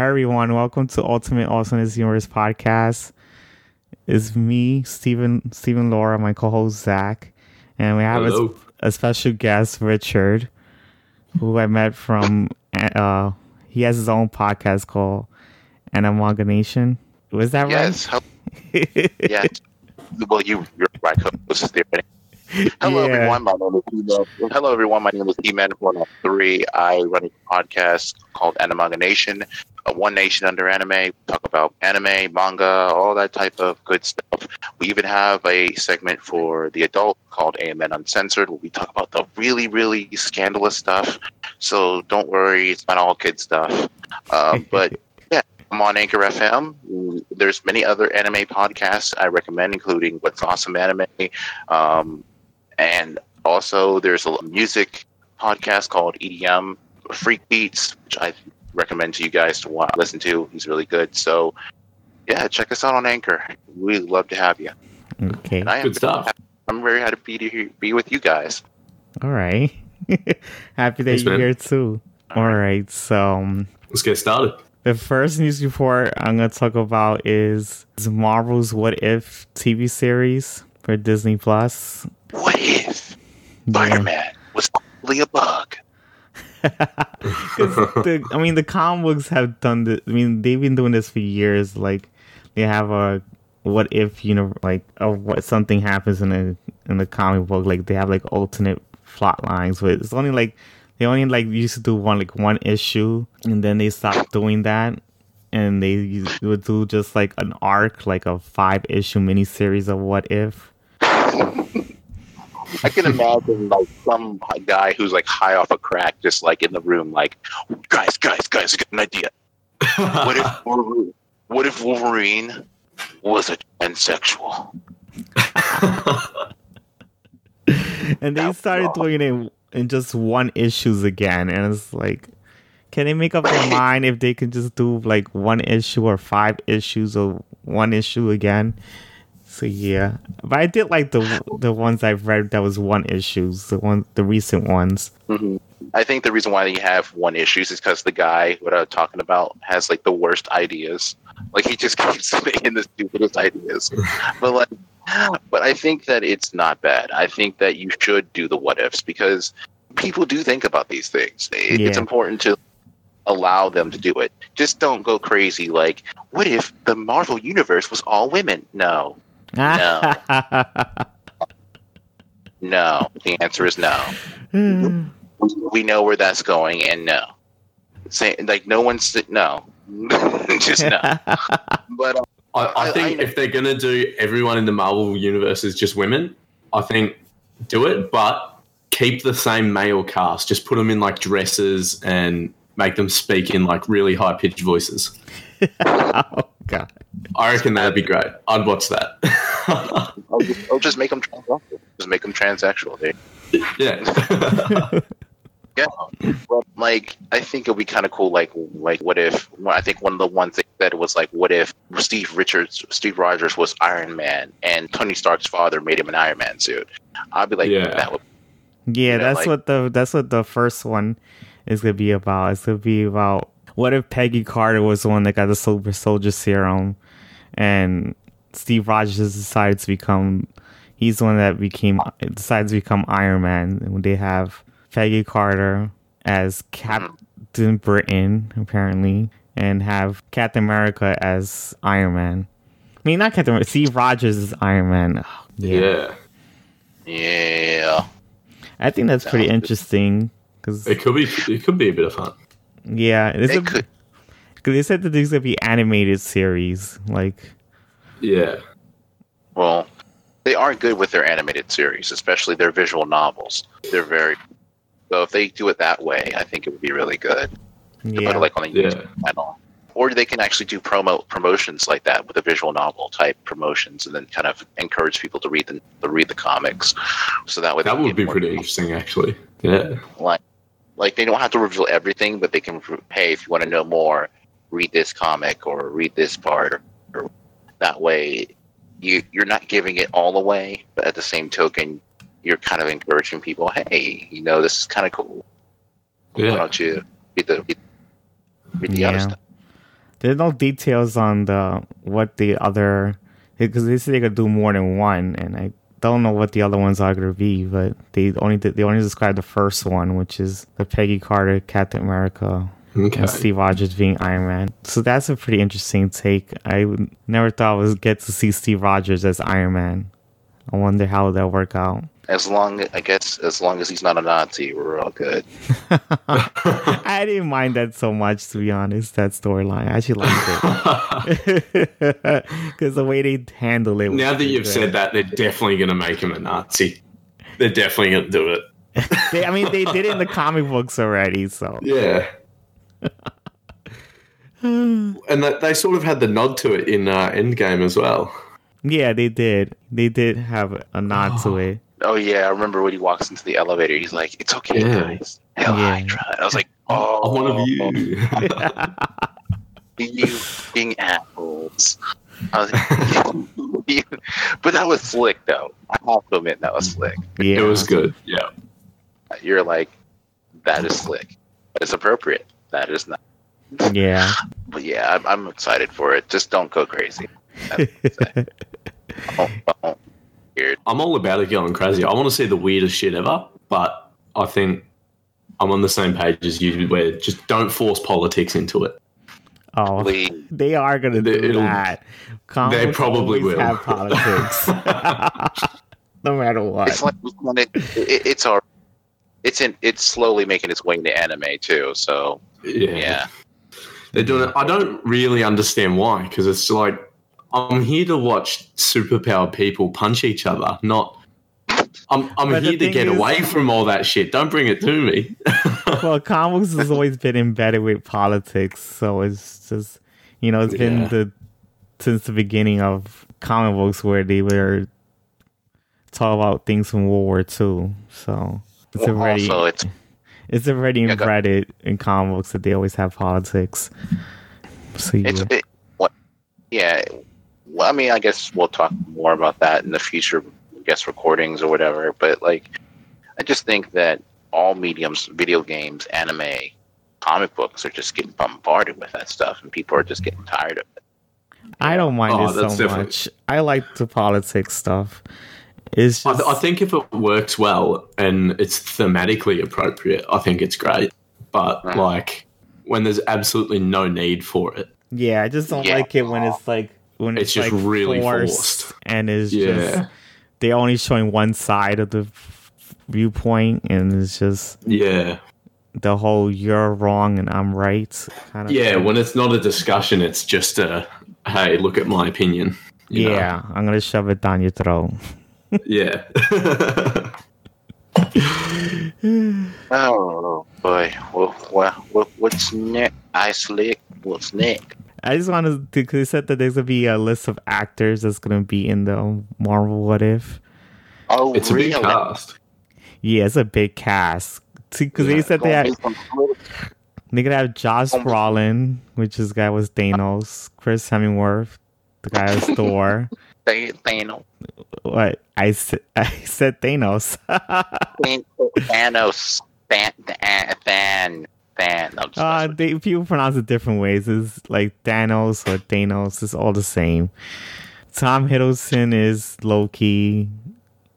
Hi everyone, welcome to Ultimate Awesomeness Universe podcast. It's me, Stephen, Stephen Laura, my co-host Zach, and we have a, a, special guest, Richard, who I met from. Uh, he has his own podcast called Animagination. Was that yes. right? Yes. yeah. Well, you you're right. Host there. Hello, yeah. everyone. My name is Hello, everyone. My name is E-Man Three. I run a podcast called Animagination, uh, One Nation Under Anime. We talk about anime, manga, all that type of good stuff. We even have a segment for the adult called AMN Uncensored, where we talk about the really, really scandalous stuff. So don't worry, it's not all kid stuff. Uh, but yeah, I'm on Anchor FM. There's many other anime podcasts I recommend, including What's Awesome Anime. Um, and also, there's a music podcast called EDM Freak Beats, which I recommend to you guys to watch, listen to. He's really good. So, yeah, check us out on Anchor. We'd love to have you. Okay, good stuff. I'm very happy to be be with you guys. All right, happy that Thanks, you're man. here too. All, All right. right, so um, let's get started. The first news report I'm going to talk about is Marvel's What If TV series for Disney Plus. What if Spider Man was only a bug? The, I mean, the comic books have done this. I mean, they've been doing this for years. Like, they have a what if you know, like, or what something happens in a in the comic book. Like, they have like alternate plot lines, but it's only like they only like used to do one like one issue, and then they stopped doing that, and they would do just like an arc, like a five issue miniseries of what if. I can imagine like some guy who's like high off a crack, just like in the room, like, guys, guys, guys, I got an idea. what if Wolverine, what if Wolverine was a transsexual? and they started doing it in just one issues again, and it's like, can they make up their mind if they can just do like one issue or five issues or one issue again? So yeah, but I did like the the ones I've read that was one issues, the one the recent ones. Mm-hmm. I think the reason why you have one issues is because the guy what I'm talking about has like the worst ideas. Like he just keeps making the stupidest ideas. but like, but I think that it's not bad. I think that you should do the what ifs because people do think about these things. It, yeah. It's important to allow them to do it. Just don't go crazy. Like, what if the Marvel universe was all women? No, no. no. The answer is no. we know where that's going, and no. Say like no one's no. Just no. but um, I, I, think I, if they're gonna do everyone in the Marvel universe is just women, I think do it, but keep the same male cast. Just put them in like dresses and make them speak in like really high pitched voices. oh god. I reckon that'd be great. I'd watch that. I'll, just, I'll, just, make them transsexual. Just make them transsexual. Dude. Yeah. yeah. Well, like I think it'd be kind of cool. Like, like what if? I think one of the ones they said was like, what if Steve Richards, Steve Rogers was Iron Man, and Tony Stark's father made him an Iron Man suit? I'd be like, yeah. that would. Yeah, you know, that's like, what the that's what the first one is gonna be about. It's gonna be about what if Peggy Carter was the one that got the super soldier serum and Steve Rogers decided to become he's the one that became decides to become Iron Man and they have Peggy Carter as Captain Britain apparently and have Captain America as Iron Man. I mean not Captain America, Steve Rogers is Iron Man. Oh, yeah. yeah. I think that's pretty interesting because it could be it could be a bit of fun. Yeah, this it could. Because they said that these gonna be animated series, like. Yeah. Well, they aren't good with their animated series, especially their visual novels. They're very. So if they do it that way, I think it would be really good. Yeah. Put it like on the yeah. channel. Or they can actually do promo promotions like that with a visual novel type promotions, and then kind of encourage people to read the to read the comics. So that way, that would be pretty interesting, actually. Yeah, like like they don't have to reveal everything, but they can. Hey, if you want to know more, read this comic or read this part. Or, or that way, you you're not giving it all away, but at the same token, you're kind of encouraging people. Hey, you know this is kind of cool. Yeah. Why don't you read the read, read the yeah. other stuff? there's no details on the what the other because they say they could do more than one, and I don't know what the other ones are going to be, but they only they only described the first one, which is the Peggy Carter Captain America. Okay. And Steve Rogers being Iron Man. So that's a pretty interesting take. I never thought I would get to see Steve Rogers as Iron Man. I wonder how that'll work out. As long, I guess, as long as he's not a Nazi, we're all good. I didn't mind that so much, to be honest. That storyline, I actually liked it because the way they handle it. Now that you've good. said that, they're definitely going to make him a Nazi. They're definitely going to do it. they, I mean, they did it in the comic books already, so Yeah. and that they sort of had the nod to it in uh, Endgame as well. yeah, they did. They did have a nod to it. Oh yeah, I remember when he walks into the elevator. He's like, "It's okay, Yeah. guys." Hell Yeah. Hydra. I was like, "Oh, I'm one of you. you being assholes." I was like, but that was slick, though. I have to admit that was slick. Yeah, It was good. Yeah. You're like, that is slick. It's appropriate. That is not. Yeah, But yeah, I'm, I'm excited for it. Just don't go crazy. Don't, don't. Weird. I'm all about it going crazy. I want to see the weirdest shit ever, but I think I'm on the same page as you where just don't force politics into it. oh, Please. they are gonna do It'll- that. Comics they probably will. have politics, no matter what. It's like it, it, it's our. It's in. It's slowly making its way into anime too. So Yeah. yeah. They're doing it. I don't really understand why, because it's like I'm here to watch superpowered people punch each other, not. I'm, I'm here to get is- away from all that shit. Don't bring it to me. well, comics has always been embedded with politics, so it's just you know it's been Yeah. the since the beginning of comic books where they were talk about things from World War II. So it's Well, already also, it's it's already Yeah, go- embedded in comic books that they always have politics. So you, it's it, what? Yeah. Well, I mean, I guess we'll talk more about that in the future, guest recordings or whatever. But like, I just think that all mediums, video games, anime, comic books, are just getting bombarded with that stuff, and people are just getting tired of it. I don't mind Oh, it so different. much. I like the politics stuff. It's I, just I think if it works well and it's thematically appropriate, I think it's great. But Mm. like when there's absolutely no need for it, Yeah, I just don't Yeah. like it when it's like when it's, It's just like really forced, forced. and is Yeah. just they're only showing one side of the viewpoint, and it's just yeah, the whole "you're wrong and I'm right" kind of. yeah. thing. When it's not a discussion, it's just a hey, look at my opinion. you know? yeah, I'm gonna shove it down your throat. yeah. Oh boy, well, well, what, what's next? Ice Lick, what's next? I just wanted to because they said that there's gonna be a list of actors that's gonna be in the Marvel What If. Oh, it's a really? big cast. Yeah, it's a big cast. Because they said Gonna that be some political- They could have Josh Almost- Brolin, which is the guy was Thanos, Chris Hemingworth, the guy was Thor. Than- Thanos. What I said, I said Thanos. Than- Thanos. Than, Than, Than. Uh, they, people pronounce it different ways. It's like Thanos or Thanos. It's all the same. Tom Hiddleston is Loki.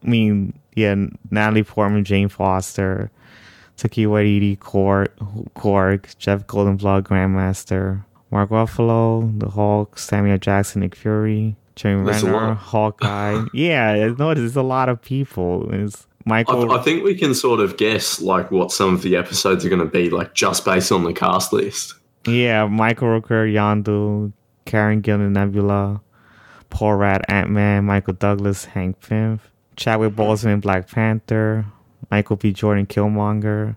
I mean, yeah, Natalie Portman, Jane Foster, Taika Waititi, Korg, Jeff Goldenblood, Grandmaster, Mark Ruffalo, The Hulk, Samuel Jackson, Nick Fury, Jeremy Renner. Hawkeye. yeah, I noticed there's a lot of people. It's Michael. I, I think we can sort of guess like what some of the episodes are going to be, like just based on the cast list. Yeah, Michael Rooker, Yondu, Karen Gillan, Nebula, Paul Rudd, Ant Man, Michael Douglas, Hank Pym, Chadwick mm-hmm. Boseman, Black Panther, Michael B. Jordan, Killmonger,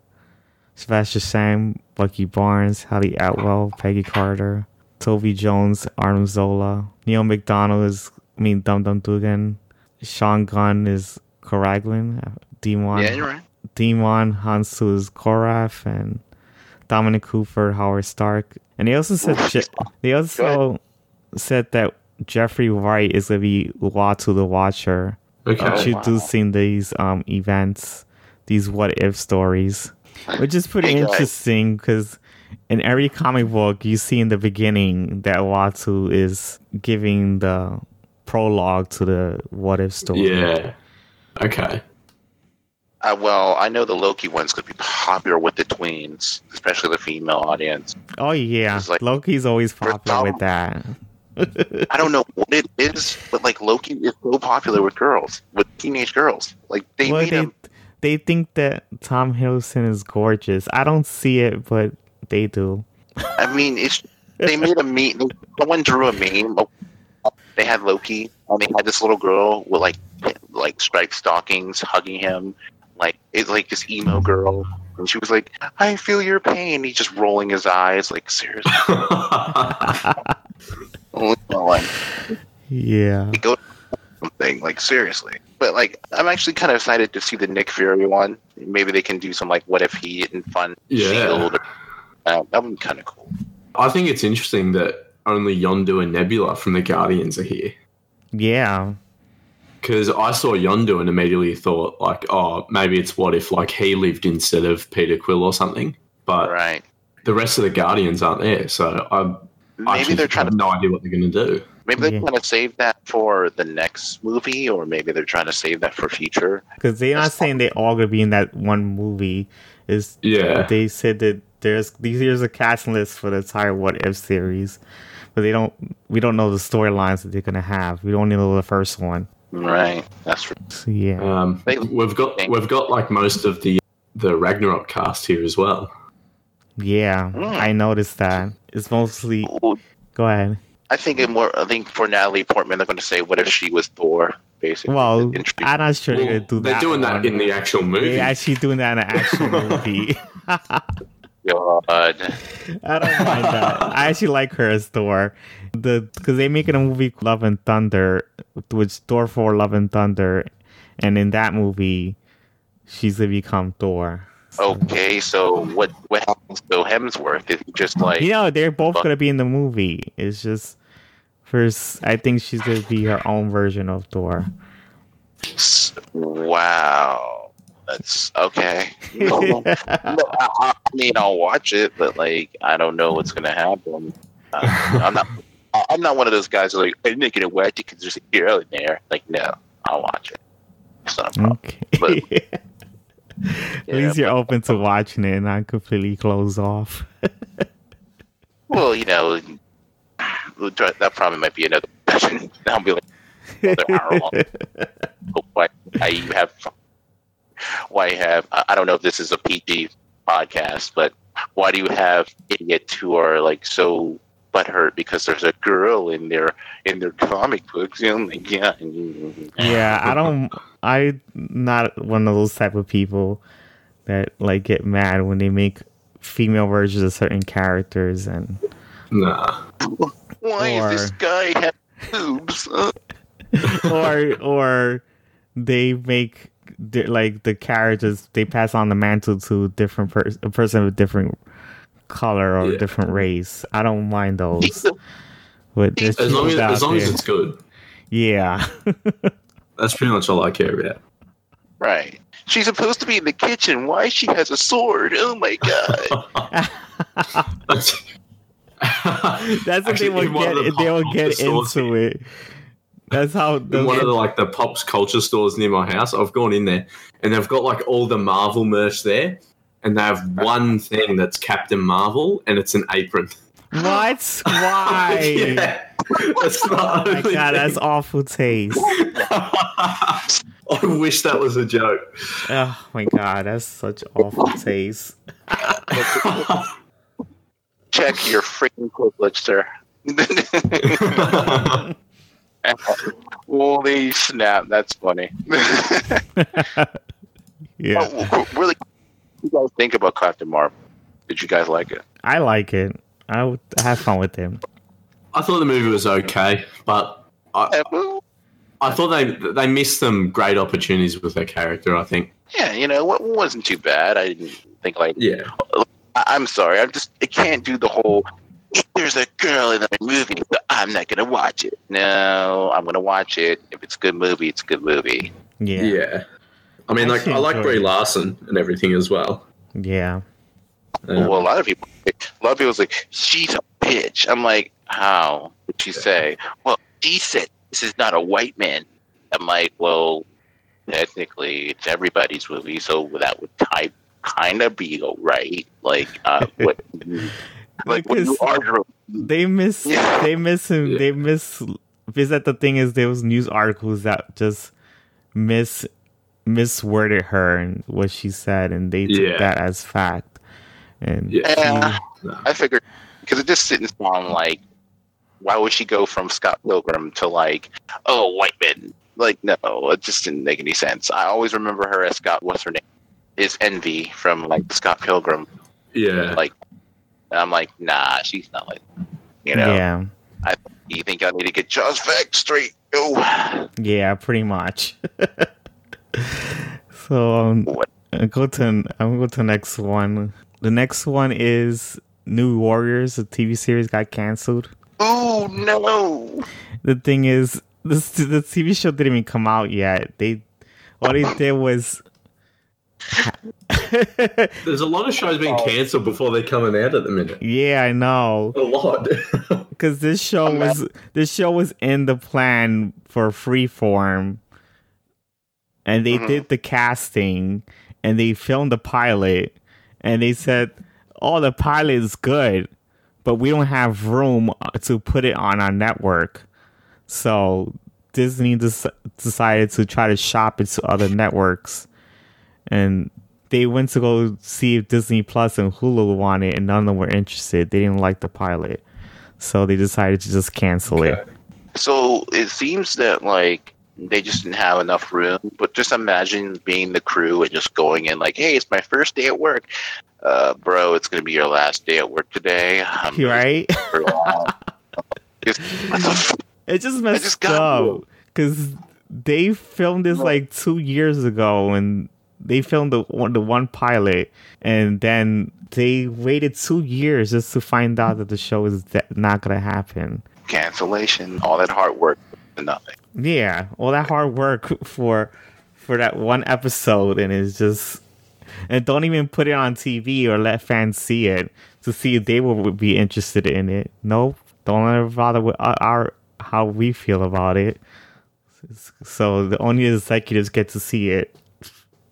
Sebastian Stan, Bucky Barnes, Hayley Atwell, Peggy Carter, Toby Jones, Arnold Zola, Neil McDonald is, I mean, Dum Dum Dugan, Sean Gunn is Kraglin, Demon, Yeah, you're right. Djimon Hounsou is Korath, and Dominic Cooper, Howard Stark. And they also said Je- they also said that Jeffrey Wright is gonna be Uatu the Watcher, Okay. Oh, wow. introducing these um events, these what if stories, which is pretty Hey, interesting because in every comic book you see in the beginning that Uatu is giving the prologue to the what if story. Yeah. Okay. Uh, well, I know the Loki one's going to be popular with the tweens, especially the female audience. Oh yeah, like- Loki's always popular with that. I don't know what it is, but like Loki is so popular with girls, with teenage girls. Like they Well, made they him. they think that Tom Hiddleston is gorgeous. I don't see it, but they do. I mean, it's they made a meme. Someone drew a meme. of- They had Loki, and they had this little girl with like like striped stockings hugging him, like it's like this emo girl, and she was like, "I feel your pain." He's just rolling his eyes, like seriously. like, Yeah. go something like seriously. But like, I'm actually kind of excited to see the Nick Fury one. Maybe they can do some like, what if he and fun Yeah. Shield. Or, uh, that would be kind of cool. I think it's interesting that only Yondu and Nebula from the Guardians are here. Yeah. Because I saw Yondu and immediately thought, like, oh, maybe it's what if like he lived instead of Peter Quill or something. But Right? the rest of the Guardians aren't there, so I Maybe actually they're trying have to no idea what they're going to do. maybe they're Yeah. trying to save that for the next movie, or maybe they're trying to save that for future. Because they're not saying they're all gonna be in that one movie. Is Yeah. they said that there's these here's a cast list for the entire What If series, but they don't. We don't know the storylines that they're gonna have. We don't know the first one. Right? That's for, So yeah. Um, we've got we've got like most of the the Ragnarok cast here as well. Yeah, Mm. I noticed that. It's mostly. Go ahead. I think it more. I think for Natalie Portman, they're going to say, "What if she was Thor?" Basically, Well, Introduce- I'm not sure they're gonna do they're that. doing that one. in the actual movie. They're actually doing that in an actual movie. God. I don't mind that. I actually like her as Thor. The because they making a movie Love and Thunder, which Thor for Love and Thunder, and in that movie, she's gonna become Thor. Okay, so what what happens to Hemsworth? Is he just like You know, they're both gonna be in the movie. It's just first, I think she's gonna be her own version of Thor. wow? That's okay. No, no, I, I mean, I'll watch it, but like, I don't know what's gonna happen. Uh, I'm not. I- I'm not one of those guys who are like, I'm not gonna watch it because there's a girl in there. Like, no, I'll watch it. It's not a problem. Okay. At Yeah, least you're but- open to watching it, and not completely closed off. Well, you know, that probably might be another session. I'll be like another hour long. why, why you have why you have I I don't know if this is a PG podcast, but why do you have idiots who are like so butthurt because there's a girl in their in their comic books? Oh my god! yeah, I don't. I'm not one of those type of people that like get mad when they make female versions of certain characters and Nah. Why Or- is this guy have boobs? Or or they make like the characters they pass on the mantle to different person a person of a different color or Yeah. different race. I don't mind those. But As long as as long as it's good. yeah. That's pretty much all I care about. right. She's supposed to be in the kitchen. Why she has a sword? Oh my god! That's, That's what Actually, they will one of get. the They will get into it. That's how. in one of the like the pops culture stores near my house. I've gone in there and they've got like all the Marvel merch there, and they have one thing that's Captain Marvel, and it's an apron. what? Why? yeah, that's not. Oh my god, that's awful taste. I wish that was a joke. Oh my god, that's such awful taste. Check your freaking privilege, sir. Holy snap! That's funny. Yeah, Oh, really, what do you guys think about Captain Marvel? Did you guys like it? I like it. I would have fun with him. I thought the movie was okay, but I, I thought they they missed some great opportunities with their character. I think. yeah, you know, it wasn't too bad. I didn't think like. Yeah. I- I'm sorry. I'm just. It can't do the whole. If there's a girl in the movie, I'm not gonna watch it. No, I'm gonna watch it. If it's a good movie, it's a good movie. Yeah, Yeah. I mean, I like I like Brie. Larson and everything as well. yeah. Yeah. Well, a lot of people, a lot of people was like, "She's a bitch." I'm like, "How?" Would she say? Well, she said this is not a white man. I'm like, well, technically it's everybody's movie, so that would type kind of be right. Like, uh, what? like what you are, they miss, yeah. they miss him, yeah. they miss. Because that the thing is, there was news articles that just miss misworded her and what she said, and they took yeah. that as fact. And yeah, she, I figured because it just didn't sound like why would she go from Scott Pilgrim to like, oh, white men? Like, no, it just didn't make any sense. I always remember her as Scott. What's her name? Is Envy from like Scott Pilgrim? Yeah. Like, I'm like, nah, she's not like, you know. Yeah. I you think I need to get Jaws facts straight? Oh. Yeah, pretty much. so um, go to I'm go to the next one. The next one is New Warriors. The TV series got canceled. Oh no! The thing is, this the TV show didn't even come out yet. They all they did was. There's a lot of shows being canceled before they're coming out at the minute. Yeah, I know. A lot. Because this show was this show was in the plan for Freeform, and they mm-hmm. did the casting, and they filmed the pilot, and they said, "Oh, the pilot is good." but we don't have room uh, to put it on our network. So Disney des- decided to try to shop it to other networks. And they went to go see if Disney Plus and Hulu wanted, and none of them were interested. They didn't like the pilot. So they decided to just cancel okay. it. So it seems that, like, they just didn't have enough room. But just imagine being the crew and just going in like, "Hey, it's my first day at work uh, bro, it's going to be your last day at work today. I'm right? it just messed just up because they filmed this like two years ago and they filmed the one, the one pilot and then they waited two years just to find out that the show is not going to happen. Cancellation, all that hard work for nothing. Yeah, all that hard work for for that one episode and it's just and don't even put it on TV or let fans see it to see if they will be interested in it. No, don't ever bother with our, our how we feel about it. So the only executives get to see it,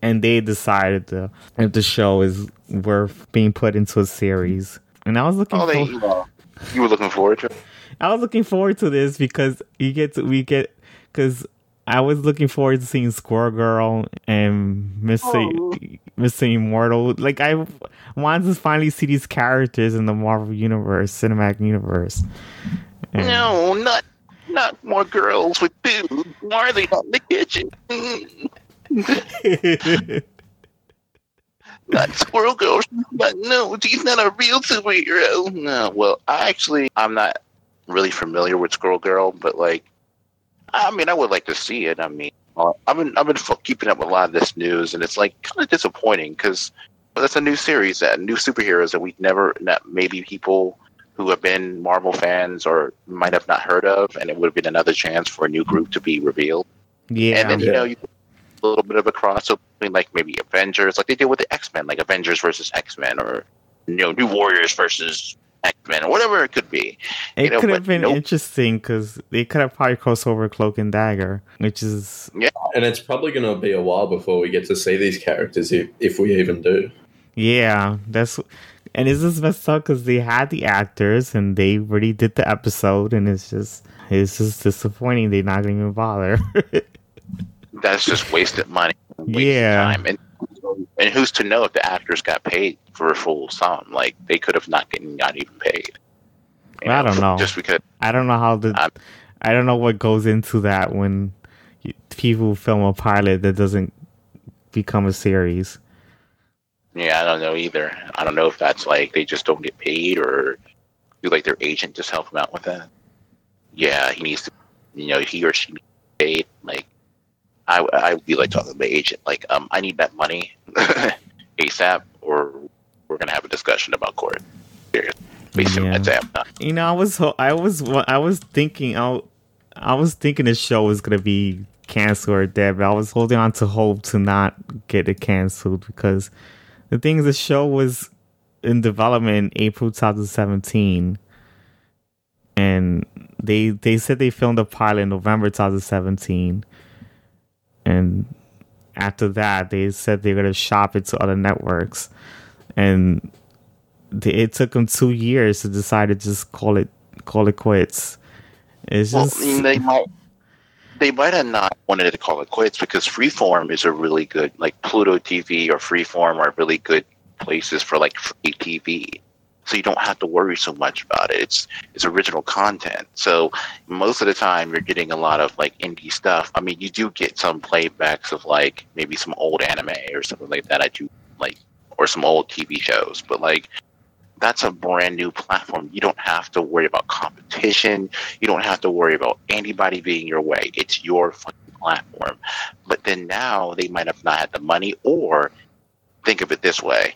and they decided the, if the show is worth being put into a series. And I was looking. Oh, they, for, you were looking forward to. I was looking forward to this because you get to we get because I was looking forward to seeing Squirrel Girl and Mr. Oh. Mr. Immortal. Like I wanted to finally see these characters in the Marvel universe, cinematic universe. And no, not not more girls with boobs. Why are they not in the kitchen? not Squirrel Girl. But no, she's not a real superhero. No, well, I actually I'm not really familiar with Squirrel Girl, but like I mean, I would like to see it. I mean, uh, I've been I've been keeping up with a lot of this news, and it's like kind of disappointing because that's a new series, that new superheroes that we've never, that maybe people who have been Marvel fans or might have not heard of, and it would have been another chance for a new group to be revealed. Yeah, and then you know you little bit of a crossover between like maybe Avengers, like they did with the X Men, like Avengers versus X Men, or you know New Warriors versus X Men or whatever it could be. It know, could have been nope. interesting because they could have probably crossed over Cloak and Dagger, which is yeah. And it's probably going to be a while before we get to see these characters, if if we even do. Yeah, that's and it's just messed up because they had the actors and they already did the episode, and it's just it's just disappointing. They're not going to even bother. that's just wasted money. Wasted yeah. Time. And and who's to know if the actors got paid for a full sum? Like they could have not getting not even paid. You I don't know. Just because I don't know how the I'm, I don't know what goes into that when people film a pilot that doesn't become a series. Yeah, I don't know either. I don't know if that's like they just don't get paid or do like their agent just help them out with that. Yeah, he needs to, you know, he or she needs paid. Like I, I would be like talking to my agent, like, um, I need that money ASAP, or we're gonna have a discussion about court. Basically, yeah. You know, I was, I was, I was thinking, I, I was thinking the show was gonna be canceled or dead, but I was holding on to hope to not get it canceled because the thing is, the show was, in development in April 2017, and they they said they filmed the pilot in November 2017, and after that they said they're gonna shop it to other networks, and they, it took them two years to decide to just call it call it quits. It's just well, they might they might have not wanted to call it quits because Freeform is a really good like Pluto TV or Freeform are really good places for like free TV. So you don't have to worry so much about it. It's it's original content. So most of the time you're getting a lot of like indie stuff. I mean, you do get some playbacks of like maybe some old anime or something like that. I do like or some old TV shows, but like that's a brand new platform. You don't have to worry about competition. You don't have to worry about anybody being your way. It's your platform. But then now they might have not had the money, or think of it this way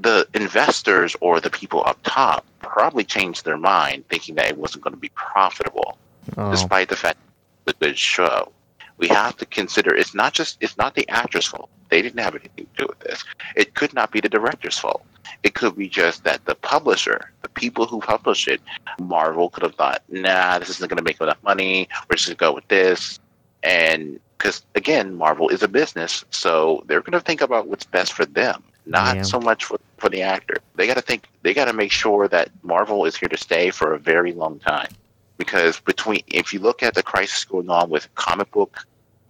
the investors or the people up top probably changed their mind thinking that it wasn't going to be profitable, oh. despite the fact that it's a good show. We have to consider it's not just it's not the actor's fault. They didn't have anything to do with this. It could not be the director's fault. It could be just that the publisher, the people who publish it, Marvel could have thought, nah, this isn't going to make enough money. We're just going to go with this. And because, again, Marvel is a business. So they're going to think about what's best for them, not yeah. so much for, for the actor. They got to think, they got to make sure that Marvel is here to stay for a very long time. Because between, if you look at the crisis going on with comic book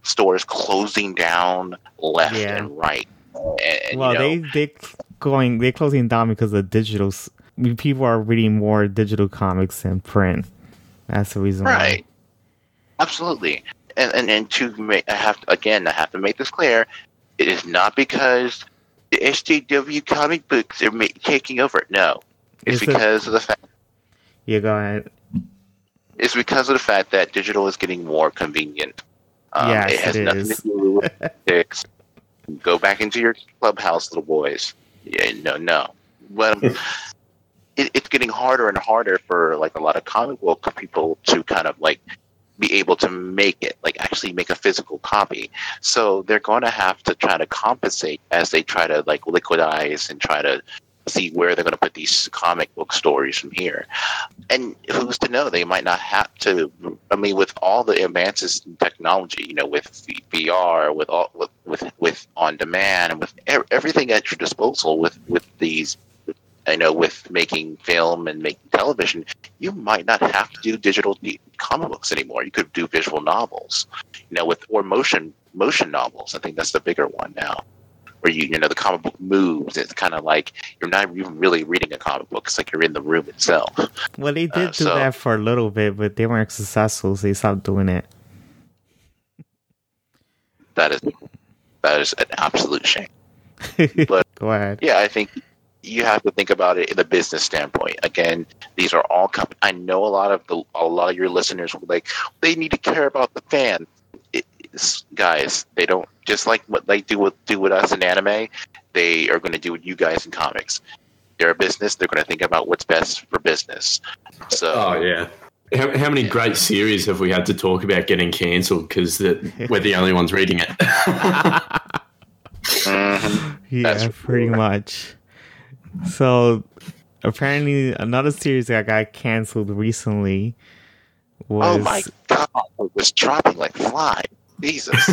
stores closing down left yeah. and right, and, well, you know, they they going they're closing down because of digital. People are reading more digital comics than print. That's the reason. Right. Why. Absolutely. And, and and to make, I have to, again, I have to make this clear. It is not because the SJW comic books are ma- taking over. No, it's, because of the fact. Yeah, go ahead. It's because of the fact that digital is getting more convenient. Um, yes, it has it nothing is. to do with politics. Go back into your clubhouse, little boys. Yeah, no, no. Well, it, it's getting harder and harder for like a lot of comic book people to kind of like be able to make it, like actually make a physical copy. So they're going to have to try to compensate as they try to like liquidize and try to see where they're going to put these comic book stories from here. And who's to know? They might not have to. I mean, with all the advances in technology, you know, with VR, with all with with, with on demand, and with everything at your disposal, with with these. I know with making film and making television, you might not have to do digital comic books anymore. You could do visual novels, you know, with or motion motion novels. I think that's the bigger one now where you you know the comic book moves. It's kind of like you're not even really reading a comic book. It's like you're in the room itself. Well, they did uh, do so, that for a little bit, but they weren't successful, so they stopped doing it. That is that is an absolute shame. But go ahead. Yeah, I think you have to think about it in a business standpoint. Again, these are all. Com- I know a lot of the a lot of your listeners will like they need to care about the fans guys. They don't just like what they do with do with us in anime. They are going to do with you guys in comics. They're a business. They're going to think about what's best for business. So, oh yeah. How, how many yeah. great series have we had to talk about getting cancelled because we're the only ones reading it? mm-hmm. Yeah, That's pretty much. So apparently, another series that got canceled recently oh was. Oh my god! It was dropping like flies. Jesus.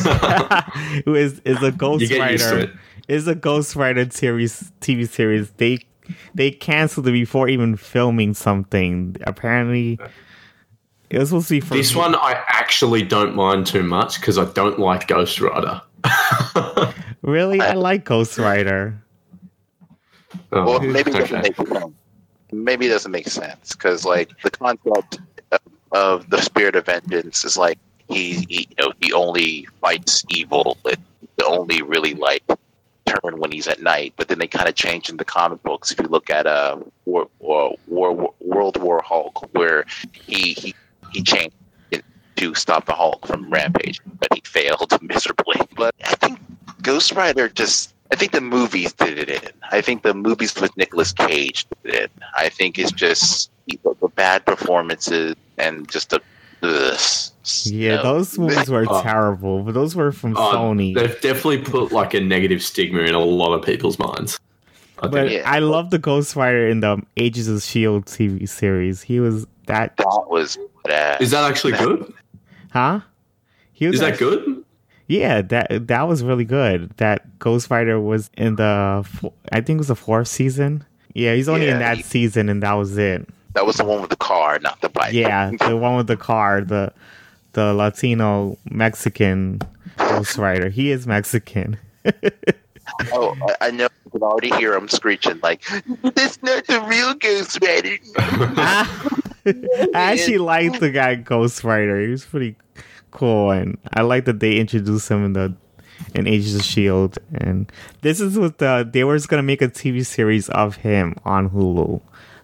Who is is a Ghost Rider? Is a Ghost Rider series TV series. They they canceled it before even filming something. Apparently, it was supposed to be for this one. I actually don't mind too much because I don't like Ghost Rider. really, I like Ghost Rider. Oh, well, maybe it doesn't make maybe it doesn't make sense because like the concept of, of the spirit of vengeance is like he, he you know he only fights evil and only really like turn when he's at night. But then they kind of change in the comic books. If you look at uh War, War, War World War Hulk, where he he he changed to stop the Hulk from Rampage, but he failed miserably. But I think Ghost Rider just. I think the movies did it in. I think the movies with Nicolas Cage did it. I think it's just the bad performances and just the this. Yeah, those movies were oh. terrible, but those were from oh, Sony. They've definitely put like a negative stigma in a lot of people's minds. I But think. Yeah. I love the Ghost Rider in the Agents of Shield TV series. He was that, That was badass. Is that actually good? huh? He was Is that good? Yeah, that that was really good. That Ghost Rider was in the, I think it was the fourth season. Yeah, he's only in that he- season, and that was it. That was the one with the car, not the bike. Yeah, the one with the car, the the Latino Mexican Ghost Rider. He is Mexican. oh, I, I know. I can already hear him screeching like, "That's not the real Ghost Rider." I actually liked the guy Ghost Rider. He was pretty cool, and I like that they introduced him in the in Agents of Shield. And this is what the they were just gonna make a TV series of him on Hulu.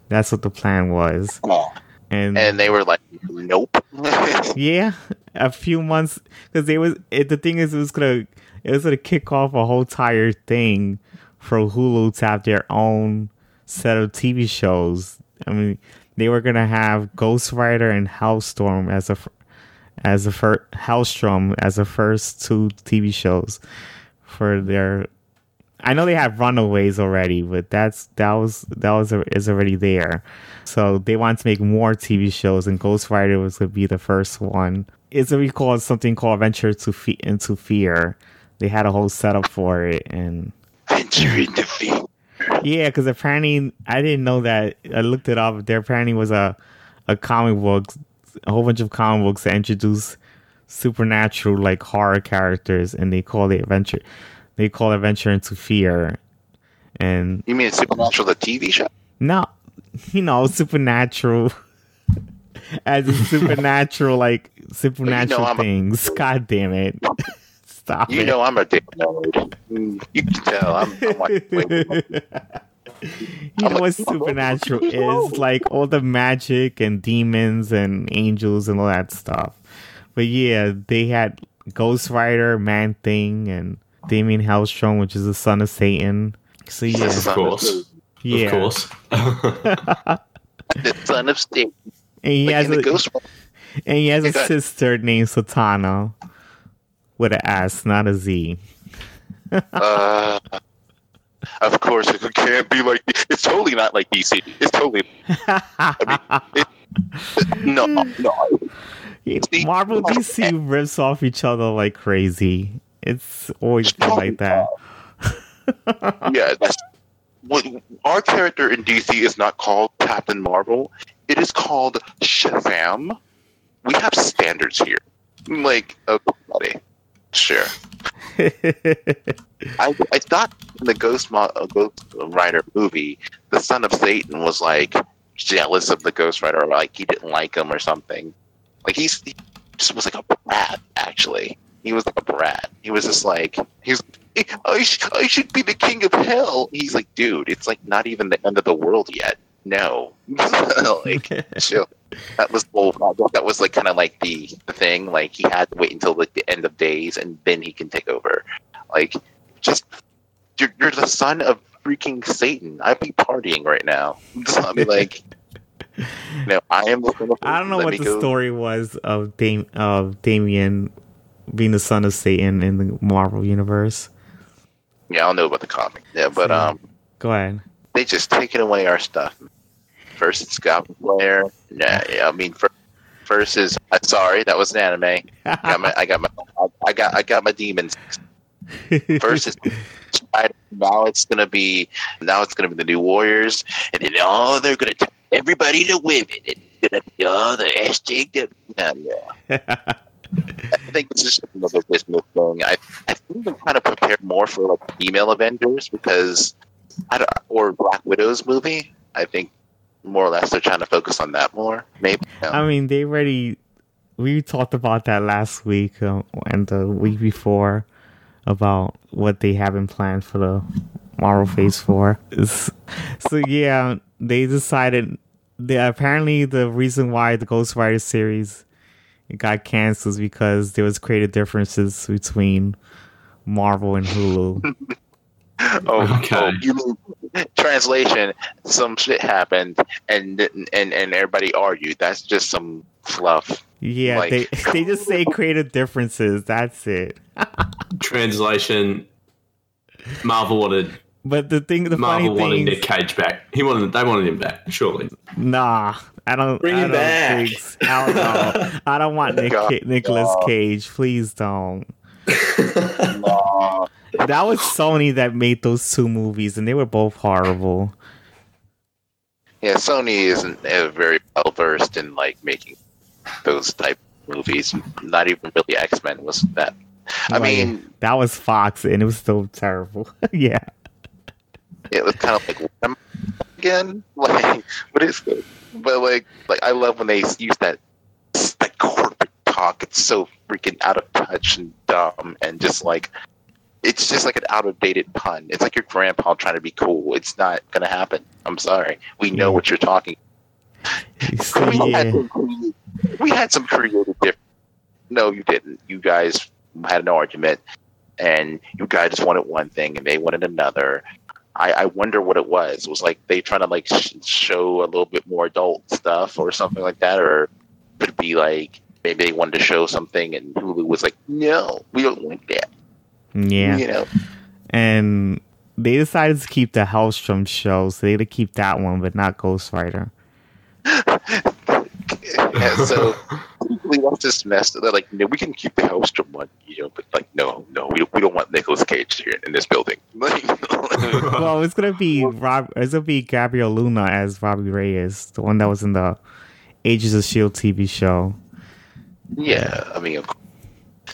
That's what the plan was. Oh. And, and they were like, "Nope." yeah, a few months because they was it, the thing is it was gonna it was gonna kick off a whole entire thing for Hulu to have their own set of TV shows. I mean, they were gonna have Ghost Rider and Helstrom as a fir- as a first Helstrom as the first two TV shows for their. I know they have Runaways already, but that's that was that was is already there. So they wanted to make more TV shows, and Ghost Rider was gonna be the first one. It's be called something called Adventure to Fe- into Fear. They had a whole setup for it, and Venture into fear. yeah, because apparently I didn't know that. I looked it up. There apparently was a a comic book, a whole bunch of comic books that introduce supernatural like horror characters, and they call it adventure. They call Adventure into Fear, and You mean Supernatural, the TV show? no, you know, supernatural. As in supernatural, like supernatural I'm a- things. God damn it! Stop You it. know I'm a dick nerd. You can tell. I'm, I'm like, you know what supernatural is? Like all the magic and demons and angels and all that stuff. But yeah they had ghost rider man thing and damien hellstrom which is the son of satan. So yeah. Of course. yeah. Of course. the son of Satan. and he Like has a, Ghost and he has a Yeah, go ahead. sister named satana with an s not a z. Uh, of course, it can't be like. It's totally not like DC. It's totally no, no. See, marvel dc rips off each other like crazy it's always been like that Yeah, that's what our character in DC is not called Captain Marvel. It is called Shazam. We have standards here. Like, okay, buddy. Sure. I, I thought in the Ghost, Mo- uh, Ghost Rider movie, the son of Satan was like jealous of the Ghost Rider, or like he didn't like him or something. Like he's he just was like a brat. Actually, he was like a brat. He was just like he's. I, sh- I should be the king of hell. He's like, dude, it's like not even the end of the world yet. No, like chill. That was well, that was like kind of like the, the thing. Like he had to wait until like the end of days, and then he can take over. Like, just you're, you're the son of freaking Satan. I'd be partying right now. I'd be like, no, I am. The son of I don't know Let what the go. story was of Dam- of Damien being the son of Satan in the Marvel universe. Yeah, I don't know about the comic. Yeah, but Yeah. um, Go ahead. they just taking away our stuff. It's Goblin Slayer. Nah, yeah, I mean, is uh, sorry, that was an anime. Got my, I got my, I got, I got my demons. Is Now it's gonna be, now it's gonna be the new Warriors, and then oh, they're gonna turn everybody to women. It's gonna be oh, the SJW. Yeah, yeah. I think this is just another business thing. I, I think they're trying to prepare more for like female Avengers because I don't, or Black Widow's movie. I think more or less they're trying to focus on that more. Maybe. I mean, they already we talked about that last week uh, and the week before about what they have in plan for the Marvel Phase Four. It's- So yeah, they decided. They, apparently, the reason why the Ghost Rider series got canceled is because there was creative differences between Marvel and Hulu. Oh, oh, Okay. oh, you mean translation? Some shit happened, and and and everybody argued. That's just some fluff. Yeah, Like- they they just say creative differences. That's it. Translation Marvel wanted But the thing, the Marvel funny wanted thing, Nick Cage back. He wanted. They wanted him back. Surely. nah, I don't. Bring I him don't back. think- I don't know. I don't want Nick, God, Nicholas God. Cage. Please don't. That was Sony that made those two movies, and they were both horrible. yeah, Sony isn't very well versed in like making those type movies. Not even really X Men was that. I Like, mean, that was Fox, and it was still terrible. yeah, it was kind of like what am I again. Like, what is this? But like, like I love when they use that that corporate talk. It's so freaking out of touch and dumb, and just like it's just like an out of dated pun. It's like your grandpa trying to be cool. It's not gonna happen. I'm sorry. We know what you're talking. So, we, had yeah. some creative, we had some creative difference. No, you didn't. You guys had an argument, and you guys just wanted one thing, and they wanted another. I, I wonder what it was. It Was like they trying to like sh- show a little bit more adult stuff or something like that, or could it be like maybe they wanted to show something, and Hulu was like, no, we don't want that. yeah. You know, and they decided to keep the Helstrom show, so they had to keep that one, but not Ghost Rider. yeah, so we want this mess. They're like, no, we can keep the Helstrom one, you know, but like, no, no, we don't, we don't want Nicolas Cage here in this building. well, it's gonna be Rob. It's gonna be Gabriel Luna as Robbie Reyes, the one that was in the Agents of Shield TV show. Yeah, I mean,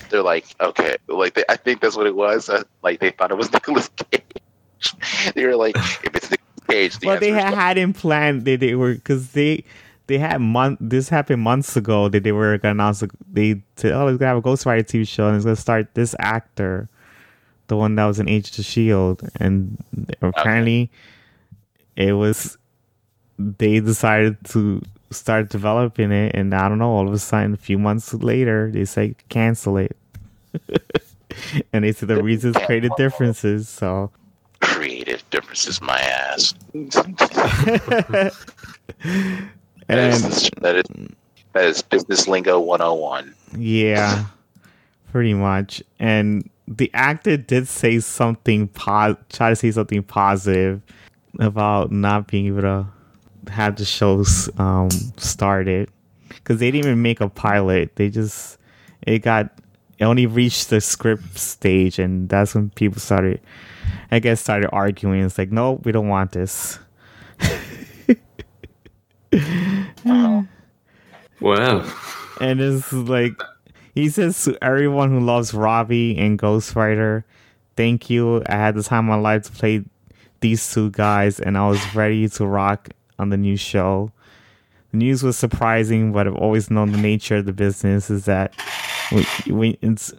they're like, okay, like they, I think that's what it was. Uh, like they thought it was Nicolas Cage. they were like, if it's Nicolas Cage, the Well, they had, had in plan. They they were because they they had month. This happened months ago that they were gonna announce. They said, "Oh, we're gonna have a Ghost Rider TV show, and it's gonna start this actor, the one that was in Agents of Shield." And apparently, it was they decided to start developing it, and I don't know. All of a sudden, a few months later, they say cancel it. And they said the reasons created differences, so creative differences. My ass. and That is, that is that is business lingo 101. Yeah, pretty much. And the actor did say something, po- try to say something positive about not being able to have the shows um, started because they didn't even make a pilot. They just it got it only reached the script stage, and that's when people started, I guess, started arguing. It's like, no, we don't want this. Wow. And it's like he says to everyone who loves Robbie and Ghost Rider, thank you. I had the time of my life to play these two guys, and I was ready to rock on the new show. The news was surprising, but I've always known the nature of the business is that when, when it's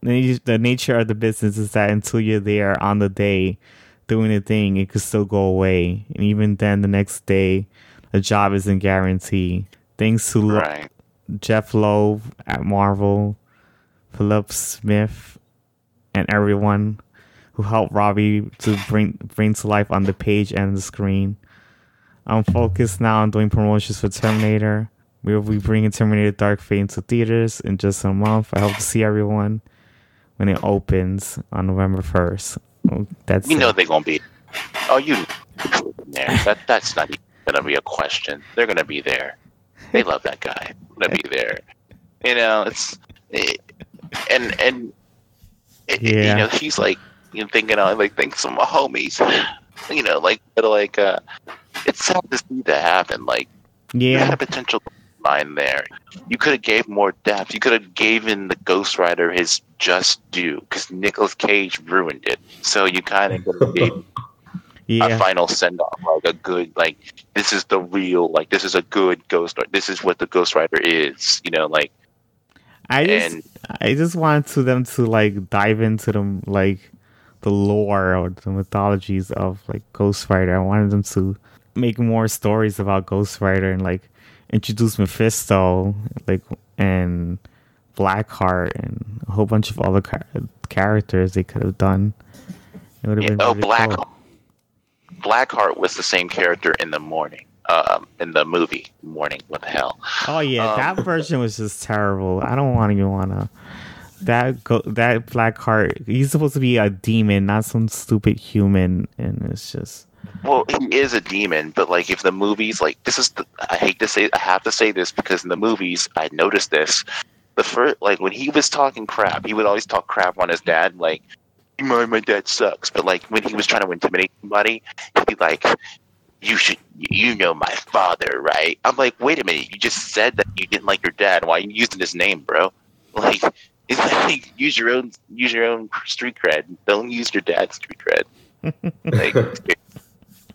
the nature of the business is that until you're there on the day doing the thing, it could still go away, and even then, the next day, a job isn't guaranteed. Thanks to Lo- Jeph Loeb at Marvel, Philip Smith, and everyone who helped Robbie to bring bring to life on the page and the screen. I'm focused now on doing promotions for Terminator. We will be bringing Terminator Dark Fate into theaters in just a month. I hope to see everyone when it opens on November 1st. Oh, That's We know it. they're gonna be. Oh, you there. That that's not gonna be a question. They're gonna be there. They love that guy. They're gonna be there. You know, it's it, and and it, Yeah. you know he's like you know thinking of like think some of my homies. You know, like but like uh, it's sad to see that happen. Like you had Yeah, a potential line there. You could have gave more depth. You could have given the Ghost Rider his just due because Nicolas Cage ruined it. So you kind of gave a final send off, like a good, like this is the real, like this is a good Ghost Rider. This is what the Ghost Rider is. You know, like I just and I just wanted to them to like dive into them like the lore or the mythologies of like Ghost Rider. I wanted them to make more stories about Ghost Rider and like introduce Mephisto, like and Blackheart and a whole bunch of other char- characters they could have done. It would have yeah, been oh, really Black cool. Blackheart was the same character in the morning, um, in the movie Morning. What the hell? Oh yeah, um, that version was just terrible. I don't want to even want to that go, that Blackheart, he's supposed to be a demon, not some stupid human, and it's just. Well, he is a demon, but like if the movies, like this is, the, I hate to say, I have to say this because in the movies I noticed this. The first, like when he was talking crap, he would always talk crap on his dad, like, "My my dad sucks," but like when he was trying to intimidate somebody, he'd be like, "You should, you know my father, right?" I'm like, "Wait a minute, you just said that you didn't like your dad. Why are you using his name, bro?" Like, it's like use your own, use your own street cred. Don't use your dad's street cred. like.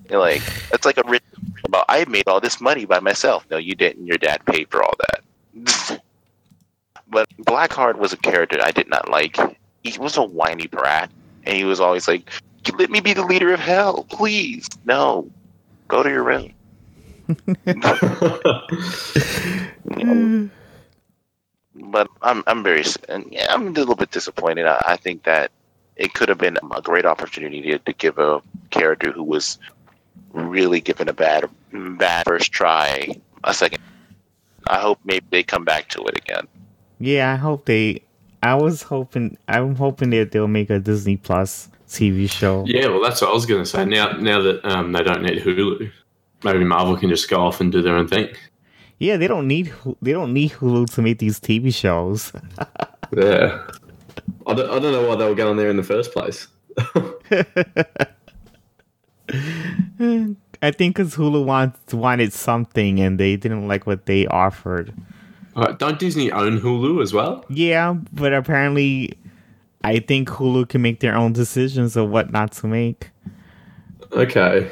You're like that's like a rich about I made all this money by myself. No, you didn't. Your dad paid for all that. but Blackheart was a character I did not like. He was a whiny brat, and he was always like, "Let me be the leader of hell, please." No, go to your room. but I'm I'm very and yeah, I'm a little bit disappointed. I, I think that it could have been a great opportunity to, to give a character who was really given a bad bad first try a second. I hope maybe they come back to it again. Yeah, I hope they. I was hoping. I'm hoping that they'll make a Disney Plus TV show. Yeah, well, that's what I was going to say. Now, now that um, they don't need Hulu, maybe Marvel can just go off and do their own thing. Yeah, they don't need they don't need Hulu to make these TV shows. yeah, I don't, I don't know why they were going there in the first place. I think because Hulu wants wanted something and they didn't like what they offered. Uh, don't Disney own Hulu as well? Yeah, but apparently, I think Hulu can make their own decisions of what not to make. Okay.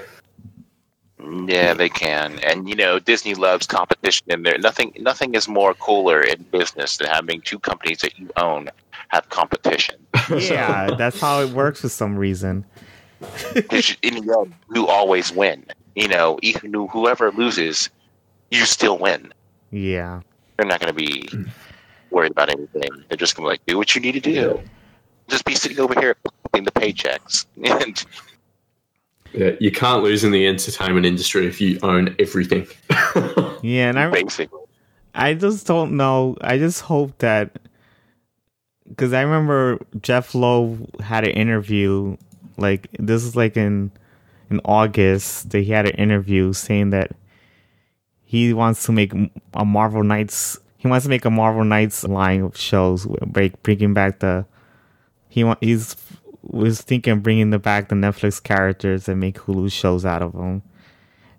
Yeah, they can, and you know Disney loves competition in there. Nothing, nothing is more cooler in business than having two companies that you own have competition. Yeah, that's how it works for some reason. in the end, you always win. You know, even whoever loses, you still win. Yeah. They're not going to be worried about anything. They're just going to like do what you need to do. Just be sitting over here in the paychecks. And yeah, you can't lose in the entertainment industry if you own everything. yeah, and I basically, I just don't know. I just hope that because I remember Jeph Loeb had an interview like this is like in in August that he had an interview saying that he wants to make a Marvel Knights. He wants to make a Marvel Knights line of shows, break, bringing back the. He want he's was thinking bringing the back the Netflix characters and make Hulu shows out of them.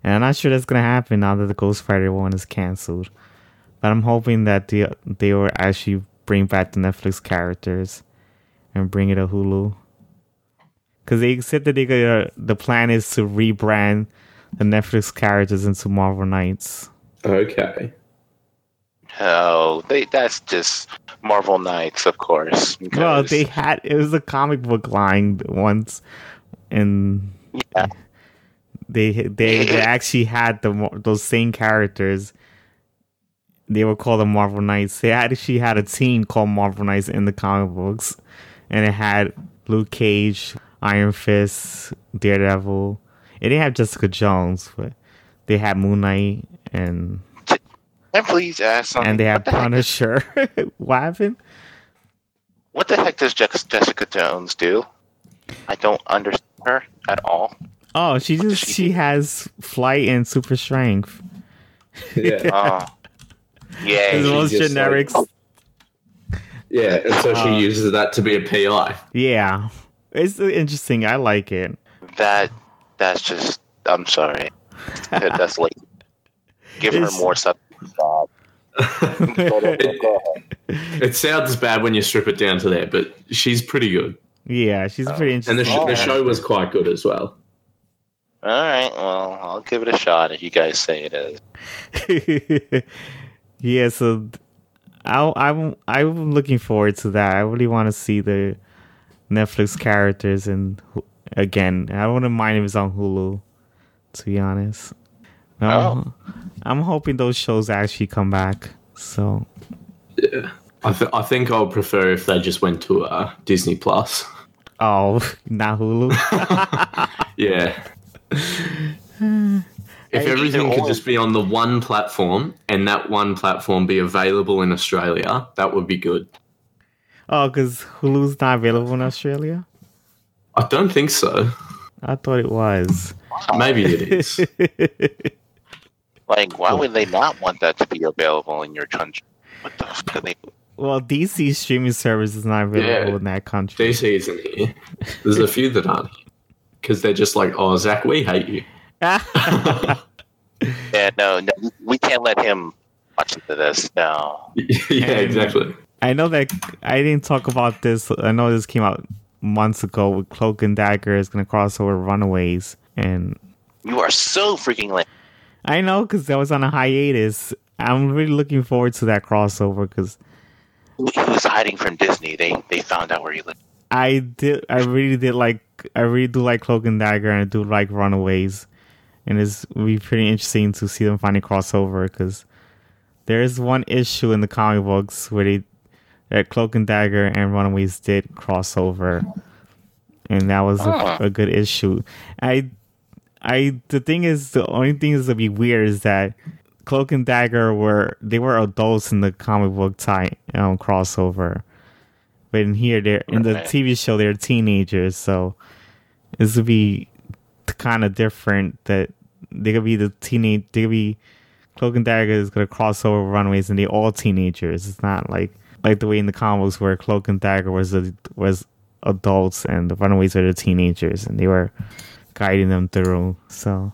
And I'm not sure that's gonna happen now that the Ghost Rider one is canceled. But I'm hoping that they they will actually bring back the Netflix characters and bring it to Hulu because they said that they uh, the plan is to rebrand the Netflix characters into Marvel Knights. Okay. Oh, they that's just Marvel Knights, of course. Because... Well, they had it was a comic book line once, and yeah, they they, they actually had the those same characters. They were called the Marvel Knights. They actually had a team called Marvel Knights in the comic books, and it had Luke Cage, Iron Fist, Daredevil. It didn't have Jessica Jones, but they had Moon Knight and. And please ask something. And they have Punisher. what happened? What the heck does Jessica Jones do? I don't understand her at all. Oh, she just she, she has flight and super strength. Yeah. oh. Yeah. the most generic. Like, yeah, and so she uh, uses that to be a PI. Yeah. It's interesting. I like it. That that's just. I'm sorry. that's like give it's, her more stuff. it sounds bad when you strip it down to there, but she's pretty good. Yeah, she's uh, pretty interesting. And the, sh- the show was quite good as well. All right, well, I'll give it a shot if you guys say it is. yeah, so I, I'm I'm looking forward to that. I really want to see the Netflix characters, and again, I wouldn't mind if it's on Hulu. To be honest, oh. I'm hoping those shows actually come back. So, yeah, I, th- I think I would prefer if they just went to uh, Disney Plus. Oh, not Hulu. yeah. if everything could just be on the one platform and that one platform be available in Australia, that would be good. Oh, because Hulu's not available in Australia. I don't think so. I thought it was. Maybe it is. like, why would they not want that to be available in your country? What the fuck are they? Well, DC streaming service is not available Yeah. in that country. DC isn't here. There's a few that aren't here because they're just like, oh, Zach, we hate you. Yeah, no, no, we can't let him watch into this. No. yeah, And- exactly. I know that I didn't talk about this. I know this came out months ago with Cloak and Dagger is going to cross over Runaways. And You are so freaking lame. I know because I was on a hiatus. I'm really looking forward to that crossover because He was hiding from Disney. They they found out where he lived. I did. I really did like. I really do like Cloak and Dagger, and I do like Runaways, and it's be pretty interesting to see them finally cross over because there is one issue in the comic books where they that Cloak and Dagger and Runaways did crossover, and that was a, a good issue. I, I the thing is the only thing is to be weird is that Cloak and Dagger were they were adults in the comic book tie um, crossover. But in here, they're in the TV show, they're teenagers, so this would be kind of different. That they could be the teenage, they could be Cloak and Dagger is gonna cross over Runaways, and they're all teenagers. It's not like like the way in the comics where Cloak and Dagger was a, was adults and the Runaways are the teenagers, and they were guiding them through. So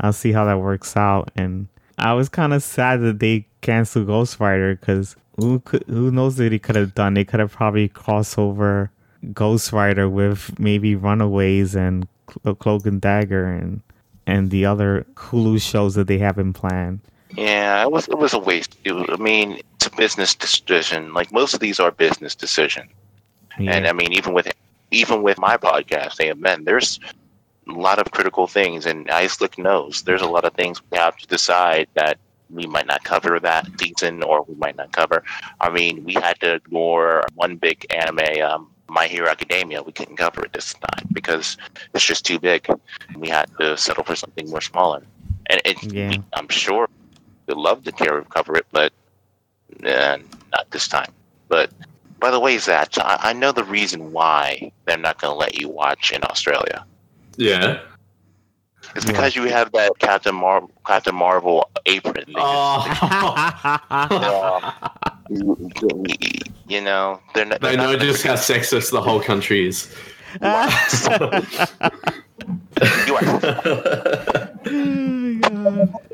I'll see how that works out. And I was kind of sad that they canceled Ghost Rider because who could, who knows what they could have done? They could have probably crossed over Ghost Rider with maybe Runaways and Clo- Cloak and Dagger and and the other Hulu shows that they have in plan. Yeah, it was it was a waste. It was- I mean, it's a business decision. Like most of these are business decisions. Yeah. And I mean, even with even with my podcast, AMN, there's a lot of critical things, and Islick knows there's a lot of things we have to decide that we might not cover that season, or we might not cover. I mean, we had to ignore one big anime, um, My Hero Academia. We couldn't cover it this time because it's just too big. We had to settle for something more smaller. And it, Yeah. I'm sure we'd love to care cover it, but uh, not this time. But by the way, Zach, I, I know the reason why they're not going to let you watch in Australia. Yeah. It's because you have that Captain Mar- Captain Marvel apron. They Oh. just- you know, they're not. they they're know not just how sexist the whole country is. You are,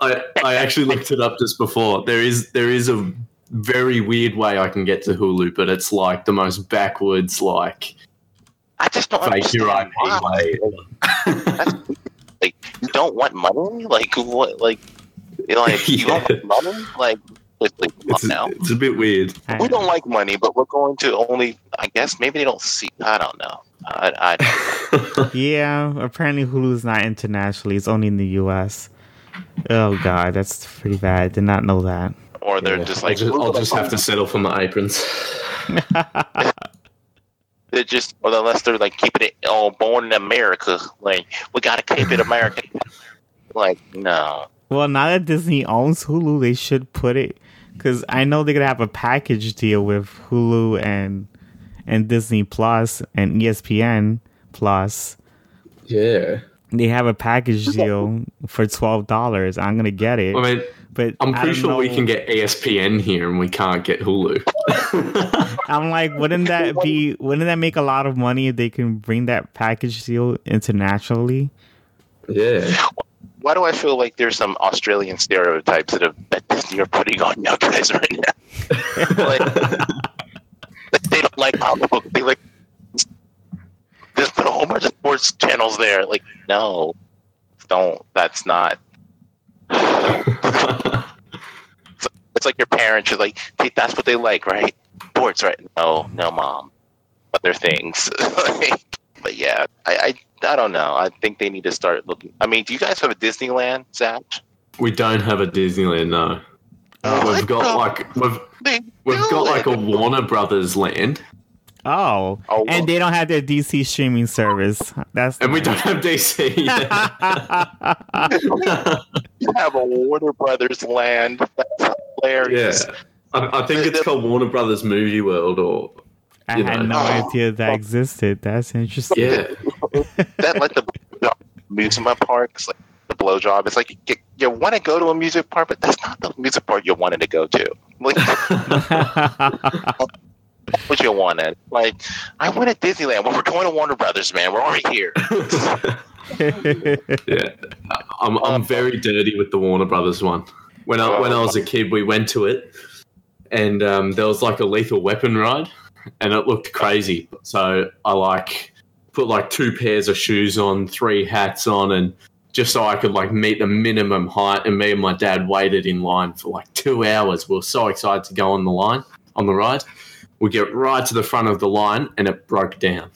I, I actually looked it up just before. There is there is a very weird way I can get to Hulu, but it's like the most backwards, like I just don't fake your understand IP why. way. Like, you don't want money? Like what? Like, you like you don't want money? Like, like, like It's, on now. it's a bit weird. We don't like money, but we're going to only. I guess maybe they don't see. I don't know. I, I yeah, apparently Hulu's not internationally; it's only in the U.S. Oh God, that's pretty bad. I Did not know that. or they're Yeah, just I'll like just, I'll just have to settle for my aprons. They're just, or unless they're like keeping it all born in America. Like we gotta keep it American. like no, Well, now that Disney owns Hulu, they should put it because I know they're gonna have a package deal with Hulu and and Disney Plus and ESPN Plus. Yeah. They have a package deal for twelve dollars. I'm gonna get it, I mean, but I'm pretty don't sure we can get ESPN here and we can't get Hulu. I'm like, wouldn't that be? Wouldn't that make a lot of money if they can bring that package deal internationally? yeah. why do I feel like there's some Australian stereotypes that, have, that Disney are putting on you guys right now? like, like, they don't like comic book. They like just put a whole bunch of sports channels there. Like no, don't. That's not. It's like your parents are like, hey, that's what they like, right? Sports, right? No, no, mom. Other things. but yeah, I, I, I don't know. I think they need to start looking. I mean, do you guys have a Disneyland, Zach? we don't have a Disneyland, no. Oh, We've got like we've we've got like a. Warner Brothers land, Oh, Oh, well. and they don't have their DC streaming service. That's and we don't have DC. yet. you have a Warner Brothers land. That's hilarious. yeah. I, I think it's called Warner Brothers Movie World, or I had know. no idea that existed. That's interesting. Yeah, that like the amusement park. It's like the blowjob. It's like you, you want to go to a music park, but that's not the music park you wanted to go to. Like, what you wanted? Like, I went to Disneyland. Well, we're going to Warner Brothers, man. We're already here. yeah, I'm I'm very dirty with the Warner Brothers one. When I when I was a kid, we went to it, and um, there was like a Lethal Weapon ride, and it looked crazy. So I like put like two pairs of shoes on, three hats on, and just so I could like meet the minimum height. And me and my dad waited in line for like two hours. We were so excited to go on the line on the ride. We get right to the front of the line, and it broke down.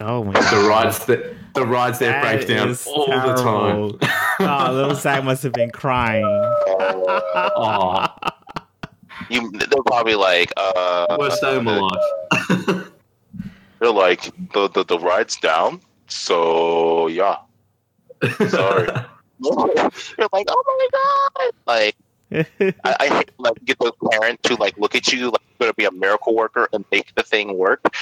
Oh my god! The rides that the rides there break down all terrible. the time. oh, little Zach must have been crying. oh. You, they're probably like, uh, worst day of my life. they're like, the, the the ride's down, so yeah. Sorry. you're like, oh my god, like. I, I hate like get those parents to like look at you like you're gonna be a miracle worker and make the thing work.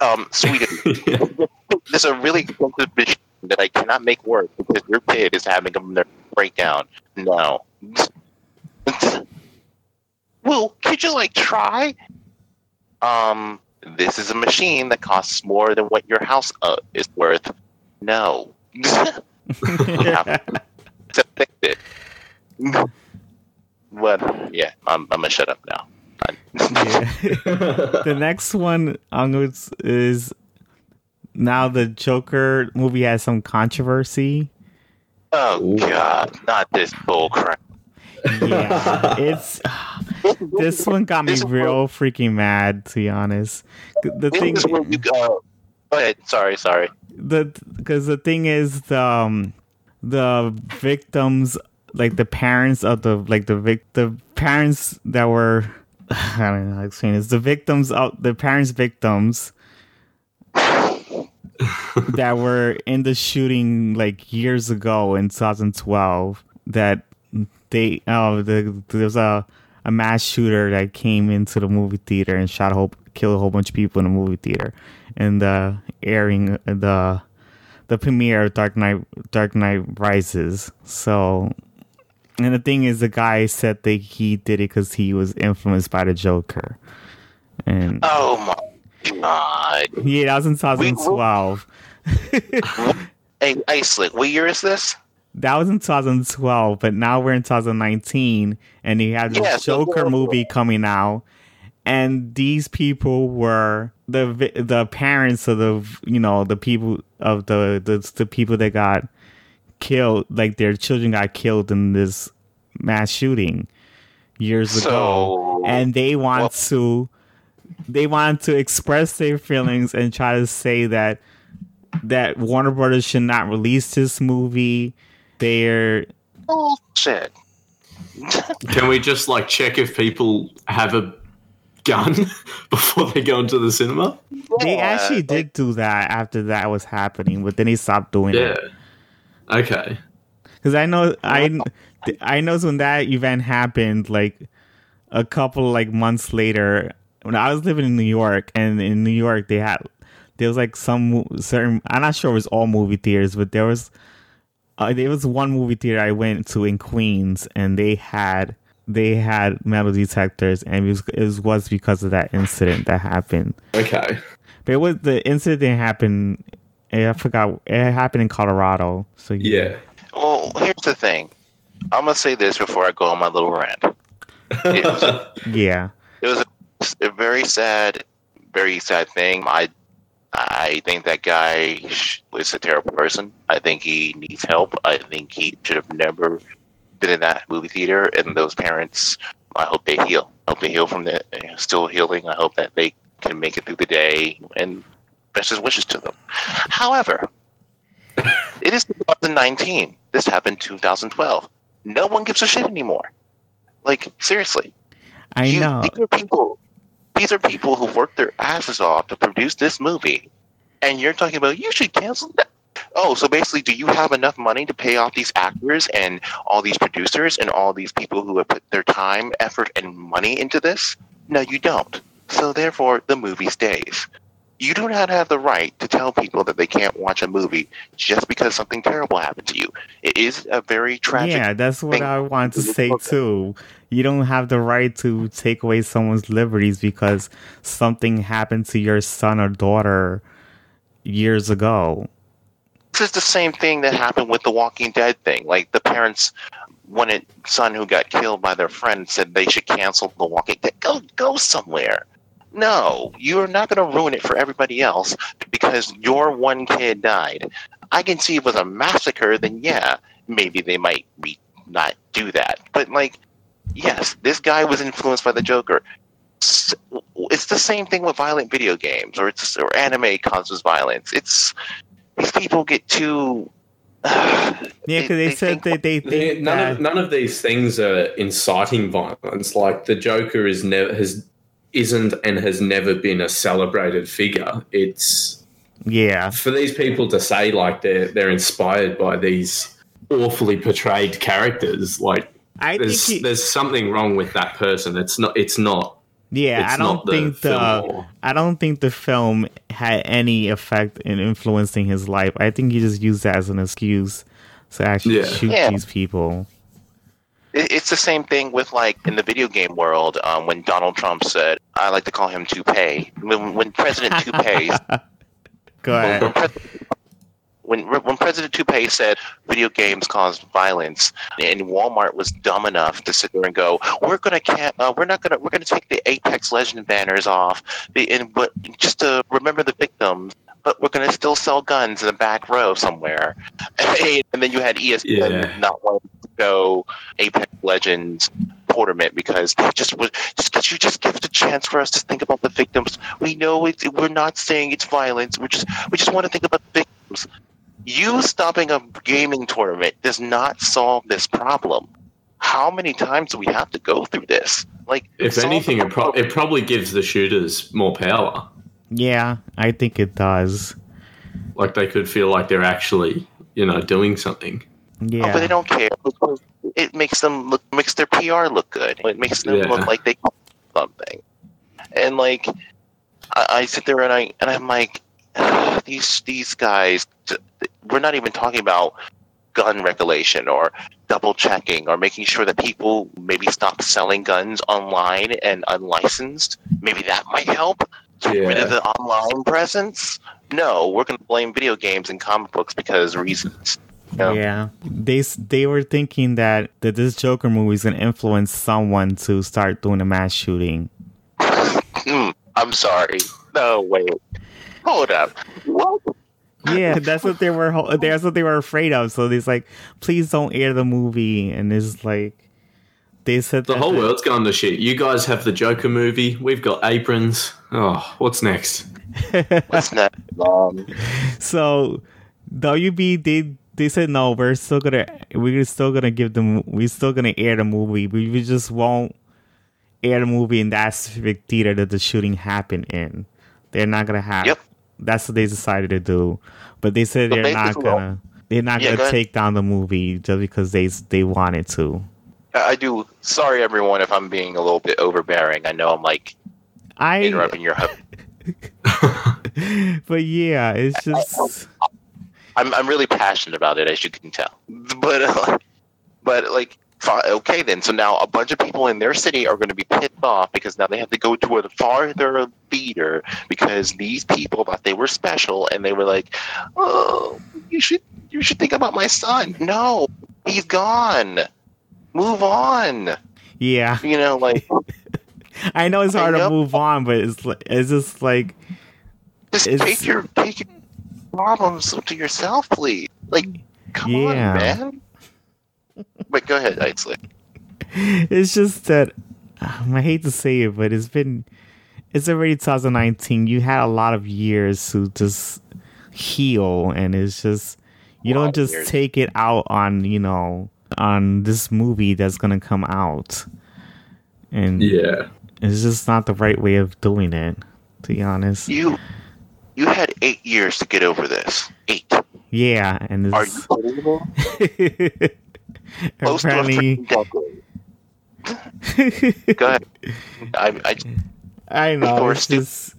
Um, Sweden, there's a really expensive machine that I cannot make work because your kid is having a breakdown. No. well, could you like try? Um, this is a machine that costs more than what your house uh, is worth. No. to fix it. But yeah, I'm, I'm gonna shut up now. the next one is now the Joker movie has some controversy. Oh God, not this bullcrap. Yeah, it's this one got me real freaking mad. To be honest, the thing. Is you go. Go ahead. Sorry, sorry. The because the thing is the um, the victims, like the parents of the like the vic the parents that were I don't know how to explain this. The victims of the parents' victims that were in the shooting like years ago in 2012 that they oh the, there was a a mass shooter that came into the movie theater and shot a whole killed a whole bunch of people in the movie theater and the airing the the premiere of Dark Knight Dark Knight Rises so and the thing is the guy said that he did it because he was influenced by the Joker. And oh my god. Yeah that was in 2012 hey, hey, Slick, what year is this? That was in 2012, but now we're in 2019, and you have the yeah, Joker so movie coming out, and these people were the the parents of the you know the people of the the, the people that got killed, like their children got killed in this mass shooting years so, ago, and they want well, to they want to express their feelings and try to say that that Warner Brothers should not release this movie. They're bullshit. Can we just like check if people have a gun before they go into the cinema? They actually did do that after that was happening, but then they stopped doing yeah. it. Yeah. Okay. Because I know I I know when that event happened, like a couple like months later, when I was living in New York, and in New York they had there was like some certain I'm not sure it was all movie theaters, but there was uh, there was one movie theater I went to in Queens, and they had they had metal detectors, and it was, it was because of that incident that happened. Okay, but it was the incident happened. Eh, I forgot it happened in Colorado. So yeah. yeah. Well, here's the thing. I'm gonna say this before I go on my little rant. It was a, yeah. It was a, a very sad, very sad thing. I I think that guy is a terrible person. I think he needs help. I think he should have never been in that movie theater. And those parents, I hope they heal. I hope they heal from the still healing. I hope that they can make it through the day and best his wishes to them. However, it is 2019. This happened 2012. No one gives a shit anymore. Like seriously, I you, know. These are people these are people who worked their asses off to produce this movie, and you're talking about you should cancel that. oh, so basically, do you have enough money to pay off these actors and all these producers and all these people who have put their time, effort, and money into this? No, you don't. So therefore, the movie stays. You do not have the right to tell people that they can't watch a movie just because something terrible happened to you. It is a very tragic. Yeah, that's what I want to say too. You don't have the right to take away someone's liberties because something happened to your son or daughter years ago. This is the same thing that happened with the Walking Dead thing. Like the parents wanted son who got killed by their friend said they should cancel the Walking Dead. Go go somewhere. No, you're not going to ruin it for everybody else because your one kid died. I can see it was a massacre. Then yeah, maybe they might be not do that. But like, yes, this guy was influenced by the Joker. It's the same thing with violent video games or it's or anime causes violence. It's these people get too yeah, because they, they, said that they think none that... of none of these things are inciting violence. Like the Joker is never has isn't and has never been a celebrated figure. It's yeah for these people to say like they're they're inspired by these awfully portrayed characters. Like I there's he, there's something wrong with that person. It's not. It's not. Yeah, it's I don't think the, the I don't think the film had any effect in influencing his life. I think he just used that as an excuse to actually yeah. shoot yeah. these people it's the same thing with like in the video game world um, when Donald Trump said, "I like to call him Toupee." When, when President Toupee, go ahead. When, when, when President Toupee said video games cause violence, and Walmart was dumb enough to sit there and go, "We're gonna can't, uh, we're not gonna, we're gonna take the Apex Legend banners off, and but just to remember the victims." but we're going to still sell guns in the back row somewhere. and then you had ESPN yeah. not wanting to go Apex Legends tournament because they just was just because you just give it a chance for us to think about the victims. We know it, we're not saying it's violence. We just we just want to think about the victims. You stopping a gaming tournament does not solve this problem. How many times do we have to go through this? Like, if anything, it, pro- it probably gives the shooters more power. Yeah, I think it does. Like they could feel like they're actually, you know, doing something. Yeah, oh, but they don't care. It makes them look, makes their PR look good. It makes them yeah. look like they something. And like, I, I sit there and I and I'm like, these these guys. We're not even talking about gun regulation or double checking or making sure that people maybe stop selling guns online and unlicensed. Maybe that might help get yeah. rid of the online presence? No, we're going to blame video games and comic books because reasons. You know? Yeah, they they were thinking that that this Joker movie is going to influence someone to start doing a mass shooting. I'm sorry. No, wait. Hold up. What? Yeah, that's what they were. That's what they were afraid of. So he's like, "Please don't air the movie." And it's like, they said the whole world's gone to shit. You guys have the Joker movie. We've got aprons. Oh, what's next? what's next? Um, so WB they they said no. We're still gonna we're still gonna give them. We're still gonna air the movie. We, we just won't air the movie in that specific theater that the shooting happened in. They're not gonna have. Yep. That's what they decided to do. But they said they're not gonna. They're not yeah, gonna take down the movie just because they they wanted to. I do. Sorry, everyone, if I'm being a little bit overbearing. I know I'm like I interrupting your but yeah, it's just. I'm I'm really passionate about it, as you can tell. But uh, but like okay then so now a bunch of people in their city are going to be pissed off because now they have to go to a farther theater because these people thought they were special and they were like oh you should you should think about my son no he's gone move on. Yeah. You know, like I know it's hard to move on, but it's it's just like just it's, take your take your problems to yourself, please. Like, come yeah. on, man. But go ahead, Isley. It's just that um, I hate to say it, but it's been it's already 2019. You had a lot of years to just heal, and it's just you don't just years. take it out on you know on this movie that's gonna come out, and yeah, it's just not the right way of doing it. To be honest, you you had eight years to get over this. Eight. Yeah, and Are you Close apparently, to a Go ahead. I, I, I know just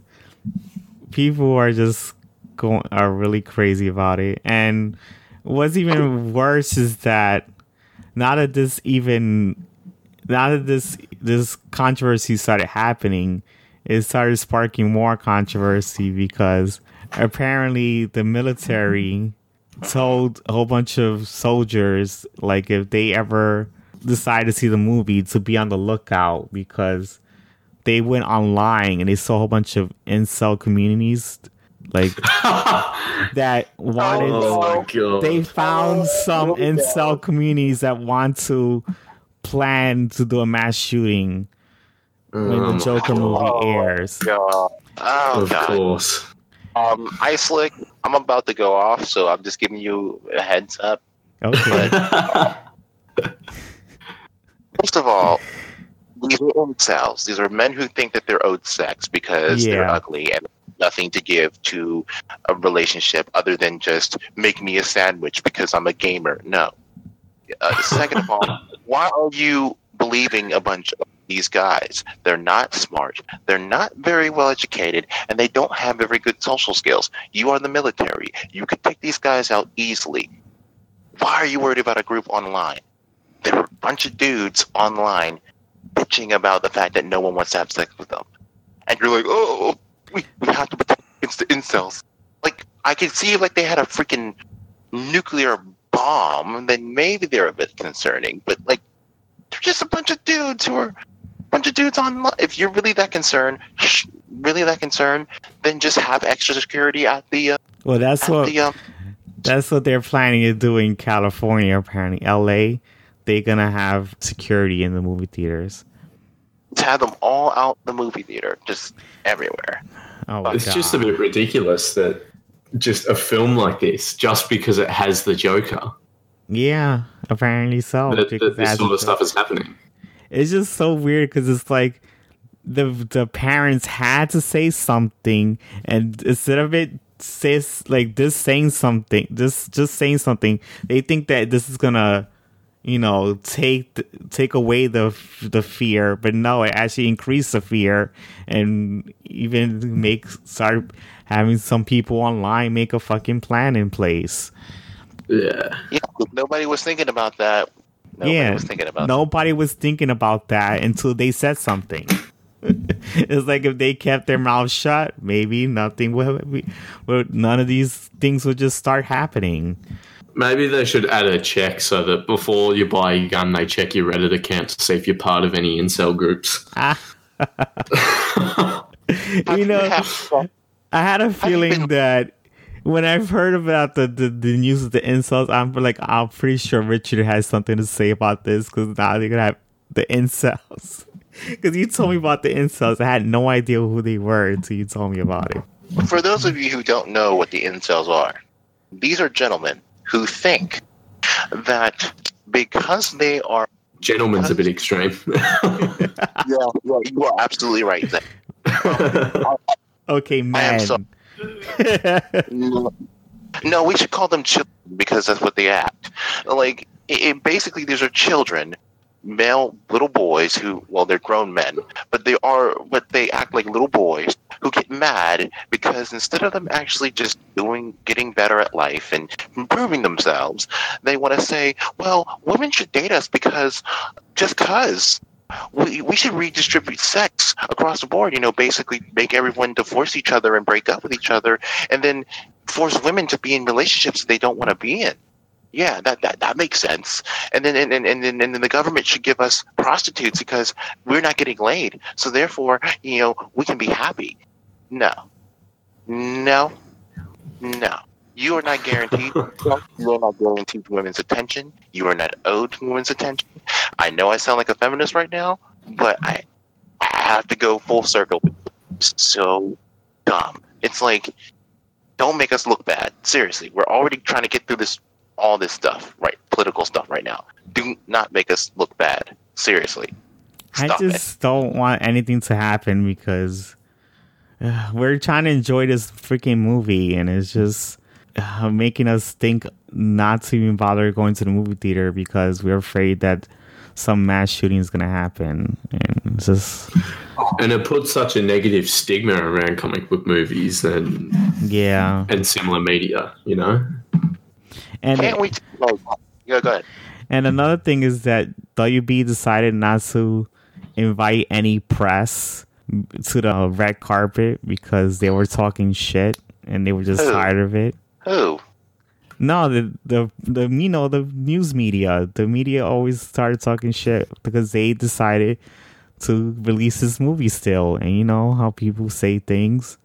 people are just going are really crazy about it, and what's even worse is that now that this even now that this this controversy started happening, it started sparking more controversy because apparently the military told a whole bunch of soldiers like if they ever decide to see the movie to be on the lookout because they went online and they saw a whole bunch of incel communities like that wanted oh my god. they found some incel communities that want to plan to do a mass shooting when Oh the my Joker movie God. airs. God. Oh, Of God. course. Um, Icelik, I'm about to go off, so I'm just giving you a heads up. Okay. First of all, these are incels. These are men who think that they're owed sex because they're ugly and nothing to give to a relationship other than just make me a sandwich because I'm a gamer. No. Uh, second of all, why are you believing a bunch of these guys? They're not smart. They're not very well educated, and they don't have very good social skills. You are the military. You could take these guys out easily. Why are you worried about a group online? There are a bunch of dudes online bitching about the fact that no one wants to have sex with them. And you're like, oh, oh we, we have to protect against the incels. Like, I could see like they had a freaking nuclear bomb, then maybe they're a bit concerning. But like, they're just a bunch of dudes who are bunch of dudes online. If you're really that concerned, really that concerned, then just have extra security at the uh, Well, that's what the um, that's what they're planning to do in California. Apparently, L.A. They're gonna have security in the movie theaters. to have them all out the movie theater, just everywhere. Oh, it's God. just a bit ridiculous that just a film like this, just because it has the Joker, yeah. Apparently so. that, because that this sort of stuff is happening. It's just so weird because it's like the the parents had to say something and instead of it says like this saying something this just saying something they think that this is gonna you know take take away the the fear but no it actually increased the fear and even make start having some people online make a fucking plan in place Yeah. Yeah, nobody was thinking about that. Nobody yeah, was thinking about nobody was thinking about that until they said something. it's like if they kept their mouths shut, maybe nothing would, be, would none of these things would just start happening. Maybe they should add a check so that before you buy a gun, they check your Reddit account to see if you're part of any incel groups. you know, I had a feeling been- that when I've heard about the, the, the news of the incels, I'm like, I'm pretty sure Richard has something to say about this because now they're gonna have the incels. Because you told me about the incels, I had no idea who they were until you told me about it. For those of you who don't know what the incels are, these are gentlemen who think that because they are Gentleman's a bit extreme. yeah, yeah you are absolutely right. Um, there. Okay, man. so- No, no, we should call them children because that's what they act. Like, it, it- basically, these are children, male little boys who, well, they're grown men, but they are, but they act like little boys who get mad because instead of them actually just doing, getting better at life and improving themselves, they want to say, well, women should date us because, just cause. We, we should redistribute sex across the board, you know, basically make everyone divorce each other and break up with each other and then force women to be in relationships they don't want to be in. Yeah, that, that, that makes sense. And then and, and, and, and then the government should give us prostitutes because we're not getting laid. So therefore, you know, we can be happy. No. No. No. You are not guaranteed. you are not guaranteed women's attention. You are not owed women's attention. I know I sound like a feminist right now, but I, I have to go full circle. It's so dumb. It's like, don't make us look bad. Seriously, we're already trying to get through this, all this stuff, right? Political stuff right now. Do not make us look bad. Seriously. I Stop it. just don't want anything to happen because uh, we're trying to enjoy this freaking movie and it's just uh, making us think not to even bother going to the movie theater because we're afraid that some mass shooting is going to happen. And it's just. And it puts such a negative stigma around comic book movies and yeah, and similar media, you know. And can't we? Oh, yeah, go ahead. And another thing is that WB decided not to invite any press to the red carpet because they were talking shit and they were just Who? tired of it. Who? No, the the the you know the news media. The media always started talking shit because they decided to release this movie still, and you know how people say things.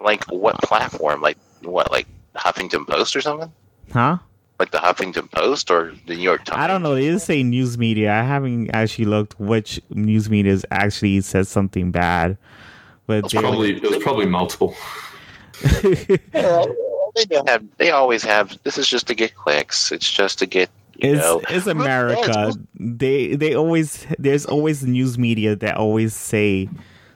Like what platform? Like what? Like Huffington Post or something? Huh? Like the Huffington Post or the New York Times? I don't know. They just say news media. I haven't actually looked which news media actually said something bad, but they, probably it was probably multiple. yeah, they have. They always have. This is just to get clicks. It's just to get. it's it's America. They they always there's always news media that always say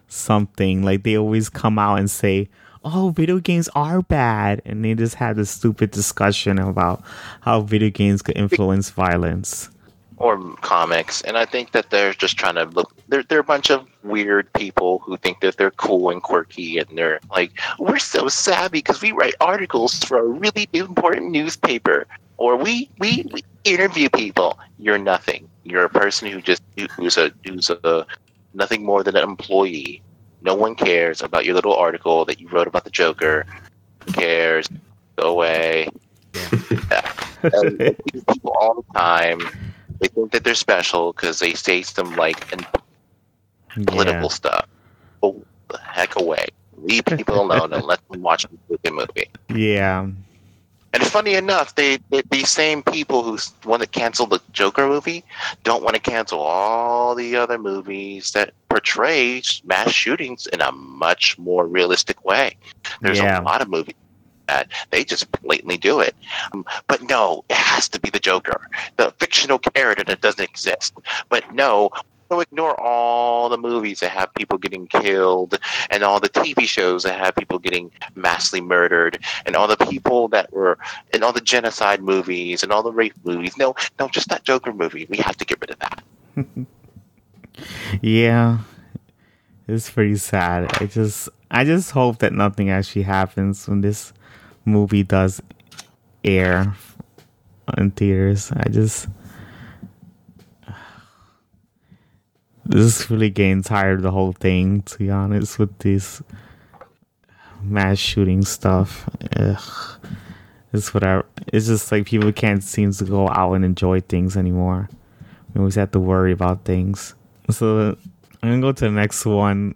something like they always come out and say oh, video games are bad. And they just had this stupid discussion about how video games could influence violence. Or comics. And I think that they're just trying to look, they're, they're a bunch of weird people who think that they're cool and quirky. And they're like, we're so savvy because we write articles for a really important newspaper. Or we, we, we interview people. You're nothing. You're a person who just, who's a, who's a, nothing more than an employee no one cares about your little article that you wrote about the Joker. Who cares? Go away. Yeah. people all the time. They think that they're special because they say some like political yeah. stuff. Go the heck away. Leave people alone and let them watch a movie. Yeah. And funny enough, they, they these same people who want to cancel the Joker movie don't want to cancel all the other movies that portray mass shootings in a much more realistic way. There's yeah. a lot of movies that they just blatantly do it. Um, but no, it has to be the Joker, the fictional character that doesn't exist. But no, to ignore all the movies that have people getting killed and all the TV shows that have people getting massively murdered and all the people that were in all the genocide movies and all the rape movies. No, no, just that Joker movie. We have to get rid of that. yeah. It's pretty sad. I just I just hope that nothing actually happens when this movie does air in theaters. I just this is really getting tired of the whole thing, to be honest, with this mass shooting stuff. Ugh. It's whatever. It's just like people can't seem to go out and enjoy things anymore. We always have to worry about things. So I'm gonna go to the next one,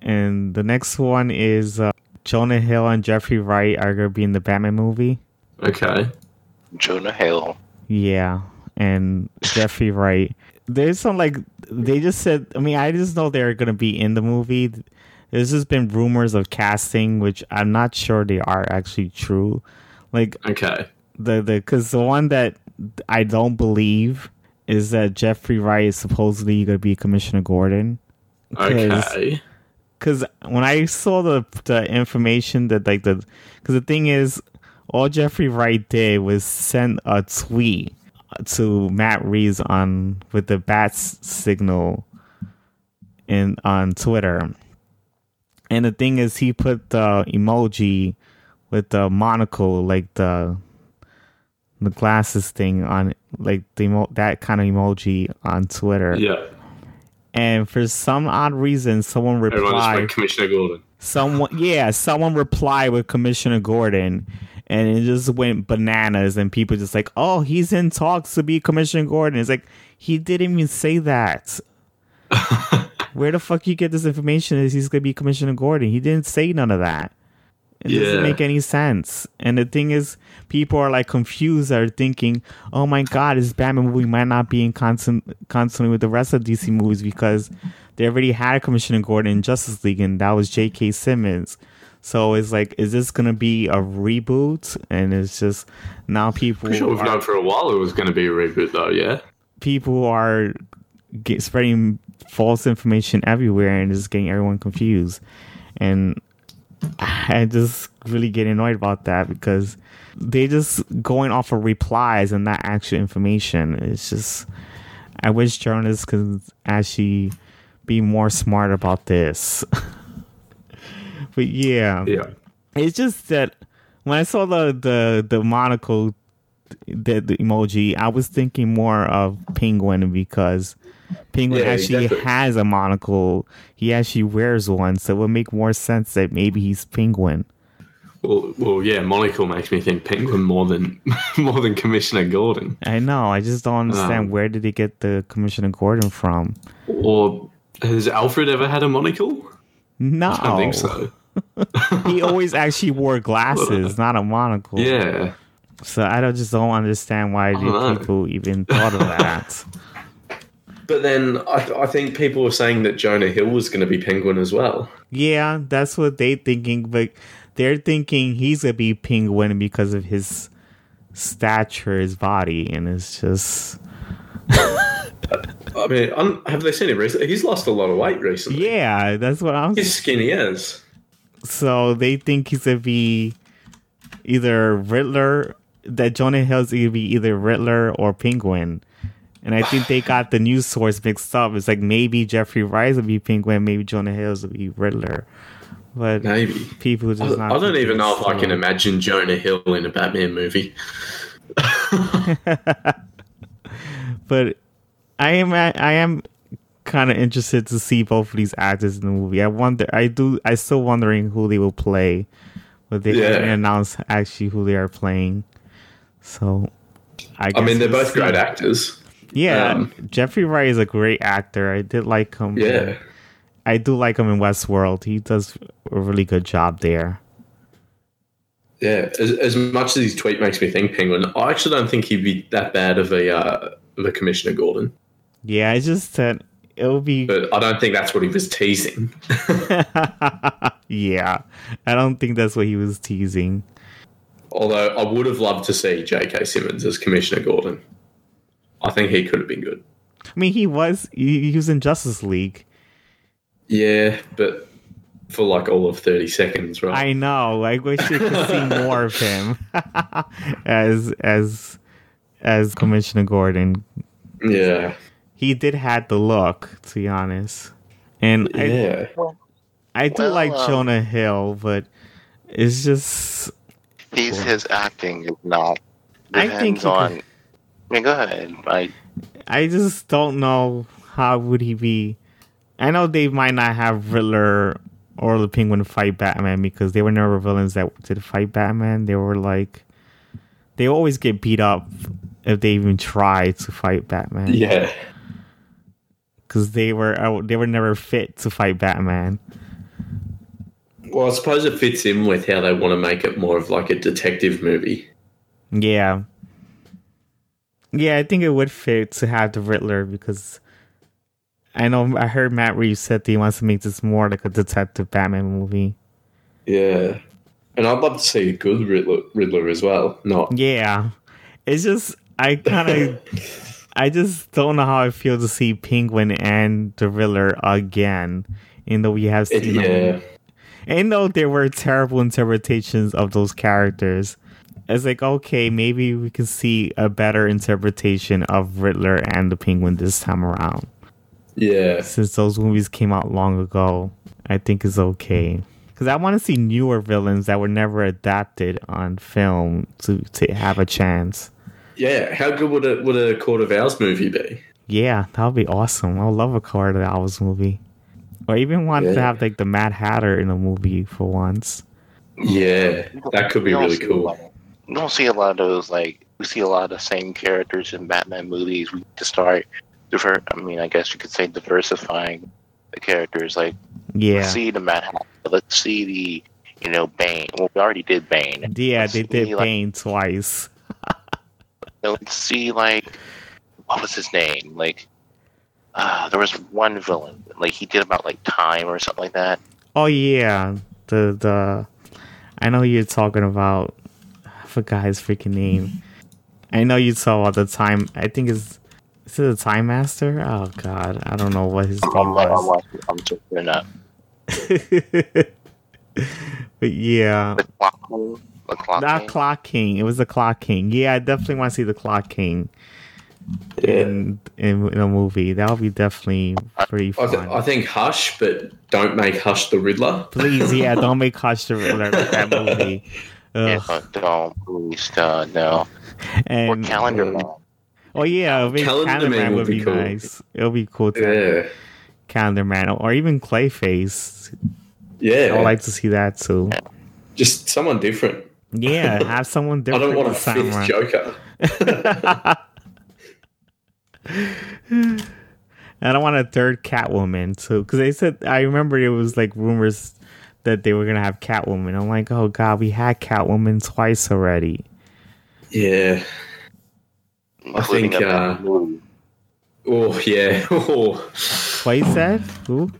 and the next one is uh, Jonah Hill and Jeffrey Wright are gonna be in the Batman movie. Okay. Jonah Hill. Yeah, and Jeffrey Wright there's some like they just said. I mean, I just know they're gonna be in the movie. There's just been rumors of casting, which I'm not sure they are actually true. Like, okay, the the because the one that I don't believe is that Jeffrey Wright is supposedly gonna be Commissioner Gordon. okay. Because when I saw the the information that like the because the thing is, all Jeffrey Wright did was send a tweet to Matt Reeves on with the bats signal in on Twitter. And the thing is, he put the emoji with the monocle, like the the glasses thing on, like the emo- that kind of emoji on Twitter. Yeah. And for some odd reason, someone replied, Commissioner Gordon. Someone, yeah, someone replied with Commissioner Gordon, and it just went bananas and people just like oh he's in talks to be commissioner gordon. It's like he didn't even say that. Where the fuck you get this information is he's gonna be commissioner gordon? He didn't say none of that it yeah. doesn't make any sense and the thing is people are like confused are thinking oh my god this batman movie might not be in constant constantly with the rest of dc movies because they already had commissioner gordon in justice league and that was j.k simmons so it's like, is this gonna be a reboot? And it's just now people. sure we've known for a while it was gonna be a reboot, though. Yeah. People are get, spreading false information everywhere and just getting everyone confused. And I just really get annoyed about that because they just going off of replies and not actual information. It's just I wish journalists could actually be more smart about this. but yeah, Yeah. it's just that when I saw the the the monocle, the, the emoji, I was thinking more of penguin because penguin Yeah, actually definitely. has a monocle. He actually wears one, so it would make more sense that maybe he's penguin. Well, well, yeah. Monocle makes me think Penguin more than more than Commissioner Gordon. I know. I just don't understand Um, where did he get the Commissioner Gordon from? Or has Alfred ever had a monocle? No, I don't think so. he always actually wore glasses, not a monocle. Yeah. So I don't just don't understand why don't people even thought of that. But then I, I think people were saying that Jonah Hill was going to be Penguin as well. yeah, that's what they're thinking, but they're thinking he's gonna be penguin because of his stature, his body, and it's just I mean, un, have they seen him recently? He's lost a lot of weight recently. yeah, that's what I'm. He's skinny as. So they think he's gonna be either Riddler. That Jonah Hill's gonna be either Riddler or Penguin. And I think they got the news source mixed up. It's like maybe Jeffrey Wright will be Penguin, maybe Jonah Hill's will be Riddler. But Maybe. people I, just not. I don't even know if I can imagine Jonah Hill in a Batman movie. but I am I am kind of interested to see both of these actors in the movie. I wonder I do I still wondering who they will play, but they Yeah. haven't announced actually who they are playing. So I, I mean, they're both see. great actors. Yeah, Um, Jeffrey Wright is a great actor. I did like him. Yeah. I do like him in Westworld. He does a really good job there. Yeah. As, as much as his tweet makes me think Penguin, I actually don't think he'd be that bad of a, uh, of a Commissioner Gordon. Yeah, it's just that it'll be. But I don't think that's what he was teasing. yeah, I don't think that's what he was teasing. Although I would have loved to see J.K. Simmons as Commissioner Gordon. I think he could have been good. I mean, he was he, he was in Justice League. Yeah, but for like all of 30 seconds, right? I know. I wish you could see more of him as as as Commissioner Gordon. yeah. He did had the look, to be honest. And I Yeah. I do Well, like um, Jonah Hill, but it's just He's his acting is not. I Depends think on. could- I go ahead. I I just don't know how would he be. I know they might not have Riddler or the Penguin fight Batman because they were never villains that did fight Batman. They were like they always get beat up if they even try to fight Batman Yeah. because they were uh, they were never fit to fight Batman. Well, I suppose it fits in with how they want to make it more of like a detective movie. Yeah. Yeah, I think it would fit to have the Riddler because I know I heard Matt Reeves said that he wants to make this more like a detective Batman movie. Yeah. And I'd love to see a good Riddler, Riddler as well. Not. Yeah. It's just I kind of I just don't know how I feel to see Penguin and the Riddler again. Even though we have seen them. yeah. And though there were terrible interpretations of those characters, it's like okay, maybe we can see a better interpretation of Riddler and the Penguin this time around. Yeah. Since those movies came out long ago, I think it's okay. Because I want to see newer villains that were never adapted on film to, to have a chance. Yeah. How good would a, would a Court of Owls movie be? Yeah, that would be awesome. I would love a Court of Owls movie. Or even want to have like the Mad Hatter in a movie for once. Yeah. That could be really cool. We don't see a lot of those. Like we see a lot of the same characters in Batman movies. We need to start. Diver- I mean, I guess you could say diversifying the characters. Like Yeah. let's see the Mad Hatter. Let's see the you know Bane. Well, we already did Bane. Yeah, Let's they did like, Bane twice. Let's see like what was his name? Like uh, there was one villain. Like he did about like time or something like that. Oh yeah, the the I know you're talking about. I forgot his freaking name. I know you saw about the time. I think it's is it the Time Master? Oh God, I don't know what his name I'm, I'm, was. I'm, I'm checking it up. but yeah, The Clock King. The Clock not King. Clock King. It was the Clock King. Yeah, I definitely want to see the Clock King in in, in a movie. That would be definitely pretty I, fun. th- I think Hush, but don't make Hush the Riddler. Please, yeah, don't make Hush the Riddler with that movie. Yeah, Ugh. don't please, uh, no. Or Calendar Man. oh yeah, maybe Calendar Calendar, Man Man would would be be cool. nice. It'll be cool to have Yeah, Calendar Man or even Clayface. yeah. I would like to see that too. Just someone different. Yeah, have someone different. I don't want a this fifth. Joker. I don't want a third Catwoman too, because they said I remember it was like rumors that they were gonna have Catwoman. I'm like, oh god, we had Catwoman twice already. Yeah. Including think, uh. Oh yeah. Oh. What you said? Who?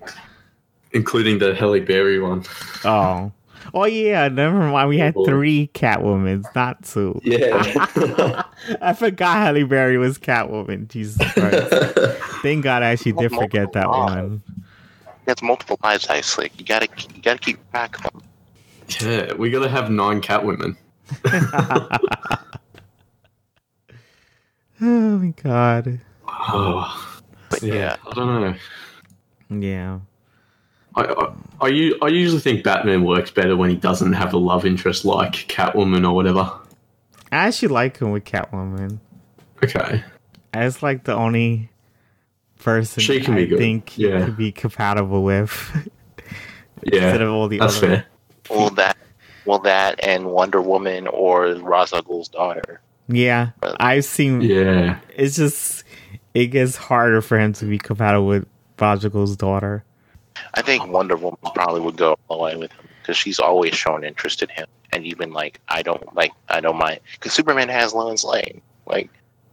Including the Halle Berry one. Oh, oh yeah. Never mind. We had Oh. three Catwomans, not two. Yeah. I forgot Halle Berry was Catwoman. Jesus Christ! Thank God I actually did forget that one. That's multiple lives, I slick. You gotta, you gotta keep track of them. yeah. We gotta have nine Catwomen. Oh my God. Oh. But Yeah. yeah, I don't know. Yeah. I, I, I, u- I usually think Batman works better when he doesn't have a love interest like Catwoman or whatever. I actually like him with Catwoman. Okay. As like the only person She can be I good. think Yeah. could be compatible with Yeah. instead of all the That's other. fair. well that, well that, and Wonder Woman or Ra's al Ghul's daughter. Yeah, I've seen. Yeah. It's just it gets harder for him to be compatible with Ra's al Ghul's daughter. I think Wonder Woman probably would go all the way with him because she's always shown interest in him, and even like I don't like I don't mind because Superman has Lois Lane. Like,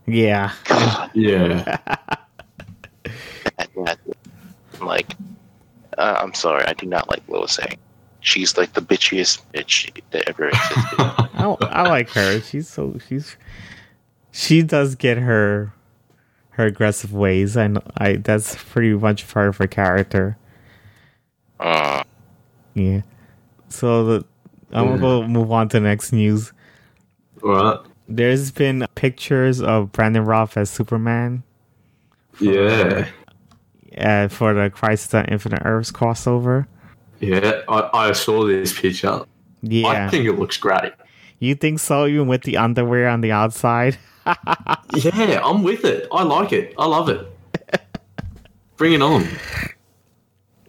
Yeah, God, Yeah. that, that, like, uh, I'm sorry, I do not like Lois Lane. She's like the bitchiest bitch that ever existed. I, I like her. She's so she's she does get her her aggressive ways. I know. I that's pretty much part of her character. uh, Yeah. So the I'm gonna go move on to the next news. All right. There's been pictures of Brandon Routh as Superman Yeah. Uh, for the Crisis on Infinite Earths crossover. Yeah. I, I saw this picture. Yeah, I think it looks great. you think so? Even with the underwear on the outside. Yeah, I'm with it. I like it. I love it. Bring it on.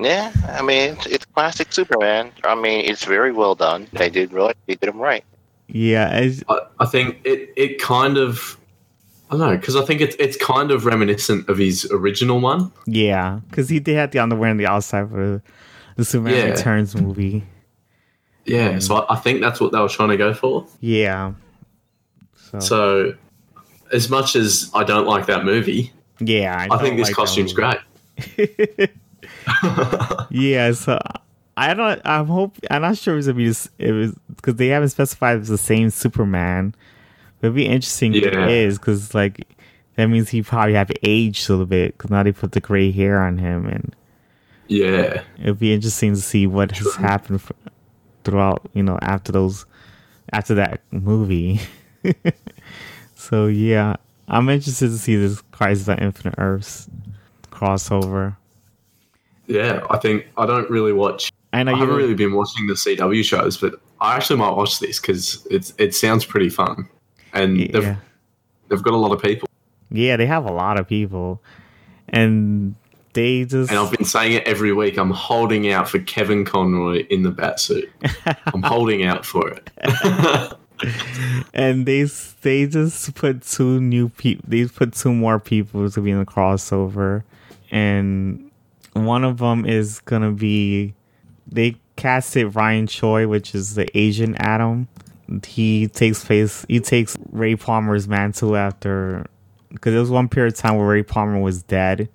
yeah, I mean, it's, it's classic Superman. I mean, it's very well done. They did really, they did him right. Yeah, I, I think it, it kind of I don't know because I think it's it's kind of reminiscent of his original one. yeah, because he did have the underwear on the outside for the Superman Yeah. Returns movie. Yeah, so I, I think that's what they were trying to go for. Yeah. So, So as much as I don't like that movie, yeah, I, don't think this like costume's great. yeah, so I don't. I'm hope. I'm not sure if it's gonna be. this- It was because they haven't specified if it's the same Superman. It'd be interesting if it is because like that means he probably have aged a little bit because now they put the gray hair on him, and Yeah, it'd be interesting to see what has happened f throughout. You know, after those, after that movie. so yeah, I'm interested to see this Crisis on Infinite Earths crossover. yeah. I think I don't really watch. I I haven't really been watching the CW shows, but I actually might watch this because it's it sounds pretty fun, and Yeah. they've they've got a lot of people. Yeah, they have a lot of people, and they just And I've been saying it every week. I'm holding out for Kevin Conroy in the bat suit. I'm holding out for it. and they they just put two new people. They put two more people to be in the crossover, and one of them is gonna be they casted Ryan Choi, which is the Asian Atom. He takes place. He takes Ray Palmer's mantle after because there was one period of time where Ray Palmer was dead,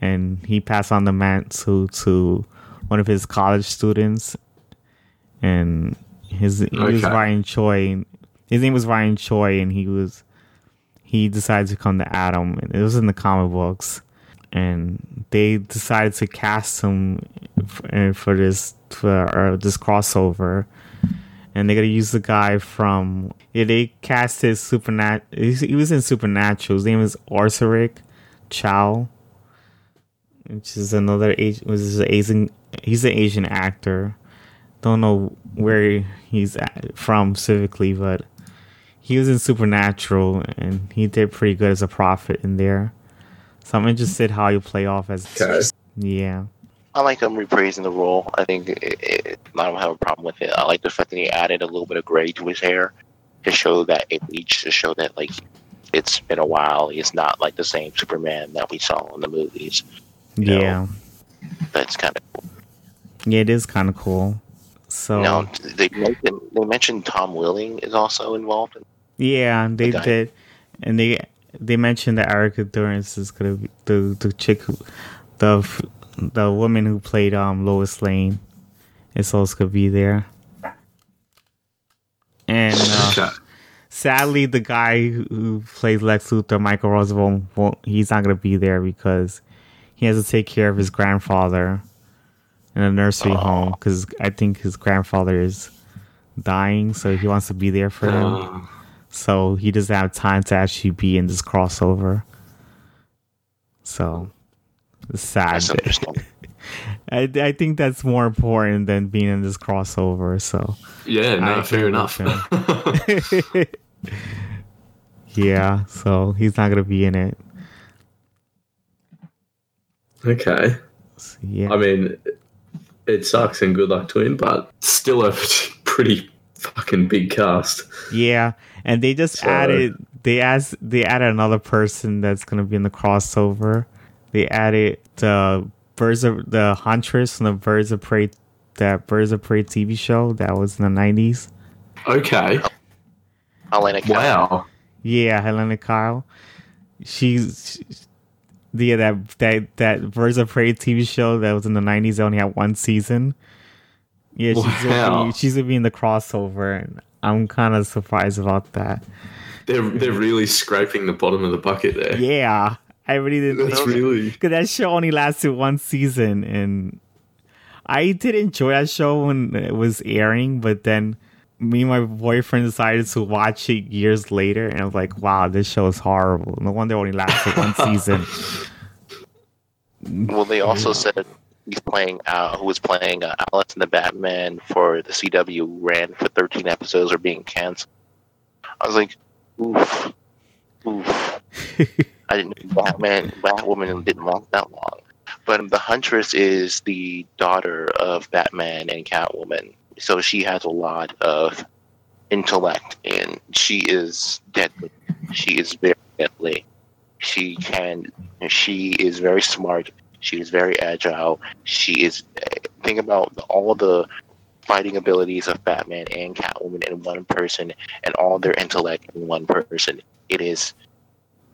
and he passed on the mantle to one of his college students, and his he was Ryan Choi. His name was Ryan Choi, and he was he decided to come to Atom. and It was in the comic books, and they decided to cast him for, eh, for this for this crossover, and they're gonna use the guy from yeah they cast his Supernat. He was in Supernatural. His name is Osric Chau, which is another Asian. Was an Asian. He's an Asian actor. Don't know where he's from civically, but he was in Supernatural and he did pretty good as a prophet in there. So I'm interested how you play off as. Yeah. I like him reprising the role. I think it, it, I don't have a problem with it. I like the fact that he added a little bit of gray to his hair to show that it bleached to show that like it's been a while. He's not like the same Superman that we saw in the movies. yeah, know? that's kind of cool. Yeah, it is kind of cool. So no, they mentioned they mentioned Tom Welling is also involved. In yeah, they the did, and they they mentioned that Erica Durance is gonna be the the chick, who, the the woman who played um Lois Lane, is also gonna be there. And uh, sadly, the guy who plays Lex Luthor, Michael Roosevelt, won't, he's not gonna be there because he has to take care of his grandfather in a nursery home because I think his grandfather is dying, so he wants to be there for him. So he doesn't have time to actually be in this crossover. So sad. I, I think that's more important than being in this crossover. So yeah, no, I fair enough. yeah, so he's not gonna be in it. Okay. So, yeah. I mean, it sucks and good luck to him, but still a pretty fucking big cast. Yeah, and they just so. added they asked they added another person that's gonna be in the crossover. They added the Birds of the Huntress and the Birds of Prey that Birds of Prey TV show that was in the nineties. Okay. Helena Kyle. Wow. Yeah, Helena Kyle. She's yeah that that that Birds of Prey TV show that was in the nineties only had one season. Yeah, she's wow. gonna be, she's gonna be in the crossover, and I'm kind of surprised about that. They're they're really scraping the bottom of the bucket there. Yeah, I really didn't. That's really because that show only lasted one season, and I did enjoy that show when it was airing, but then me and my boyfriend decided to watch it years later, and I was like, "Wow, this show is horrible." No wonder it only lasted one season. Well, they also said he's playing uh, who was playing uh, Alice in the Batman for the CW ran for 13 episodes are being canceled. I was like, oof, oof. I didn't know Batman, Batwoman didn't last that long. But the Huntress is the daughter of Batman and Catwoman so she has a lot of intellect and she is deadly. She is very deadly. She can, she is very smart. She is very agile. She is, think about all the fighting abilities of Batman and Catwoman in one person and all their intellect in one person. It is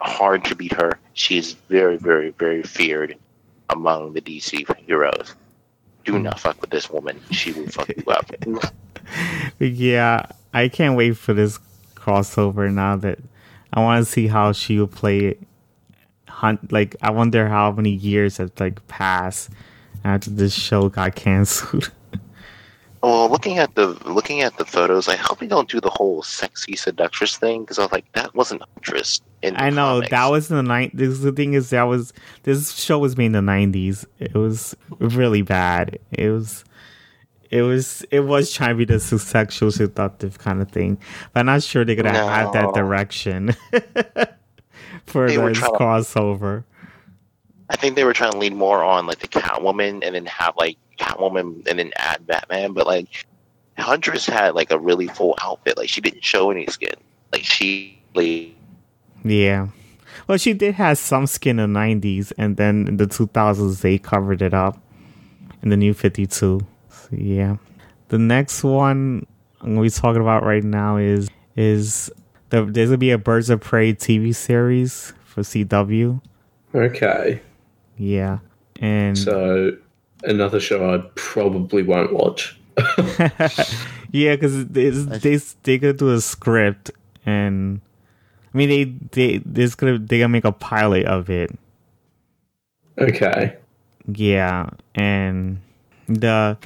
hard to beat her. She is very, very, very feared among the DC heroes do hmm. not fuck with this woman. She will fuck you up. yeah, I can't wait for this crossover now that I want to see how she will play it. Hunt like I wonder how many years have like passed after this show got canceled. Well, looking at the looking at the photos, I hope they don't do the whole sexy seductress thing because I was like, that wasn't interest. In I know comics. that was in the night. This The thing is, that was this show was made in the nineties. It was really bad. It was. It was it was trying to be the sexual seductive kind of thing, but I'm not sure they're gonna no. have that direction for they this crossover. I think they were trying to lean more on like the Catwoman and then have like Catwoman and then add Batman, but like Huntress had like a really full outfit. Like she didn't show any skin. Like she like Yeah. Well she did have some skin in the nineties and then in the two thousands they covered it up in the new fifty two. So, yeah. The next one I'm gonna be talking about right now is is the, there's gonna be a Birds of Prey TV series for CW. Okay. Yeah. And so another show I probably won't watch. yeah, because they they gonna do a script, and I mean they they they're gonna they gonna make a pilot of it. Okay. Yeah, and the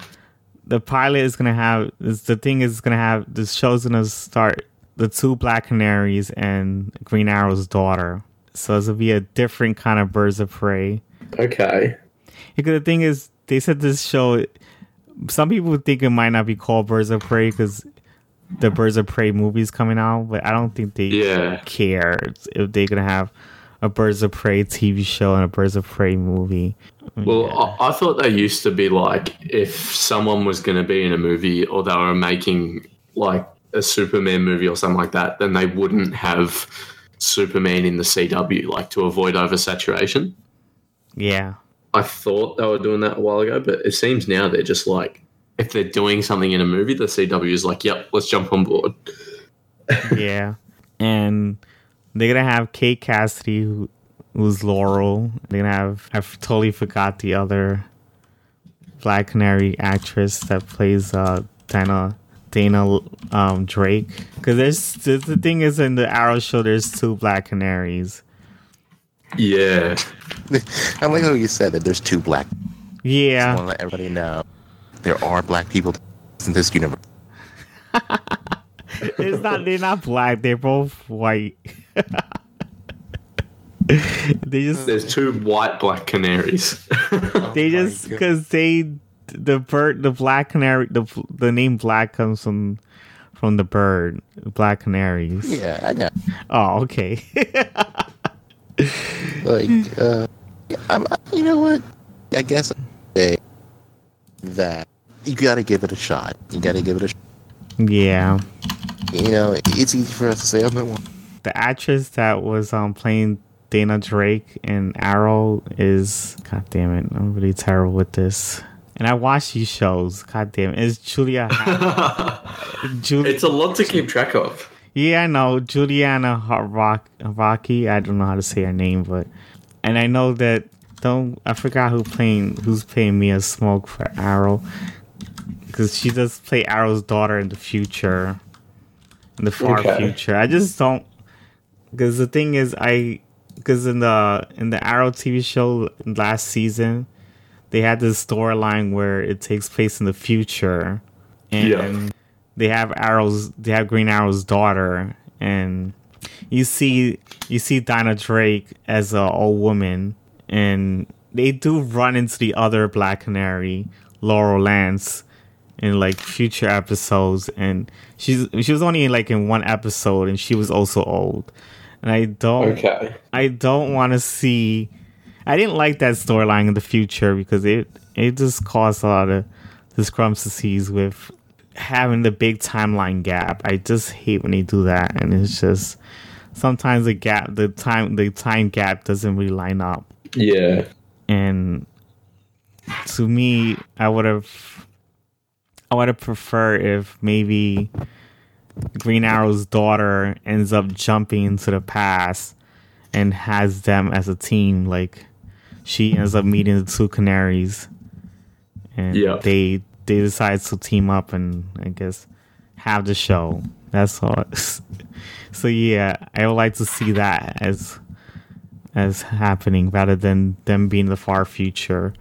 the pilot is gonna have is the thing is gonna have the show's gonna start the two Black Canaries and Green Arrow's daughter. So it's gonna be a different kind of Birds of Prey. Okay. Because the thing is, they said this show. Some people think it might not be called Birds of Prey because the Birds of Prey movies coming out, but I don't think they Yeah. care if they're gonna have a Birds of Prey TV show and a Birds of Prey movie. Well, Yeah. I, I thought they used to be like if someone was going to be in a movie or they were making like a Superman movie or something like that, then they wouldn't have Superman in the CW, like to avoid oversaturation. yeah, I thought they were doing that a while ago, but it seems now they're just like, if they're doing something in a movie, the CW is like, yep, let's jump on board. yeah, and they're gonna have Kate Cassidy, who, who's Laurel. They're gonna have I f- totally forgot the other Black Canary actress that plays uh, Dinah Dinah um, Drake. Because there's the thing is in the Arrow show, there's two Black Canaries. Yeah. I like how you said that there's two black. I Yeah, want to let everybody know there are black people in this universe. it's not. They're not black. They're both white. they just There's two white black canaries. they oh my just because they the bird the black canary the the name black comes from from the bird black canaries. Yeah, I know. Oh, okay. Like, uh, I'm, you know what? I guess I'd say that you gotta give it a shot. You gotta give it a. Sh- yeah. you know, it's easy for us to say, "I'm the one." The actress that was um playing Dinah Drake in Arrow is god damn it. I'm really terrible with this. And I watch these shows. God damn it. It's Julia. Julia. it's a lot to keep track of. Yeah, I know Juliana Harvak- Harvaki. I don't know how to say her name, but and I know that don't I forgot who playing who's playing Mia Smoak for Arrow because she does play Arrow's daughter in the future, in the far Okay. future. I just don't because the thing is I because in the in the Arrow TV show last season they had this storyline where it takes place in the future and Yeah. They have arrows they have green arrow's daughter and you see you see dinah drake as a old woman and they do run into the other black canary laurel lance in like future episodes and she's she was only in like in one episode and she was also old and i don't Okay. I don't want to see. I didn't like that storyline in the future because it it just caused a lot of discrepancies with having the big timeline gap. I just hate when they do that, and it's just sometimes the gap, the time, the time gap doesn't really line up. Yeah. And to me, I would have, I would have preferred if maybe Green Arrow's daughter ends up jumping into the past and has them as a team. Like she ends up meeting the two canaries, and Yeah. they they decide to team up and I guess have the show. That's all. so yeah, I would like to see that as as happening rather than them being the far future.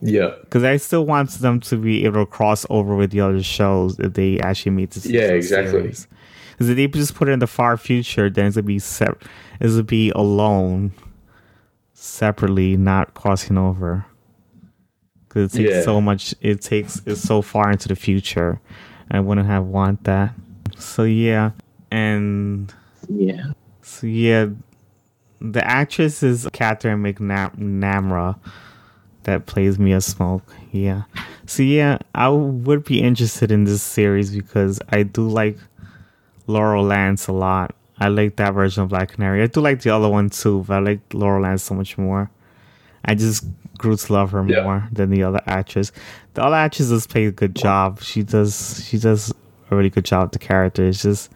Yeah. Because I still want them to be able to cross over with the other shows if they actually meet the Yeah, exactly. Because if they just put it in the far future, then it's gonna be sep- it's gonna be alone, separately, not crossing over. Because it takes Yeah. so much. It takes it's so far into the future. I wouldn't have want that. So yeah, and Yeah. so yeah, the actress is Katherine McNamara that plays Mia Smoak. Yeah. So yeah, I would be interested in this series because I do like Laurel Lance a lot. I like that version of Black Canary. I do like the other one too, but I like Laurel Lance so much more. I just grew to love her Yeah. more than the other actress. The other actress does play a good job. She does she does a really good job with the character. It's just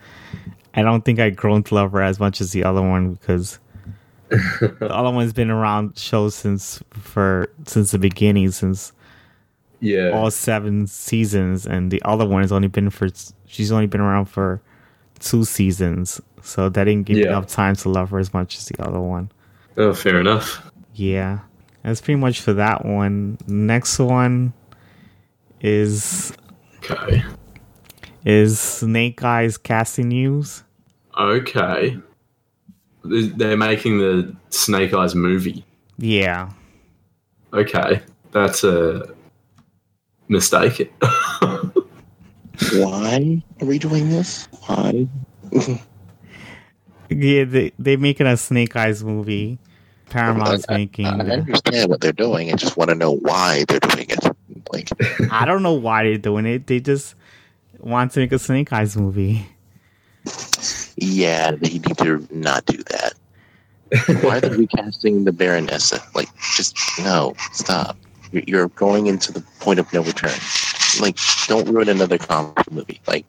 I don't think I've grown to love her as much as the other one because the other one's been around shows since for since the beginning, since Yeah. all seven seasons, and the other one has only been for she's only been around for two seasons, so that didn't give me Yeah. enough time to love her as much as the other one. oh, fair enough. Yeah, That's pretty much for that one. Next one is Okay. is Snake Eyes casting news. Okay. They're making the Snake Eyes movie. Yeah. Okay. That's a mistake. Why are we doing this? Why? Yeah, they they're making a Snake Eyes movie. Paramount's I, making. I, I understand what they're doing. I just want to know why they're doing it. Like, I don't know why they're doing it. They just want to make a Snake Eyes movie. yeah, they need to not do that. Why are they recasting the Baroness? Like, just no, stop. You're, you're going into the point of no return. Like, don't ruin another comic movie. Like,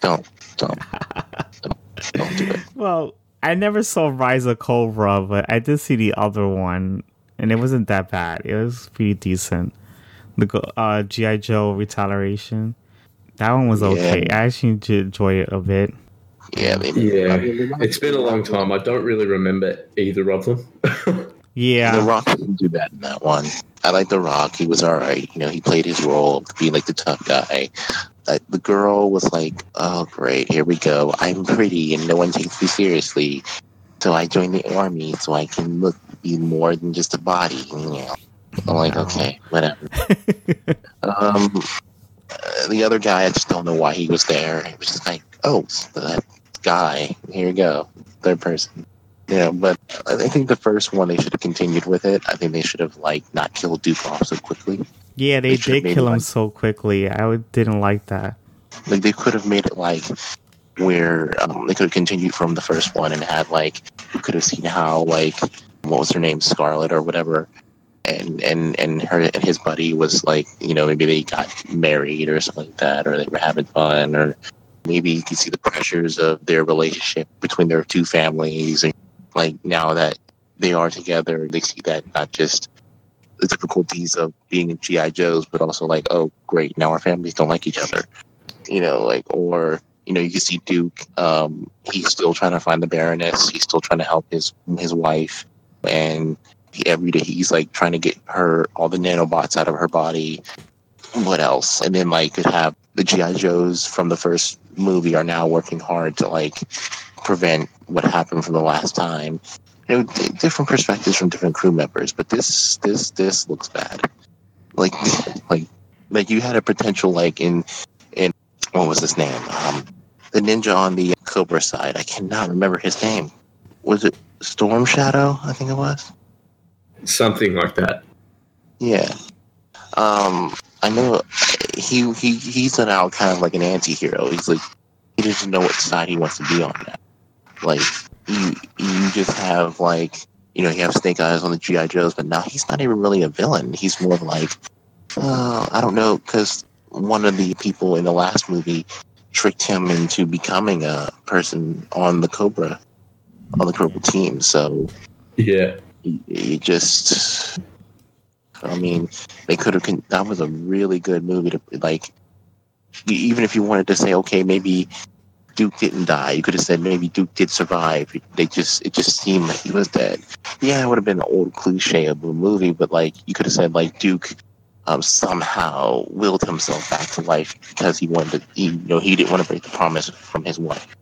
don't, don't, don't, don't do it. Well, I never saw Rise of Cobra, but I did see the other one, and it wasn't that bad. It was pretty decent. The uh, GI Joe Retaliation. That one was okay. Yeah. I actually did enjoy it a bit. Yeah, they, Yeah. I mean, The it's been a long time. I don't really remember either of them. Yeah, The Rock didn't do bad in that one. I like The Rock. He was all right. You know, he played his role of being like the tough guy. Uh, the girl was like, "Oh, great, here we go. I'm pretty, and no one takes me seriously. So I joined the army so I can look be more than just a body." You know, I'm like, Wow. okay, whatever. um, uh, the other guy, I just don't know why he was there. It was just like, oh, that guy. Here you go, third person. Yeah, but I I think the first one they should have continued with it. I think they should have like not killed Duke off so quickly. Yeah, they They did kill him like- so quickly. I didn't like that. Like they could have made it like where um, they could have continued from the first one and had like you could have seen how like what was her name Scarlet or whatever, and and and her and his buddy was like you know maybe they got married or something like that or they were having fun or maybe you could see the pressures of their relationship between their two families and like now that they are together they see that not just the difficulties of being in GI Joes but also like oh great now our families don't like each other you know, like, or, you know, you can see Duke, um, he's still trying to find the Baroness. He's still trying to help his, his wife. And he, every day he's like trying to get her, all the nanobots out of her body. What else? And then like could have the G.I. Joes from the first movie are now working hard to like prevent what happened from the last time. You know, d- different perspectives from different crew members, but this, this, this looks bad. Like, like, like you had a potential like in in what was his name? Um, the ninja on the Cobra side. I cannot remember his name. Was it Storm Shadow? I think it was. Something like that. Yeah. Um, I know he he he's now kind of like an anti-hero. He's like he doesn't know what side he wants to be on now. Like you you just have like you know you have Snake Eyes on the GI Joes, but now he's not even really a villain. He's more like uh, I don't know because one of the people in the last movie tricked him into becoming a person on the Cobra on the Cobra team. So Yeah. you, just i mean they could have con- that was a really good movie to like even if you wanted to say okay maybe duke didn't die you could have said maybe duke did survive they just it just seemed like he was dead yeah it would have been an old cliche of a movie but like you could have said like duke um, somehow willed himself back to life because he wanted to he, you know he didn't want to break the promise from his wife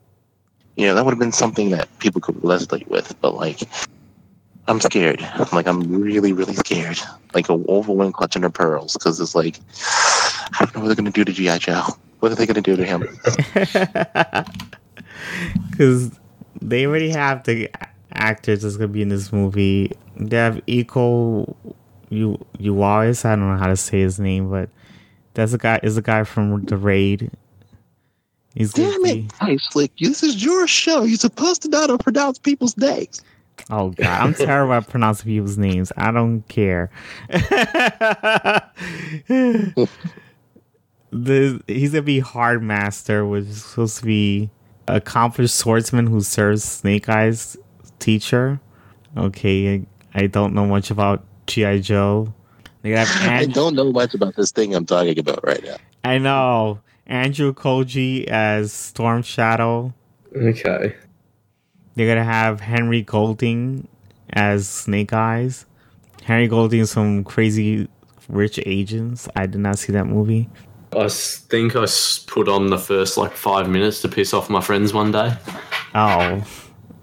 you know that would have been something that people could resonate with but like I'm scared. Like, I'm really, really scared. Like a wolverine clutching her pearls because it's like, I don't know what they're gonna do to GI Joe. What are they gonna do to him? Because they already have the actors that's gonna be in this movie. They have Iko you Uwais. I don't know how to say his name, but that's a guy. Is a guy from the Raid. He's Damn it! Hey, Slick, this is your show. You're supposed to know to pronounce people's names. Oh god, I'm terrible at pronouncing people's names. I don't care. the he's gonna be Hard Master, which is supposed to be accomplished swordsman who serves Snake Eyes teacher. Okay, I, I don't know much about GI Joe. They have I don't know much about this thing I'm talking about right now. I know Andrew Koji as Storm Shadow. Okay. They're gonna have Henry Golding as Snake Eyes. Henry Golding, is some crazy rich Asians. I did not see that movie. I think I put on the first like five minutes to piss off my friends one day. Oh.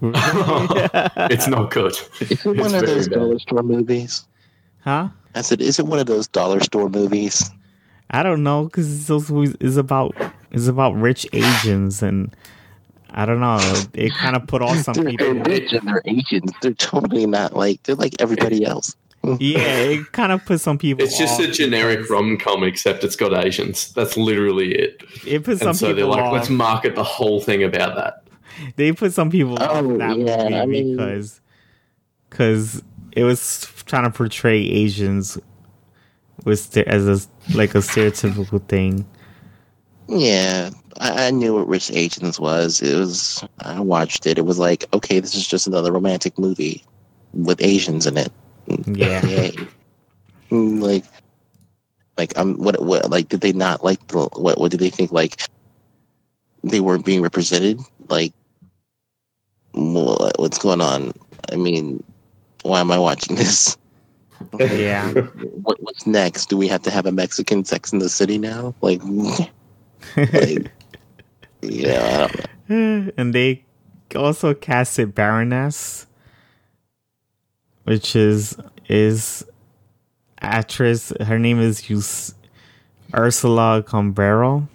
it's not good. Is it one It's of those bad. dollar store movies? Huh? I said, is it one of those dollar store movies? I don't know because those movies is about is about rich Asians and I don't know. It kind of put off some They're, people. they're rich and they're Asians. They're totally not like they're like everybody else. Yeah, it kind of puts some people. It's just a generic rom com, except it's got Asians. That's literally it. It put some And so they're like, off. let's market the whole thing about that. they put some people Oh, off that yeah, movie I mean- because because it was trying to portray Asians was st- as a like a stereotypical thing. Yeah, I, I knew what Rich Asians was. It was I watched it. It was like, okay, this is just another romantic movie with Asians in it. Yeah. Yay. Mm, like, like um, what, what, like, did they not like the what? What did they think? Like, they weren't being represented. Like, what's going on? I mean, why am I watching this? Yeah. What, what's next? Do we have to have a Mexican Sex in the City now? Like, like yeah, I don't know. and they also casted Baroness, which is is actress. Her name is Us- Ursula Corbero.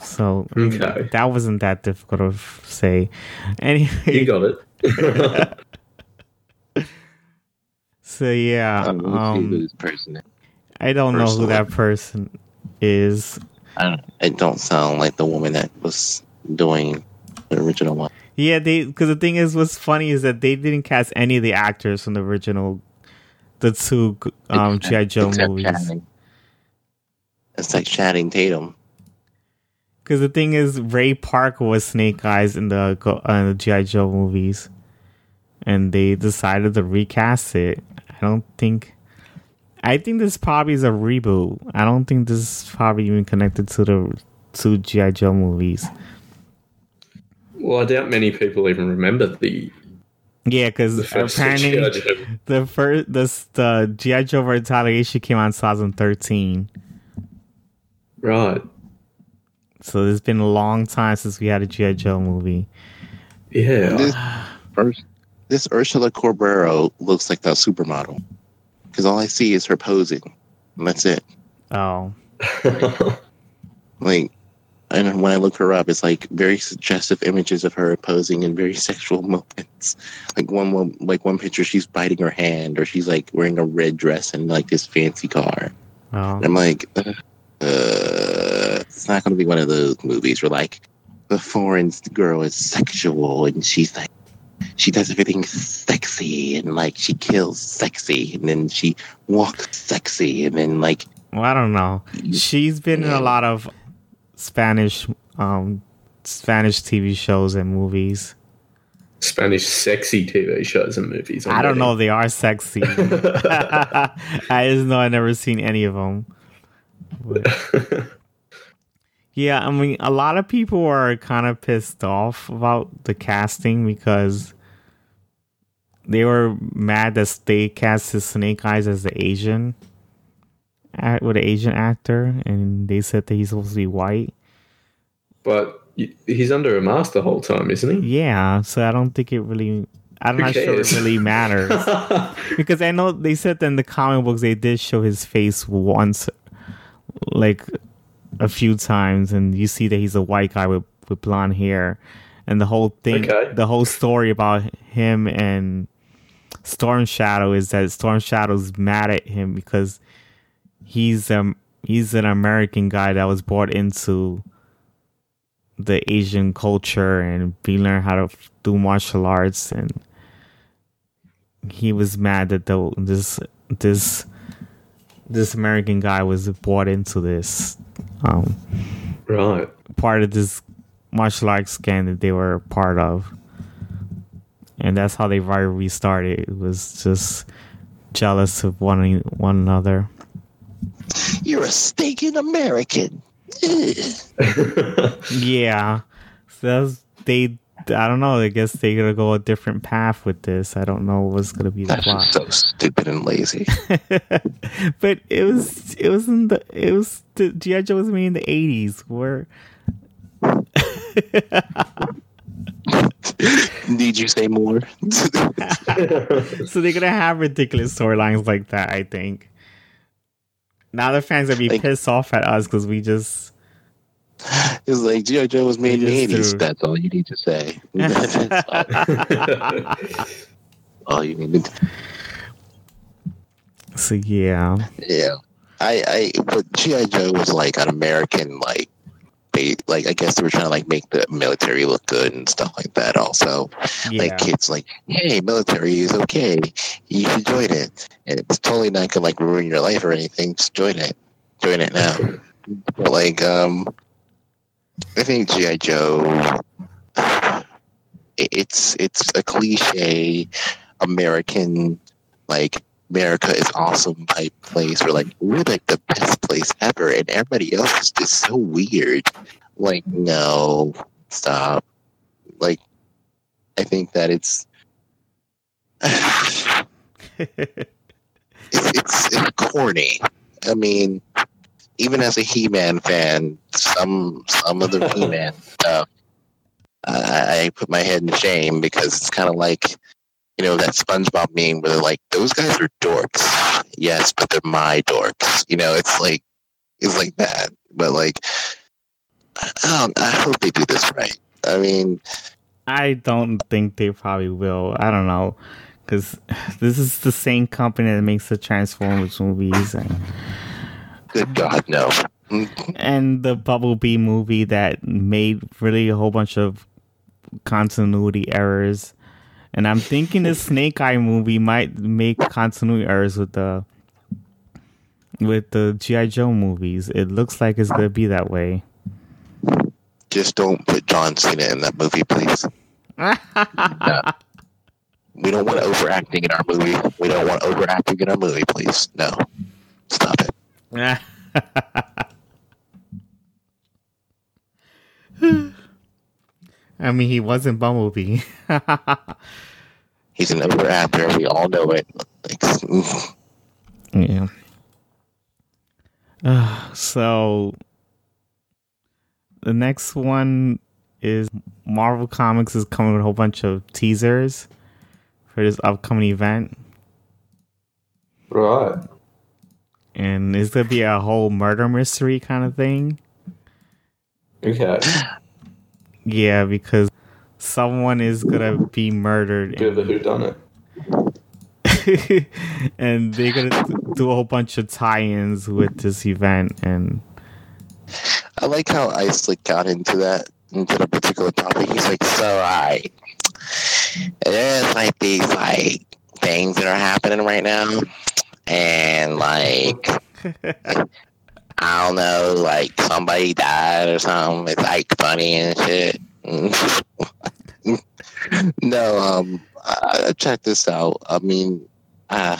So Okay. that wasn't that difficult to say. Anyway, You got it. so yeah, I don't know who um, this person is. I don't know who that person is. I don't, it don't sound like the woman that was doing the original one. Yeah, they because the thing is, what's funny is that they didn't cast any of the actors from the original, the two um GI Joe Except movies. Channing. It's like Channing Tatum. Because the thing is, Ray Park was Snake Eyes in the uh, the GI Joe movies, and they decided to recast it. I don't think. I think this probably is a reboot. I don't think this is probably even connected to the two GI Joe movies. Well, I doubt many people even remember the, Yeah, because the first apparently G.I. The first the the GI Joe Retaliation came out in 2013. Right. So it's been a long time since we had a GI Joe movie. Yeah. This, Urs- this Ursula Corbero looks like that supermodel. Because all I see is her posing. And that's it. Oh, Like, and when I look her up, it's like very suggestive images of her posing in very sexual moments. Like one, one like one picture, she's biting her hand, or she's like wearing a red dress and like this fancy car. oh. And I'm like, uh, uh, it's not going to be one of those movies where like the foreign girl is sexual and she's like, she does everything sexy and like she kills sexy and then she walks sexy and then like Well, I don't know. She's been in a lot of Spanish, um, Spanish TV shows and movies. Spanish sexy TV shows and movies. I'm I don't know if they are sexy. I just know I never seen any of them. Yeah, I mean, a lot of people are kind of pissed off about the casting because they were mad that they casted Snake Eyes as the Asian, act- with an Asian actor, and they said that he's supposed to be white. but he's under a mask the whole time, isn't he? Yeah, so I don't think it really. I'm Who not sure it really matters because I know they said that in the comic books they did show his face once, like a few times, and you see that he's a white guy with with blonde hair, and the whole thing, Okay. the whole story about him and Storm Shadow is that Storm Shadow's mad at him because he's um he's an American guy that was brought into the Asian culture and we learned how to do martial arts and he was mad that the, this this this American guy was brought into this um right. part of this martial arts gang that they were part of. And that's how they rivalry started. It was just jealous of one one another. You're a stinking American. Yeah. So that's, they I don't know. I guess they're gonna go a different path with this. I don't know what's gonna be the That's plot. just so stupid and lazy. but it was it was in the it was the GI Joe was made in the eighties where Need you say more? so they're gonna have ridiculous storylines like that. I think. Now the fans gonna be Like- pissed off at us because we just. It's like G.I. Joe was made in the just 80s. do. That's all you need to say. All you need to So yeah, Yeah. I, I, but G.I. Joe was like an American, like, they, like, I guess they were trying to, like, make the military look good and stuff like that also. yeah, Like, kids, like, hey, military is okay. You should join it. And it's totally not gonna, like, ruin your life or anything. Just join it. Join it now. But, like, um, I think G.I. Joe, it's, it's a cliche American, like, America is awesome type place where like we're like the best place ever and everybody else is just so weird. Like, no, stop. Like I think that it's it's, it's it's corny. I mean, even as a He-Man fan, some some of the He-Man stuff, I, I put my head in shame because it's kind of like you know that SpongeBob meme where they're like, "Those guys are dorks." Yes, but they're my dorks. You know, it's like it's like that. But like, I don't. I hope they do this right. I mean, I don't think they probably will. I don't know because this is the same company that makes the Transformers movies and, good God, no. and the Bumblebee movie that made really a whole bunch of continuity errors. And I'm thinking the Snake Eye movie might make continuity errors with the with the GI Joe movies. It looks like it's gonna be that way. Just don't put John Cena in that movie, please. No. We don't want overacting in our movie. We don't want overacting in our movie, please. No, stop it. I mean, he wasn't Bumblebee. He's an overactor. We all know it. Like, Yeah. Uh, so the next one is Marvel Comics is coming with a whole bunch of teasers for this upcoming event, Right. and it's gonna be a whole murder mystery kind of thing. Okay. Yeah, because someone is gonna be murdered, Bit of a who done it. and they're gonna do a whole bunch of tie-ins with this event, and I like how Ice like got into that into the particular topic. He's like, so I there's like these like things that are happening right now, and like I don't know, like somebody died or something. It's like funny and shit. no, um, uh, check this out. I mean, uh,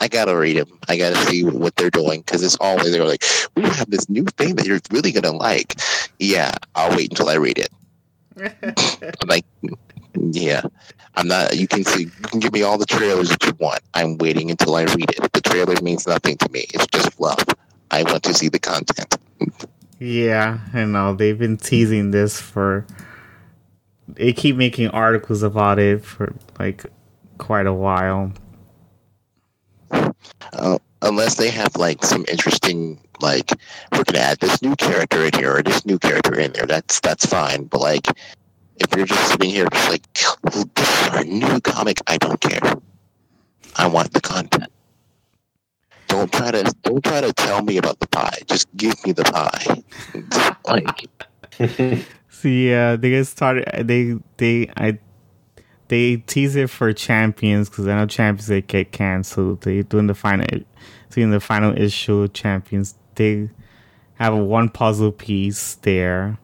I gotta read them. I gotta see what they're doing because it's always they're like, we have this new thing that you're really gonna like. Yeah, I'll wait until I read it. I'm like, yeah, I'm not. You can see, you can give me all the trailers that you want. I'm waiting until I read it. The trailer means nothing to me. It's just fluff. I want to see the content. Yeah, I know. They've been teasing this for. They keep making articles about it for like quite a while. Uh, unless they have like some interesting like we're gonna add this new character in here or this new character in there that's that's fine but like if you're just sitting here just like "Oh, this is our new comic i don't care i want the content don't try to don't try to tell me about the pie just give me the pie like see, yeah, they get started. They they I they tease it for champions because I know champions they get canceled. They doing the final, seeing the final issue champions. They have a one puzzle piece there.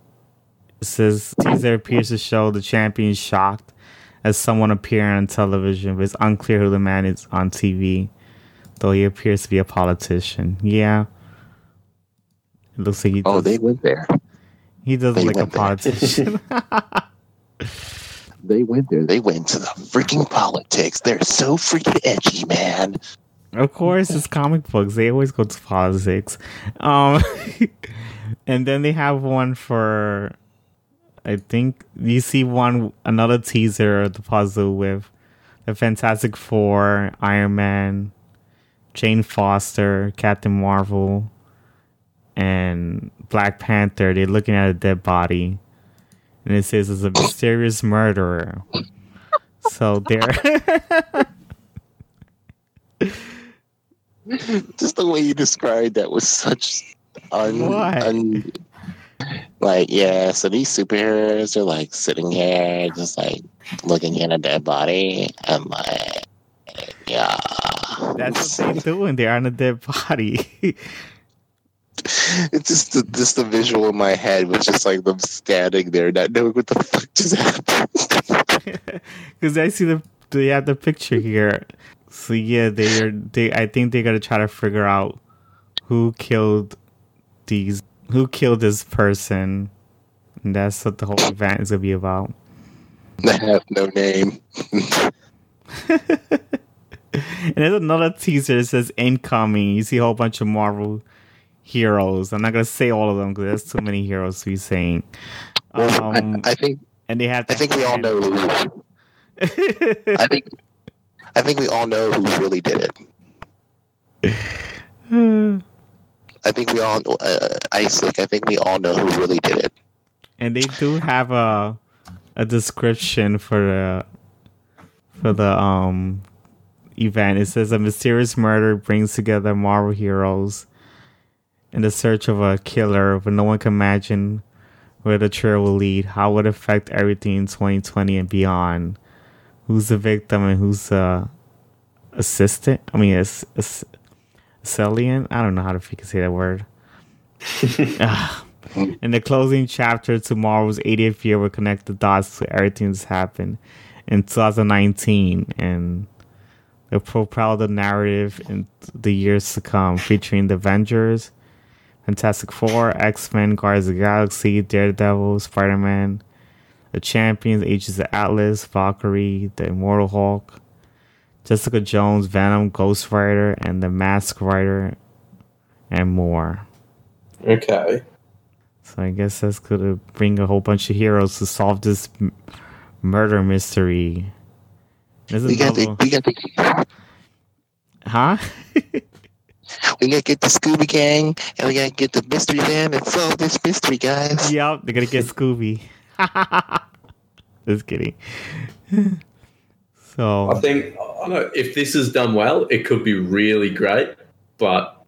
It says teaser appears to show the champion shocked as someone appearing on television, but it's unclear who the man is on TV. Though he appears to be a politician. Yeah. It looks like he oh does- they went there he does They look like a politician. they went there. They went to the freaking politics. They're so freaking edgy, man. Of course, it's comic books. They always go to politics. Um, and then they have one for, I think you see one another teaser of the puzzle with the Fantastic Four, Iron Man, Jane Foster, Captain Marvel, and Black Panther. They're looking at a dead body, and it says it's a mysterious murderer. So they're. Just the way you described that was such un, un like yeah. So these superheroes are like sitting here, just like looking at a dead body, and like yeah. That's what they're doing. They're on a dead body. it's just the, just the visual in my head was just like them standing there, not knowing what the fuck just happened. Because I see the they have the picture here. So yeah, they're they. I think they're gonna try to figure out who killed these, who killed this person. And that's what the whole event is gonna be about. They have no name. and there's another teaser that says incoming. You see a whole bunch of Marvel heroes. I'm not gonna say all of them because there's too many heroes to be saying. Um, I, I, think, and they have. I think we all know. I think I think we all know who really did it. I think we all, uh, Isaac. I think we all know who really did it. And they do have a a description for the for the um event. It says a mysterious murder brings together Marvel heroes in the search of a killer, but no one can imagine where the trail will lead. How would it affect everything in 2020 and beyond? who's the victim and who's the assistant. I mean, it's, it's Cillian. I don't know how to freaking say that word. In the closing chapter to Marvel's 80th year will connect the dots to everything that's happened in 2019 and will propel the narrative in the years to come, featuring the Avengers, Fantastic Four, X Men, Guardians of the Galaxy, Daredevil, Spider Man, the Champions, Agents of Atlas, Valkyrie, the Immortal Hulk, Jessica Jones, Venom, Ghost Rider, and the Mask Rider, and more. Okay. So I guess that's gonna bring a whole bunch of heroes to solve this m- murder mystery. There's we got the, we got the, huh? we gotta get the Scooby Gang, and we gotta get the mystery man and solve this mystery, guys. Yep, they're gonna get Scooby. Just kidding. so I think I don't know if this is done well, it could be really great, but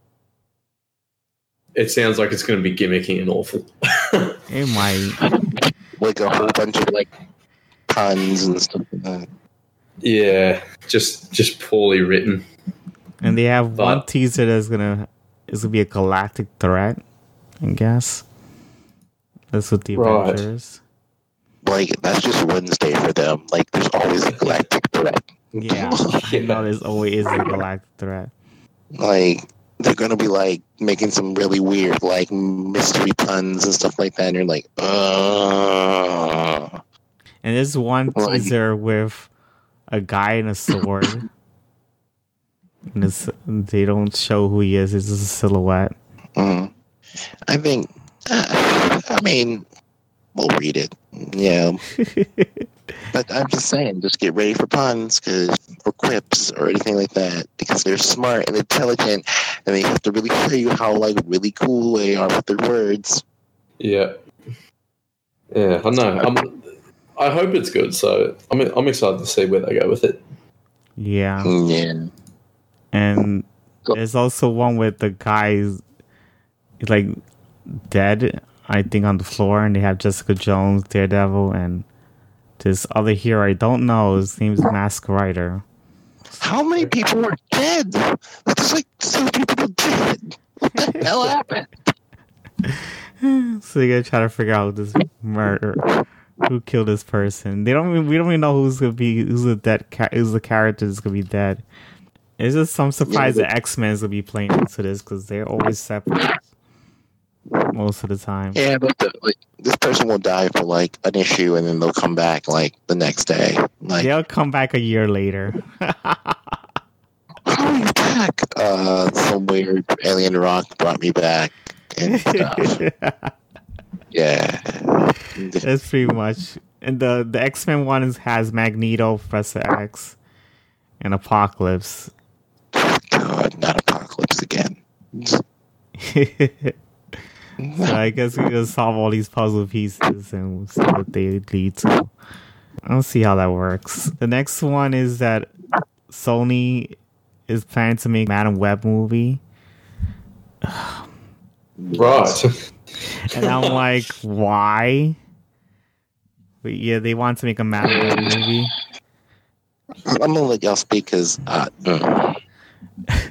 it sounds like it's going to be gimmicky and awful. it might like a whole bunch of like puns and stuff like that. Yeah, just just poorly written. And they have but, one teaser that's gonna is gonna be a galactic threat, I guess. That's what the right. Avengers like that's just Wednesday for them. Like there's always a galactic threat. Yeah, you know, there's always a galactic threat. Like they're gonna be like making some really weird like mystery puns and stuff like that, and you're like, uh. And there's one like, teaser with a guy in a sword. and they don't show who he is. It's just a silhouette. Mm. I think. Uh, I mean, we'll read it. Yeah. but I'm just saying, just get ready for puns cause, or quips or anything like that because they're smart and intelligent and they have to really show you how like really cool they are with their words. Yeah. Yeah, I know. I'm, I hope it's good. So I'm I'm excited to see where they go with it. Yeah. Yeah. And there's also one with the guys like dead I think, on the floor, and they have Jessica Jones, Daredevil, and this other hero I don't know. His name's Mask Rider. How many people were dead? That's like so people dead. What the hell happened? so you gotta try to figure out this murder, who killed this person. They don't. Even, we don't even know who's gonna be who's the dead who's the character that's gonna be dead. It's just some surprise yeah, that X Men is gonna be playing into this because they're always separate. most of the time. Yeah, but the, like, this person will die for like an issue, and then they'll come back like the next day. Like they'll come back a year later. How are you back? Uh, some weird alien rock brought me back and stuff. yeah, that's pretty much. And the the X Men one is, has Magneto, Professor X, and Apocalypse. God, not Apocalypse again. so I guess we just solve all these puzzle pieces and we'll see what they lead to. I don't see how that works. The next one is that Sony is planning to make Madame Web movie. right. and I'm like, why? But yeah, they want to make a Madame Web movie. I'm gonna let y'all speak because uh,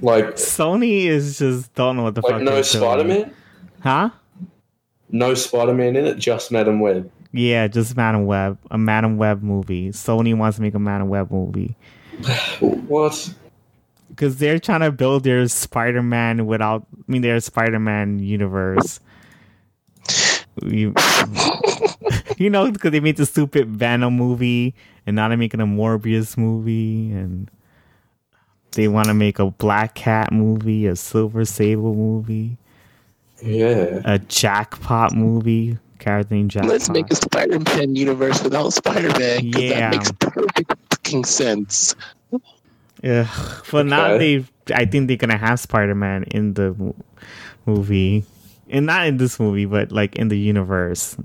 like Sony is just don't know what the like fuck. No Spider Man. Huh? No Spider Man in it. Just Madame Web. Yeah, just Madame Web. A Madame Web movie. Sony wants to make a Madame Web movie. what? Because they're trying to build their Spider Man without. I mean, their Spider Man universe. You, you know, because they made the stupid Venom movie, and now they're making a Morbius movie, and they want to make a Black Cat movie, a Silver Sable movie, yeah, a Jackpot movie. Character named Jackpot. Let's make a Spider-Man universe without Spider-Man. Yeah, that makes perfect fucking sense. Yeah, but okay. now they, I think they're gonna have Spider-Man in the movie, and not in this movie, but like in the universe.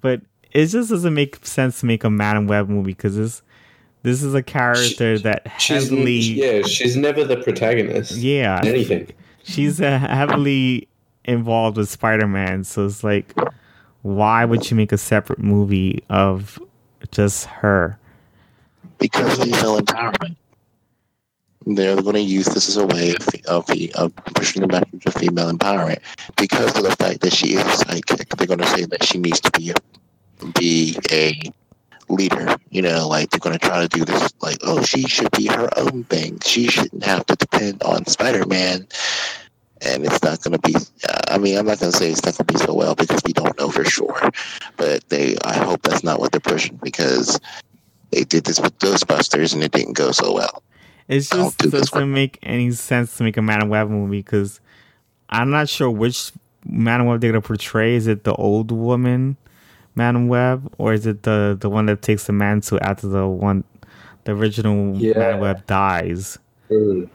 But it just doesn't make sense to make a Madame Web movie because this this is a character she, that she's, heavily yeah she's never the protagonist yeah. anything. She's uh, heavily involved with Spider-Man so it's like why would you make a separate movie of just her? Because of female empowerment they're going to use this as a way of, of, of pushing the message of female empowerment because of the fact that she is a sidekick they're going to say that she needs to be a be a leader. You know, like they're going to try to do this, like, oh, she should be her own thing. She shouldn't have to depend on Spider Man. And it's not going to be. I mean, I'm not going to say it's not going to be so well because we don't know for sure. But they, I hope that's not what they're pushing because they did this with Ghostbusters and it didn't go so well. It just doesn't make any sense to make a Madame Web movie because I'm not sure which Madame Web they're going to portray. Is it the old woman? Madam Web, or is it the the one that takes the mantle after the one the original yeah. Madame Web dies? Mm.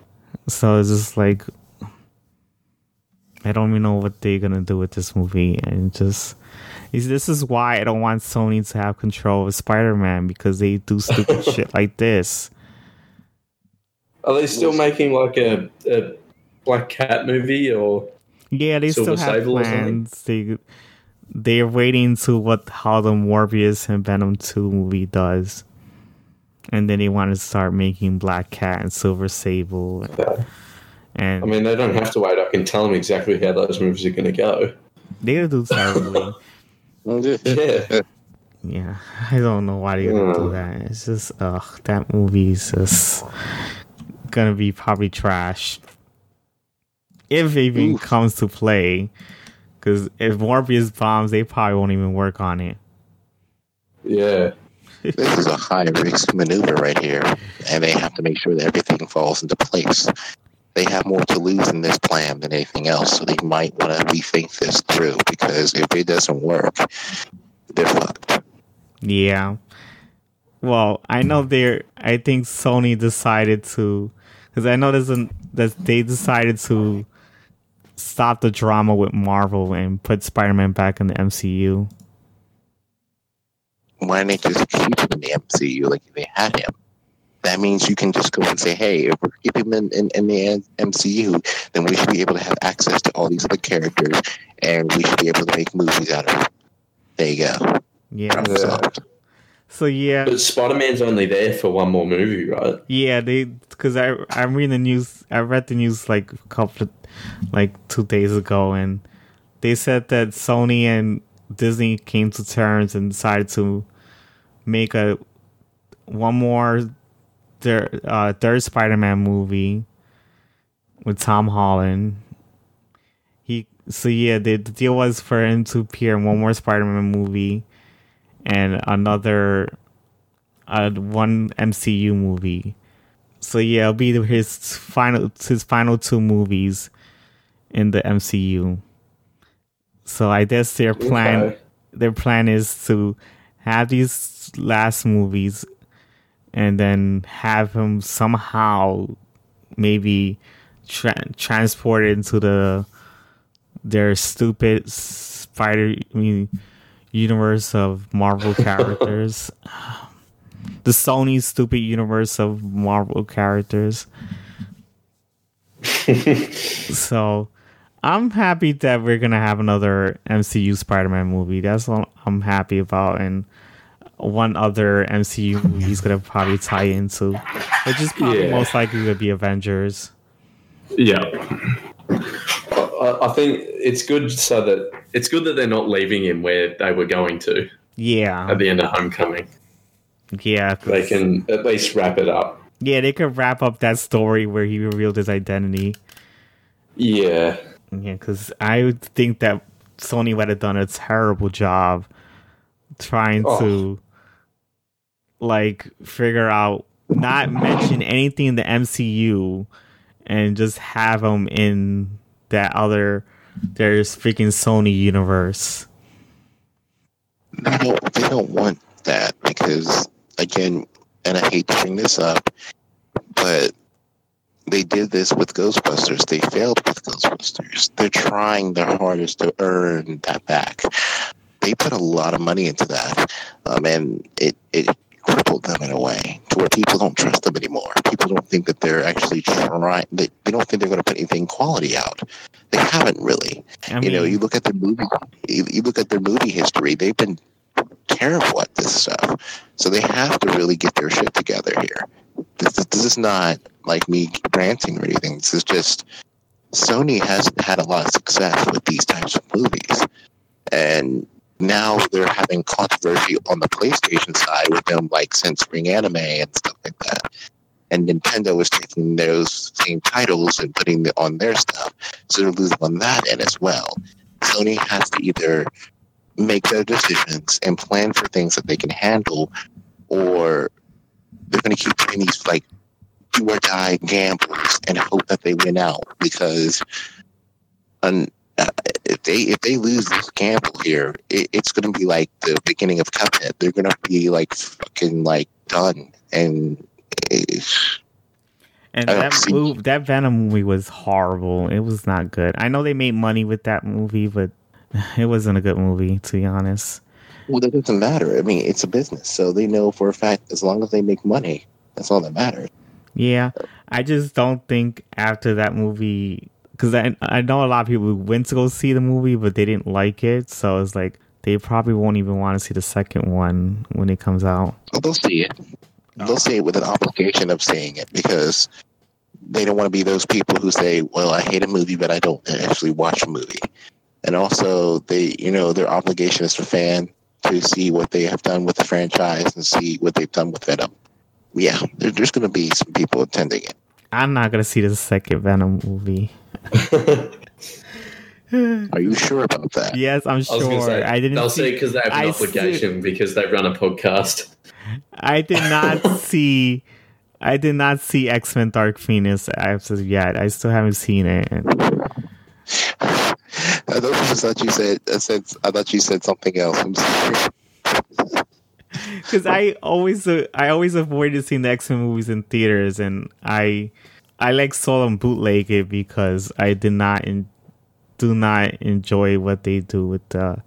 So it's just like I don't even know what they're gonna do with this movie, and just this is why I don't want Sony to have control of Spider Man because they do stupid shit like this. Are they still making like a, a Black Cat movie or? Yeah, they Silver still have Sable plans. They they're waiting to what how the Morbius and Venom two movie does, and then they want to start making Black Cat and Silver Sable. Okay. And I mean, they don't have to wait. I can tell them exactly how those movies are going to go. They do terribly. yeah. Yeah, I don't know why they're gonna do hmm. that. It's just, ugh, that movie's just gonna be probably trash. If it even Oof. comes to play, because if Morbius bombs, they probably won't even work on it. Yeah. this is a high risk maneuver right here, and they have to make sure that everything falls into place. They have more to lose in this plan than anything else, so they might want to rethink this through because if it doesn't work, they're fucked. Yeah. Well, I know they're. I think Sony decided to, because I know there's a, that they decided to stop the drama with Marvel and put Spider Man back in the MCU? Why didn't they just keep him in the MCU like they had him? That means you can just go and say, hey, if we're keeping him in, in, in the MCU, then we should be able to have access to all these other characters and we should be able to make movies out of it. There you go. Yeah. So yeah, but Spider Man's only there for one more movie, right? Yeah, they because I I'm reading the news. I read the news like a couple of like two days ago, and they said that Sony and Disney came to terms and decided to make a one more their uh, third Spider-Man movie with Tom Holland. He So yeah, the, the deal was for him to appear in one more Spider-Man movie and another uh, one MCU movie. So yeah, it'll be his final his final two movies in the MCU. So I guess their plan okay. their plan is to have these last movies and then have him somehow maybe tra- transported into the their stupid spider I mean universe of Marvel characters. the Sony stupid universe of Marvel characters. so I'm happy that we're gonna have another MCU Spider-Man movie. That's what I'm happy about, and one other MCU movie he's gonna probably tie into, which is probably yeah. most likely to be Avengers. Yeah, I think it's good so that it's good that they're not leaving him where they were going to. Yeah, at the end of Homecoming. Yeah, they can at least wrap it up. Yeah, they could wrap up that story where he revealed his identity. Yeah, yeah, because I would think that Sony would have done a terrible job trying oh. to like figure out not mention anything in the MCU and just have him in that other there's freaking Sony universe. They don't, they don't want that because again, and I hate to bring this up, but they did this with Ghostbusters. They failed with Ghostbusters. They're trying their hardest to earn that back. They put a lot of money into that, um, and it it crippled them in a way to where people don't trust them anymore. People don't think that they're actually trying. They, they don't think they're going to put anything quality out. They haven't really. I mean, you know, you look at their movie. You, you look at their movie history. They've been terrible at this stuff. So they have to really get their shit together here. This, this is not like me ranting or anything. This is just Sony hasn't had a lot of success with these types of movies. And now they're having controversy on the PlayStation side with them like censoring anime and stuff like that. And Nintendo is taking those same titles and putting it on their stuff. So they're losing on that end as well. Sony has to either make their decisions and plan for things that they can handle, or they're going to keep playing these like do or die gambles and hope that they win out because if they if they lose this gamble here, it, it's going to be like the beginning of Cuphead. They're going to be like fucking like done and. and that move, that Venom movie was horrible. It was not good. I know they made money with that movie, but it wasn't a good movie to be honest. Well, that doesn't matter. I mean, it's a business, so they know for a fact as long as they make money, that's all that matters. Yeah, I just don't think after that movie, because I I know a lot of people went to go see the movie, but they didn't like it, so it's like they probably won't even want to see the second one when it comes out. Well, they'll see it. They'll see it with an obligation of seeing it because they don't want to be those people who say, "Well, I hate a movie, but I don't actually watch a movie." And also, they you know their obligation as a fan to see what they have done with the franchise and see what they've done with Venom. Yeah, there's going to be some people attending it. I'm not going to see the second Venom movie. Are you sure about that? Yes, I'm sure. I, say, I didn't. They'll see, say because I have an I obligation see, because they run a podcast. I did not see. I did not see X Men Dark Phoenix as of yet. I still haven't seen it. I thought you said. I said. I thought you said something else. I'm sorry. Because I always, uh, I always avoided seeing the X Men movies in theaters, and I, I like saw them bootleg it because I did not, in, do not enjoy what they do with the,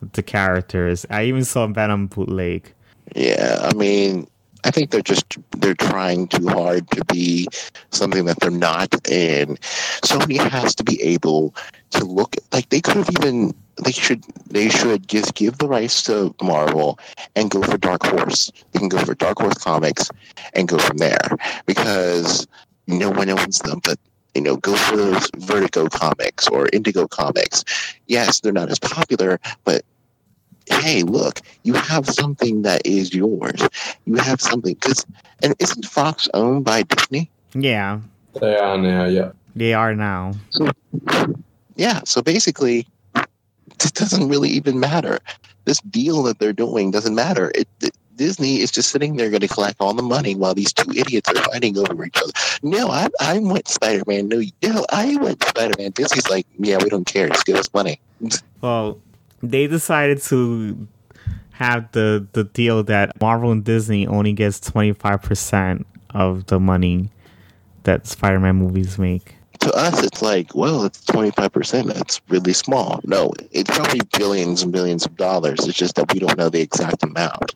with the characters. I even saw Venom bootleg. Yeah, I mean, I think they're just they're trying too hard to be something that they're not, and Sony has to be able to look like they could have even they should they should just give the rights to Marvel and go for Dark Horse. They can go for Dark Horse Comics and go from there because no one owns them, but you know, go for those Vertigo comics or Indigo comics. Yes, they're not as popular, but hey, look, you have something that is yours. You have something because, and isn't Fox owned by Disney? Yeah, they are now. Yeah, they are now. So, yeah, so basically, it doesn't really even matter. This deal that they're doing doesn't matter. It, it Disney is just sitting there going to collect all the money while these two idiots are fighting over each other. No, I, I want Spider Man. No, no, I went Spider Man. Disney's like, yeah, we don't care. Just give us money. Well, they decided to have the the deal that Marvel and Disney only gets twenty five percent of the money that Spider Man movies make. To us, it's like, well, it's twenty five percent. That's really small. No, it's probably billions and billions of dollars. It's just that we don't know the exact amount.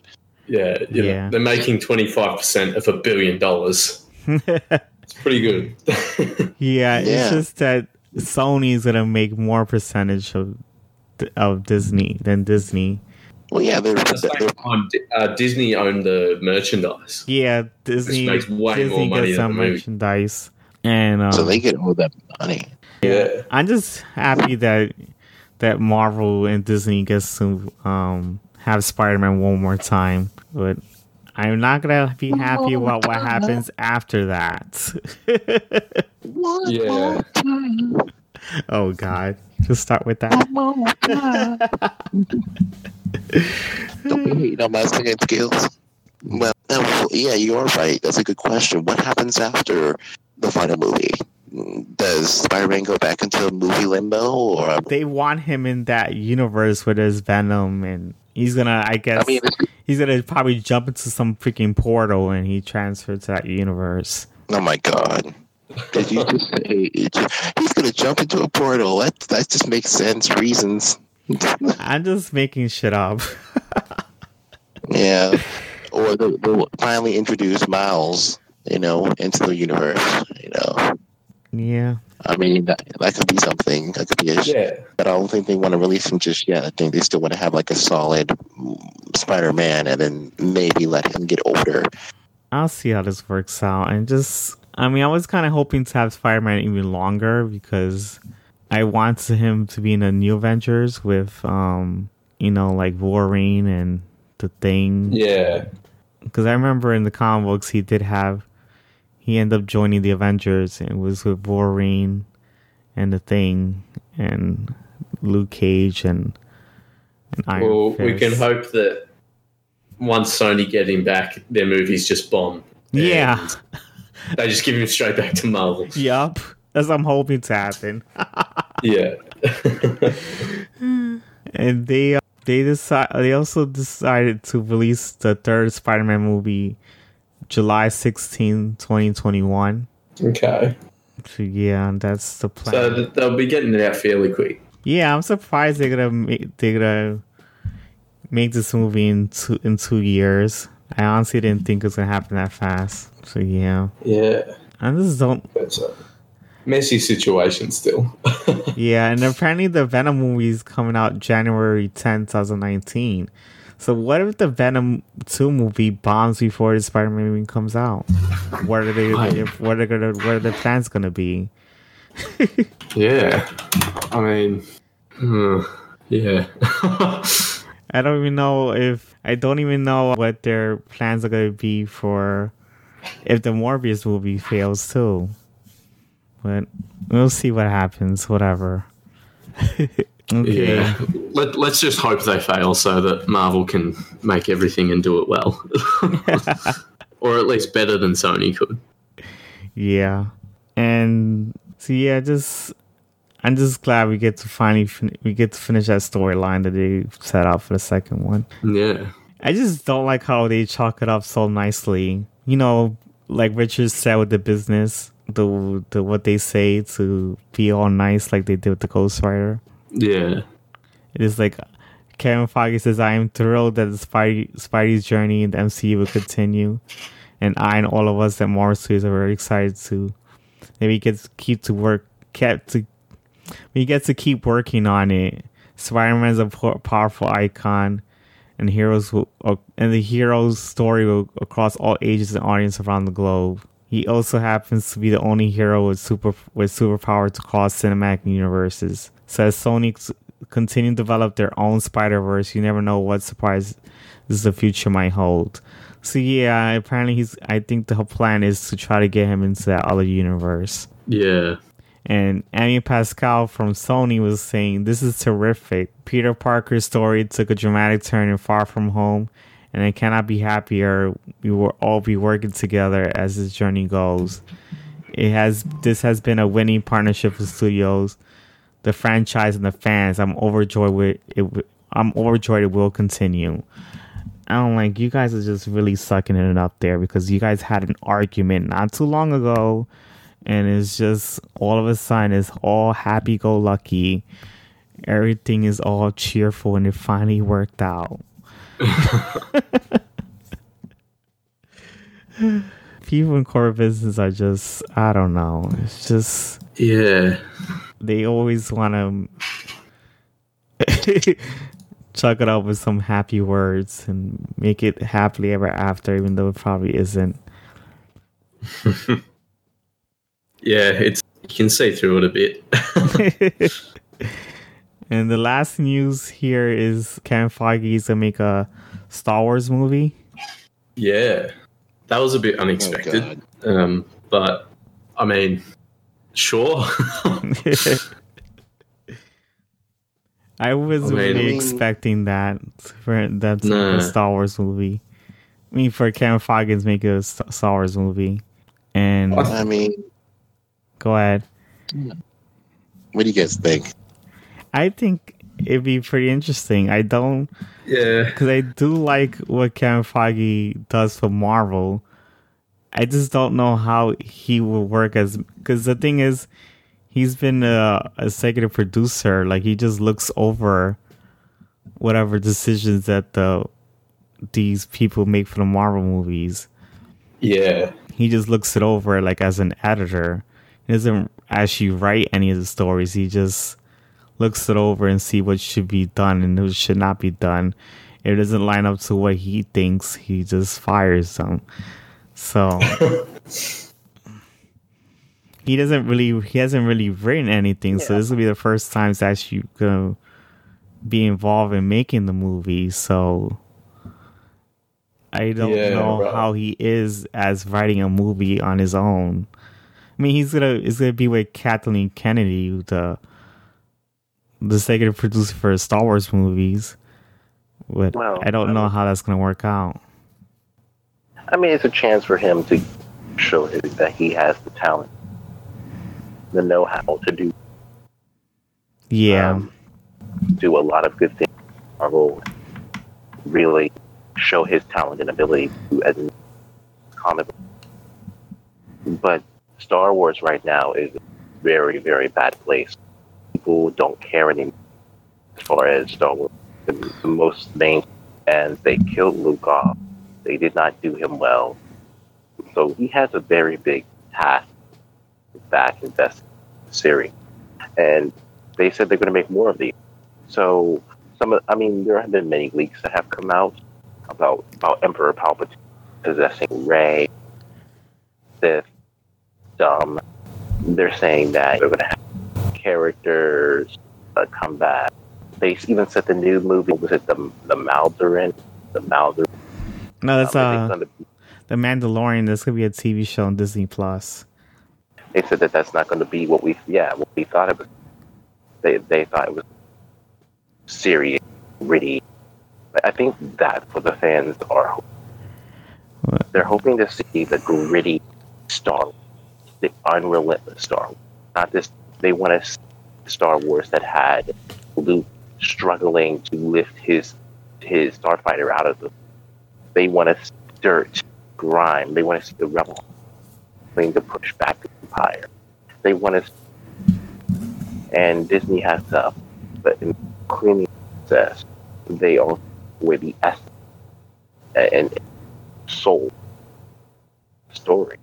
Yeah, you know, Yeah. they're making 25% of a billion dollars. It's pretty good. Yeah, Yeah. it's just that Sony's gonna make more percentage of of Disney than Disney. Well, yeah, they're, At the they're same time, uh, Disney owned the merchandise. Yeah, Disney makes way Disney more money gets than some the movie. merchandise, and um, so they get all that money. Yeah. I'm just happy that that Marvel and Disney gets to um, have Spider-Man one more time, but I'm not gonna be happy about what happens after that. Yeah. oh God, just start with that. Oh Don't be hating on my singing skills. Well, um, yeah, you're right. That's a good question. What happens after the final movie? Does Spider-Man go back into movie limbo, or um, They want him in that universe where there's Venom, and he's gonna, I guess, I mean, it's- he's gonna probably jump into some freaking portal and he transferred to that universe. oh my god! Did you just say he's going to jump into a portal? That that just makes sense. Reasons. I'm just making shit up. yeah, or they- they'll finally introduce Miles, you know, into the universe. You know, yeah. I mean, that, that could be something. That could be a Yeah. but I don't think they want to release him just yet. I think they still want to have like a solid mm, Spider-Man, and then maybe let him get older. I'll see how this works out. And just, I mean, I was kind of hoping to have Spider Man even longer because I want him to be in the New Avengers with, um, you know, like Wolverine and the Thing. Yeah. Because I remember in the comic books he did have, he ended up joining the Avengers and was with Wolverine and the Thing and Luke Cage and, and Iron Well, we can hope that once Sony get him back, their movies just bomb. Yeah. They just give him straight back to Marvel. Yup. That's what I'm hoping to happen. Yeah. and they uh, they decide they also decided to release the third Spider-Man movie July 16, 2021. okay. So yeah, that's the plan. So they'll be getting it out fairly quick. yeah, I'm surprised they're gonna make, they're gonna make this movie in two in two years. I honestly didn't think it was gonna happen that fast. So yeah, Yeah. I just don't. It's a messy situation still. Yeah, and apparently the Venom movie is coming out January 10, 2019. So what if the Venom 2 movie bombs before the Spider-Man movie comes out? What are they what are gonna what are the plans gonna be? yeah. I mean, hmm, yeah. I don't even know if I don't even know what their plans are gonna be for if the Morbius movie fails too. But we'll see what happens, whatever. okay. yeah. Let, let's just hope they fail so that Marvel can make everything and do it well. or at least better than Sony could. Yeah, and so yeah, just I'm just glad we get to finally fin- we get to finish that storyline that they set out for the second one. Yeah. I just don't like how they chalk it up so nicely. You know, like Richard said with the business, the the what they say to be all nice like they did with the Ghost Rider. Yeah. It is like Kevin Feige says, "I am thrilled that the Spidey, Spidey's journey in the MCU will continue, and I and all of us at Marvel Studios are very excited to that we get to keep to work, kept to we get to keep working on it. Spider-Man is a po- powerful icon, and heroes uh, and the hero's story will, across all ages and audience around the globe." He also happens to be the only hero with super with superpower to cross cinematic universes. So as Sony continue to develop their own Spider Verse, you never know what surprise the future might hold. So yeah, apparently he's. I think the whole plan is to try to get him into that other universe. Yeah. And Amy Pascal from Sony was saying, This is terrific. Peter Parker's story took a dramatic turn in Far From Home, and I cannot be happier. We will all be working together as this journey goes. It has this has been a winning partnership with studios, the franchise, and the fans. I'm overjoyed with it. I'm overjoyed it will continue. I don't like you guys are just really sucking it up there because you guys had an argument not too long ago and it's just all of a sudden it's all happy go lucky. Everything is all cheerful and it finally worked out. People in core business are just I don't know. It's just Yeah. They always wanna chuck it up with some happy words and make it happily ever after, even though it probably isn't. yeah, it's you can see through it a bit. and the last news here is Kevin Feige's gonna make a Star Wars movie. Yeah, that was a bit unexpected, oh, um, but I mean, sure. I was I mean, really expecting that for that's nah. a Star Wars movie. I mean, for Kevin Feige to make a Star Wars movie, and I mean, go ahead. What do you guys think? I think it'd be pretty interesting. I don't, yeah, because I do like what Kevin Feige does for Marvel. I just don't know how he will work as because the thing is, he's been a executive producer. Like he just looks over whatever decisions that the these people make for the Marvel movies. Yeah. He just looks it over like as an editor. He doesn't actually write any of the stories. He just looks it over and see what should be done and what should not be done. If it doesn't line up to what he thinks, he just fires them. So he doesn't really he hasn't really written anything, yeah. so this will be the first time he's actually gonna be involved in making the movie. So I don't yeah, know bro. how he is as writing a movie on his own. I mean, he's gonna is gonna be with Kathleen Kennedy, the the executive producer for Star Wars movies. But well, I don't know how that's gonna work out. I mean, it's a chance for him to show that he has the talent the know how to do. Yeah. Um, do a lot of good things. Marvel really show his talent and ability to as a comic. But Star Wars right now is a very, very bad place. People don't care anymore as far as Star Wars. The, the most main and they killed Luke off. They did not do him well. So he has a very big task back in invest series, and they said they're going to make more of these. So some, of, I mean, there have been many leaks that have come out about about Emperor Palpatine possessing Rey, Sith, Dumb. They're saying that they're going to have characters uh, come back. They even said the new movie was it the the Maldoran, the Maldoran. No, that's uh, the Mandalorian. This could be a TV show on Disney Plus they said that that's not going to be what we yeah what we thought it was. They they thought it was serious, gritty. I think that for the fans are what? they're hoping to see the gritty Star, the unrelentless Star, Wars. not this. They want a Star Wars that had Luke struggling to lift his his starfighter out of the. They want to dirt, grime. They want to see the rebel thing to push back the empire. They want to, and Disney has to, but in cleaning process, they are with the essence and soul story.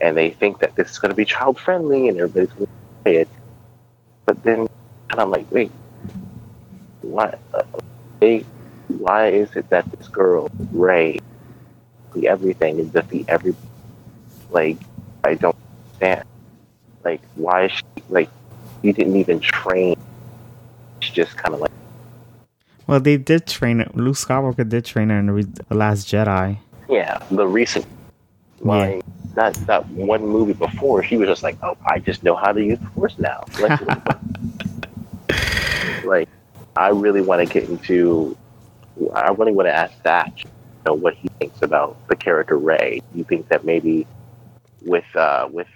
And they think that this is going to be child friendly and everybody's going to play it. But then, and I'm like, wait, why? Uh, they, why is it that this girl, Rey, the everything, is just the every, like, I don't understand. Like, why is she, like, he didn't even train. She just kind of like. Well, they did train it. Luke Skywalker did train her in the Last Jedi. Yeah, the recent. Why? Yeah. That that one movie before, she was just like, "Oh, I just know how to use Force now." Like, like I really want to get into. I really want to ask Thatch, you know, what he thinks about the character Rey. You think that maybe with uh, with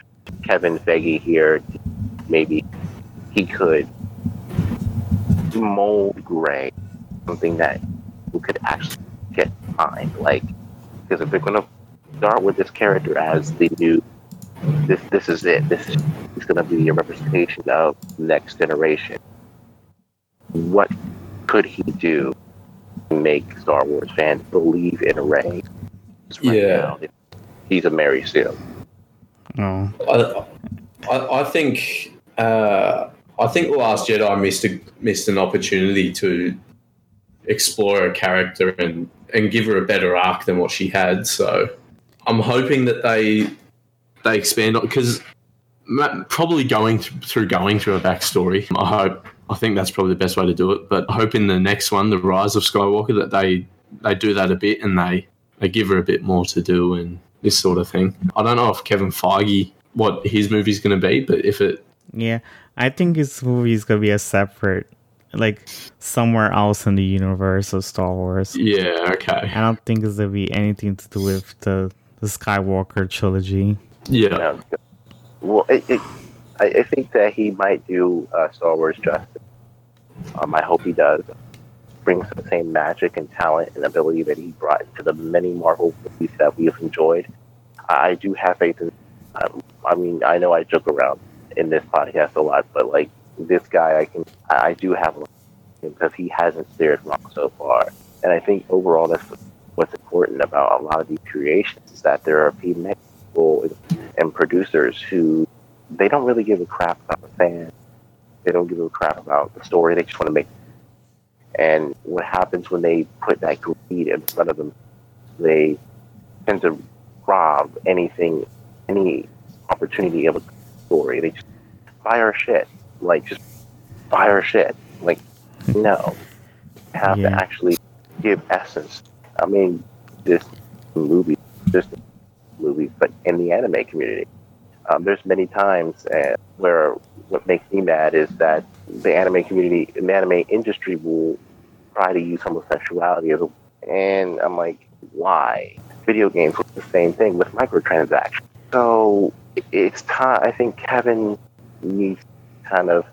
Kevin Feige here, maybe he could mold Rey something that we could actually get behind. Like, because if they're going to start with this character as the new, this this is it. This is going to be a representation of next generation. What could he do to make Star Wars fans believe in Rey? Right yeah, now, he's a Mary Sue. Oh. I, I, I think uh, I think the Last Jedi missed a, missed an opportunity to explore a character and and give her a better arc than what she had. So I'm hoping that they they expand on because probably going th- through going through a backstory. I hope I think that's probably the best way to do it. But I hope in the next one, the Rise of Skywalker, that they they do that a bit and they they give her a bit more to do and this sort of thing. I don't know if Kevin Feige what his movie's going to be, but if it yeah, I think his movie is going to be a separate like somewhere else in the universe of Star Wars. Yeah, okay. I don't think it's gonna be anything to do with the the Skywalker trilogy. Yeah. Well, it, it, I, I, think that he might do uh, Star Wars justice. Um, I hope he does. Brings the same magic and talent and ability that he brought to the many Marvel movies that we have enjoyed. I do have faith in. Um, I mean, I know I joke around in this podcast a lot, but like this guy, I can I do have him because he hasn't steered wrong so far. And I think overall, that's what's important about a lot of these creations is that there are people and producers who they don't really give a crap about the fans. They don't give a crap about the story. They just want to make. And what happens when they put that greed in front of them? They tend to rob anything, any opportunity of a story. They just buy our shit like just fire shit. Like, no, have yeah. to actually give essence. I mean, this movie, this movie, but in the anime community, um, there's many times uh, where what makes me mad is that the anime community, the anime industry will try to use homosexuality as a, and I'm like, why? Video games was the same thing with microtransactions. So it's time. I think Kevin needs to kind of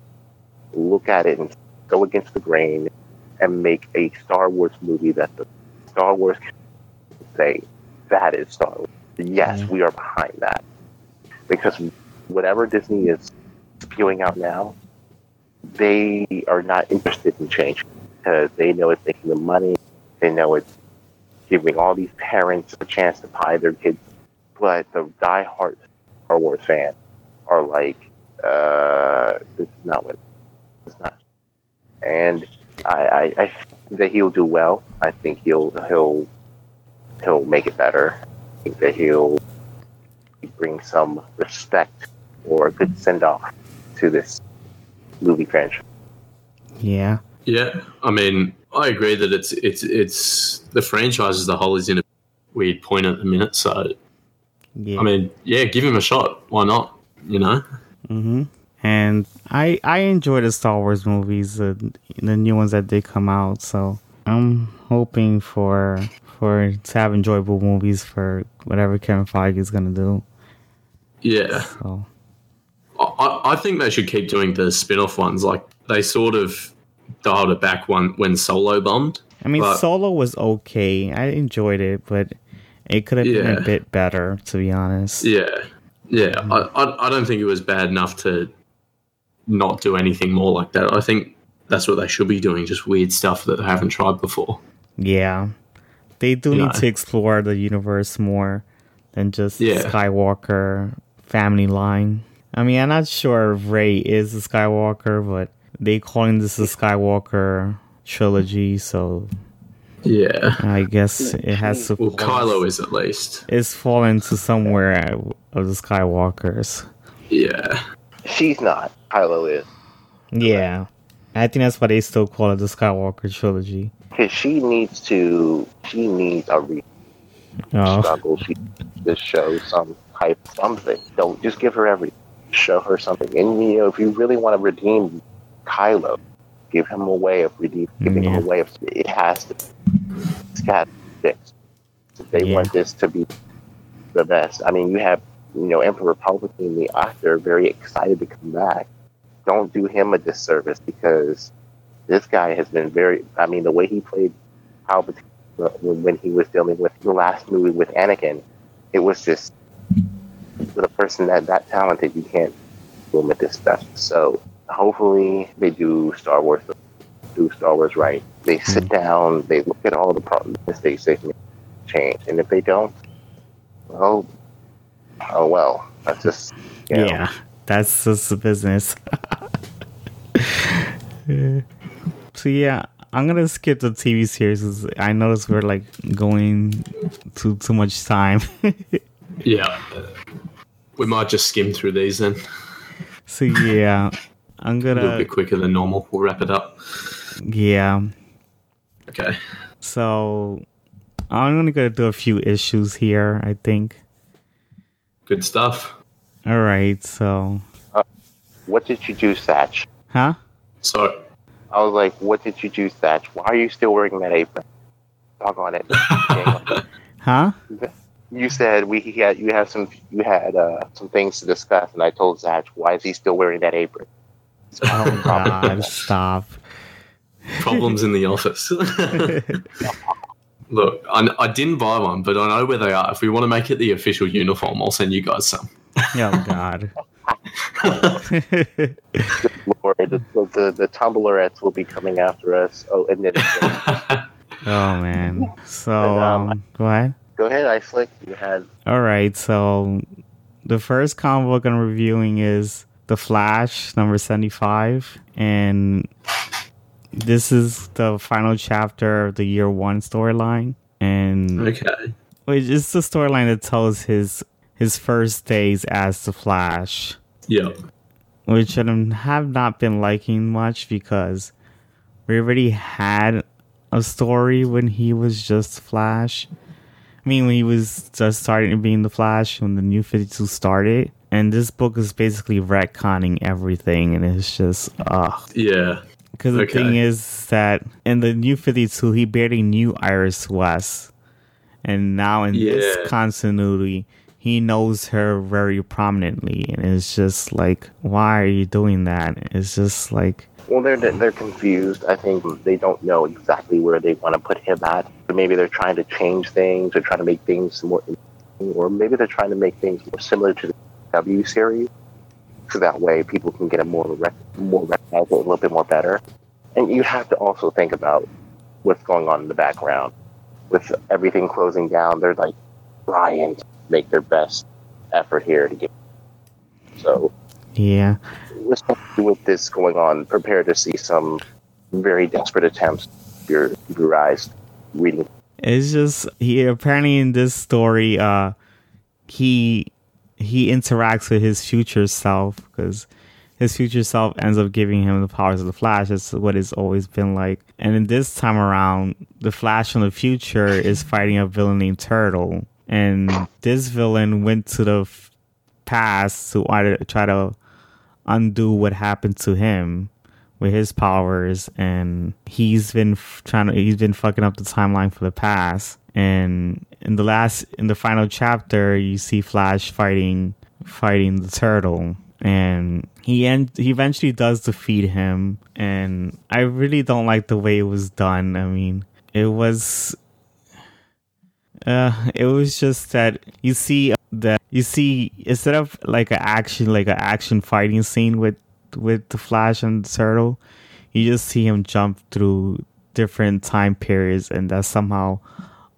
look at it and go against the grain and make a Star Wars movie that the Star Wars can say that is Star Wars. Yes, mm-hmm. we are behind that because whatever Disney is spewing out now, they are not interested in change because they know it's making them money. They know it's giving all these parents a chance to buy their kids. But the die-hard Star Wars fans are like, uh, this is not what it's not. And I, I, I think that he'll do well. I think he'll he'll he'll make it better. I think that he'll bring some respect or a good send off to this movie franchise. Yeah. Yeah. I mean, I agree that it's it's it's the franchise as a whole is in a weird point at the minute. So, yeah. I mean, yeah, give him a shot. Why not? You know. Mm-hmm. And I I enjoy the Star Wars movies, uh, the new ones that they come out. So I'm hoping for for to have enjoyable movies for whatever Kevin Feige is gonna do. Yeah. So. I, I think they should keep doing the spin-off ones. Like they sort of dialed it back one when Solo bombed. I mean, but, Solo was okay. I enjoyed it, but it could have yeah. been a bit better, to be honest. Yeah, yeah. I, I, I don't think it was bad enough to not do anything more like that. I think that's what they should be doing, just weird stuff that they haven't tried before. Yeah. They do you need know. to explore the universe more than just yeah. Skywalker family line. I mean, I'm not sure if Rey is a Skywalker, but they calling this a Skywalker trilogy, so yeah, I guess it has to. Well, Kylo is at least. It's fallen to somewhere of the Skywalkers. Yeah, she's not. Kylo is. Yeah. I think that's why they still call it the Skywalker trilogy. Because she needs to, she needs a re. oh. struggle. She just show some type something. Don't just give her everything. Show her something. And you know, if you really want to redeem Kylo, give him a way of redeeming, giving yeah. him a way of it has to. It's got to fix. They yeah. want this to be the best. I mean, you have you know Emperor Palpatine, the actor, very excited to come back. Don't do him a disservice because this guy has been very. I mean, the way he played Palpatine when he was dealing with the last movie with Anakin, it was just with a person that that talented, you can't limit this stuff. So hopefully they do Star Wars, do Star Wars right. They sit mm-hmm. down, they look at all the problems, mistakes they've made, change, and if they don't, well, oh well. That's just yeah. Know. That's just the business. so yeah, I'm gonna skip the TV series. I noticed we're like going too too much time. yeah, we might just skim through these then. So yeah, I'm gonna a little bit quicker than normal. We'll wrap it up. Yeah. Okay. So I'm gonna go do a few issues here. I think. Good stuff. All right. So. Uh, what did you do, Satch? Huh? So I was like, "What did you do, Satch? Why are you still wearing that apron?" Talk on it. huh? You said we had you have some you had uh, some things to discuss, and I told Zach, "Why is he still wearing that apron?" So oh God! Stop. Problems in the office. Look, I, I didn't buy one, but I know where they are. If we want to make it the official uniform, I'll send you guys some. oh God. Lord, the, the, the Tumblrettes will be coming after us. Oh, and then. oh man. So um, um, go ahead. Go ahead, I Slick. You had. All right. So the first comic book I'm reviewing is The Flash, number seventy-five, and this is the final chapter of the year one storyline. And okay, Which it's the storyline that tells his his first days as the Flash. Yeah. Which I have not been liking much because we already had a story when he was just Flash. I mean, when he was just starting to being the Flash when the New 52 started. And this book is basically retconning everything, and it's just, ugh. Yeah. Because the okay. thing is that in the New 52, he barely knew Iris West. And now in yeah. this continuity, he knows her very prominently and it's just like why are you doing that it's just like well they're they're confused i think they don't know exactly where they want to put him at maybe they're trying to change things or trying to make things more or maybe they're trying to make things more similar to the w series so that way people can get a more rec- more recognizable a little bit more better and you have to also think about what's going on in the background with everything closing down they're like trying to make their best effort here to get. So, yeah, with this going on, prepare to see some very desperate attempts. Your your eyes reading. It's just he apparently in this story, uh, he he interacts with his future self because his future self ends up giving him the powers of the Flash. That's what it's always been like. And in this time around, the Flash from the future is fighting a villain named Turtle and this villain went to the f- past to try to undo what happened to him with his powers and he's been f- trying to he's been fucking up the timeline for the past and in the last in the final chapter you see flash fighting fighting the turtle. And he end, he eventually does defeat him. And i really don't like the way it was done. I mean it was uh, it was just that you see that you see instead of like an action like an action fighting scene with with the Flash and the Turtle, you just see him jump through different time periods, and that somehow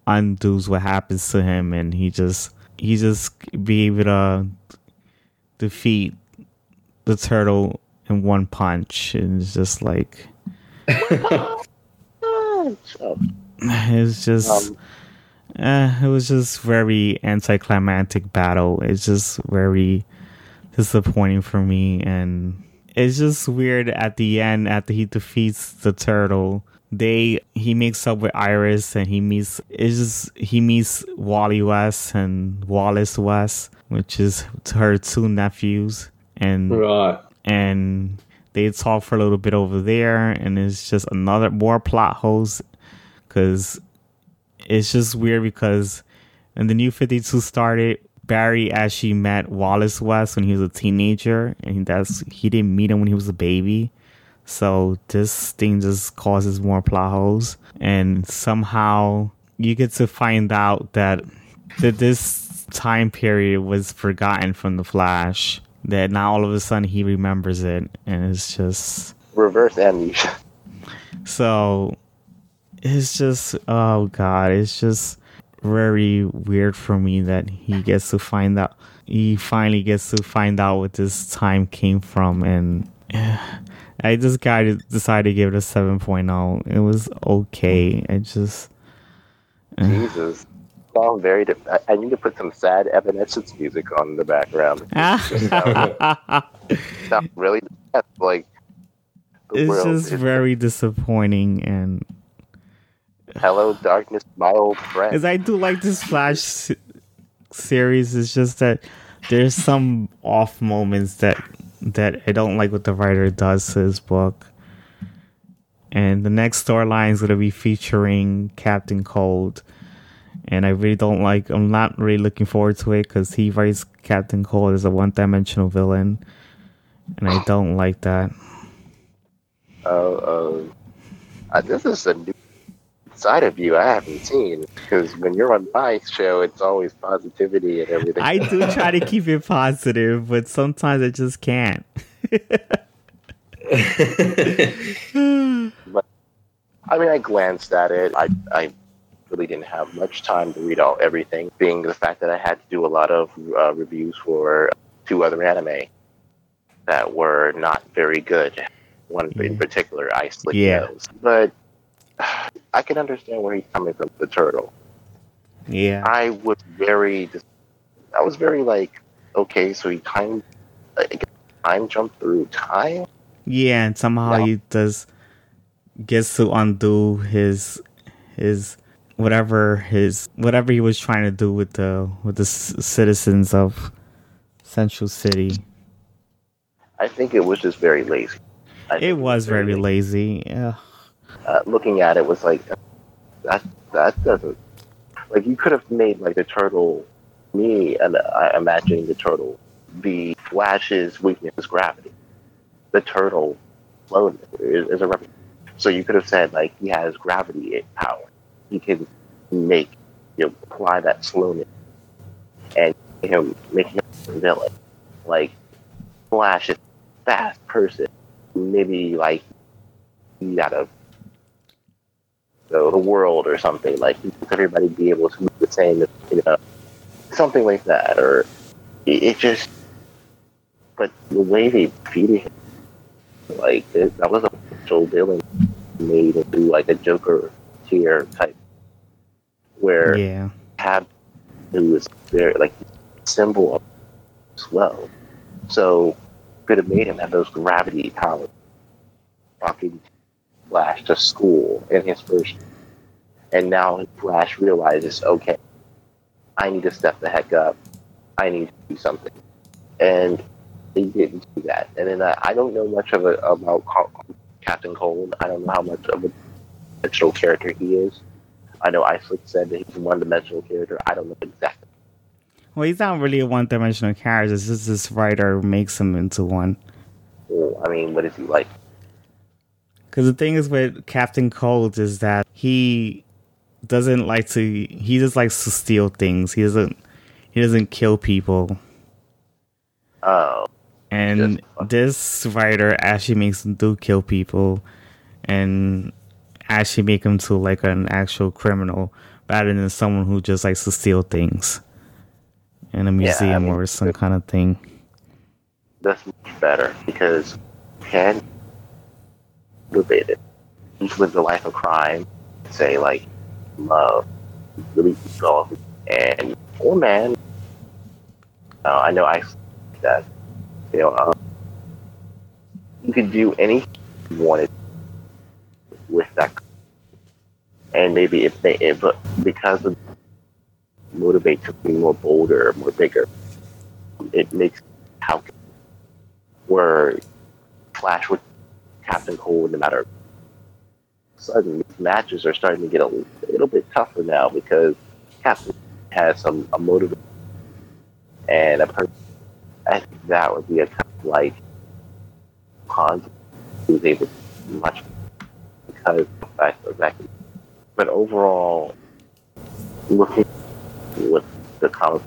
undoes what happens to him, and he just he just be able to defeat the turtle in one punch, and it's just like it's just. Um, uh, it was just very anticlimactic battle. It's just very disappointing for me, and it's just weird at the end after he defeats the turtle. They he makes up with Iris and he meets it's just he meets Wally West and Wallace West, which is her two nephews, and right, and they talk for a little bit over there, and it's just another more plot holes. Because it's just weird because when the new 52 started barry actually met wallace west when he was a teenager and that's he didn't meet him when he was a baby so this thing just causes more plot holes and somehow you get to find out that that this time period was forgotten from the flash that now all of a sudden he remembers it and it's just reverse amnesia so it's just oh god, it's just very weird for me that he gets to find out he finally gets to find out what this time came from and eh, I just got to decide to give it a 7.0. It was okay. I just uh. Jesus. Sound very. I need to put some sad Evanescence music on the background. sound really like. It's just very disappointing and Hello, darkness, my old friend. As I do like this Flash series, it's just that there's some off moments that that I don't like what the writer does to his book. And the next storyline is going to be featuring Captain Cold. And I really don't like, I'm not really looking forward to it because he writes Captain Cold as a one dimensional villain. And I don't like that. Oh, uh, uh, this is a new side of you I haven't seen because when you're on my show, it's always positivity and everything. I do try to keep it positive, but sometimes I just can't. but, I mean, I glanced at it. I, I really didn't have much time to read all everything, being the fact that I had to do a lot of uh, reviews for two other anime that were not very good. One in particular, I Slick yeah. Nose. But I can understand where he's coming from. The turtle. Yeah. I was very. I was very like, okay, so he time, like, time jump through time. Yeah, and somehow he does gets to undo his his whatever his whatever he was trying to do with the with the citizens of Central City. I think it was just very lazy. it was very, very lazy. lazy. Yeah uh, looking at it was like that that doesn't like you could have made like the turtle me and uh, imagining the turtle the flash's weakness is gravity. The turtle slowness is, is a reference so you could have said like he has gravity power. He can make you know apply that slowness and him make him a villain. Like flash is fast person. Maybe like he got a the, the world or something. Like everybody be able to move the same, you know, something like that. Or it, it just, but the way they treated him, like it, that was a Joel villain made into like a Joker tier type, where yeah, had who was very like symbol of as well, so could have made him have those gravity powers. Fucking Flash to school in his first, and now Flash realizes, okay, I need to step the heck up. I need to do something, and he didn't do that. And then I, I don't know much of a, about Captain Cold. I don't know how much of a dimensional character he is. I know Iceland said that he's a one-dimensional character. I don't know exactly. Well, he's not really a one-dimensional character. It's just this writer makes him into one. Well, I mean, what is he like? Because the thing is with Captain Cold is that he doesn't like to. He just likes to steal things. He doesn't. He doesn't kill people. Oh. And this writer actually makes him do kill people, and actually make him to like an actual criminal rather than someone who just likes to steal things in a museum yeah, I mean, or some kind of thing. That's much better because can motivated. Each lives a life of crime, say like love, really love, and poor man. Uh, I know I that you know um, you could do anything you wanted with that. and maybe if they, if, because of motivate to be more bolder, more bigger, it makes how where Flash with Captain Cold, no matter sudden matches are starting to get a little bit tougher now because Captain has some a motive and a person. I think that would be a kind of like Hans who's able to much because of the fact of that. But overall, looking with the comic,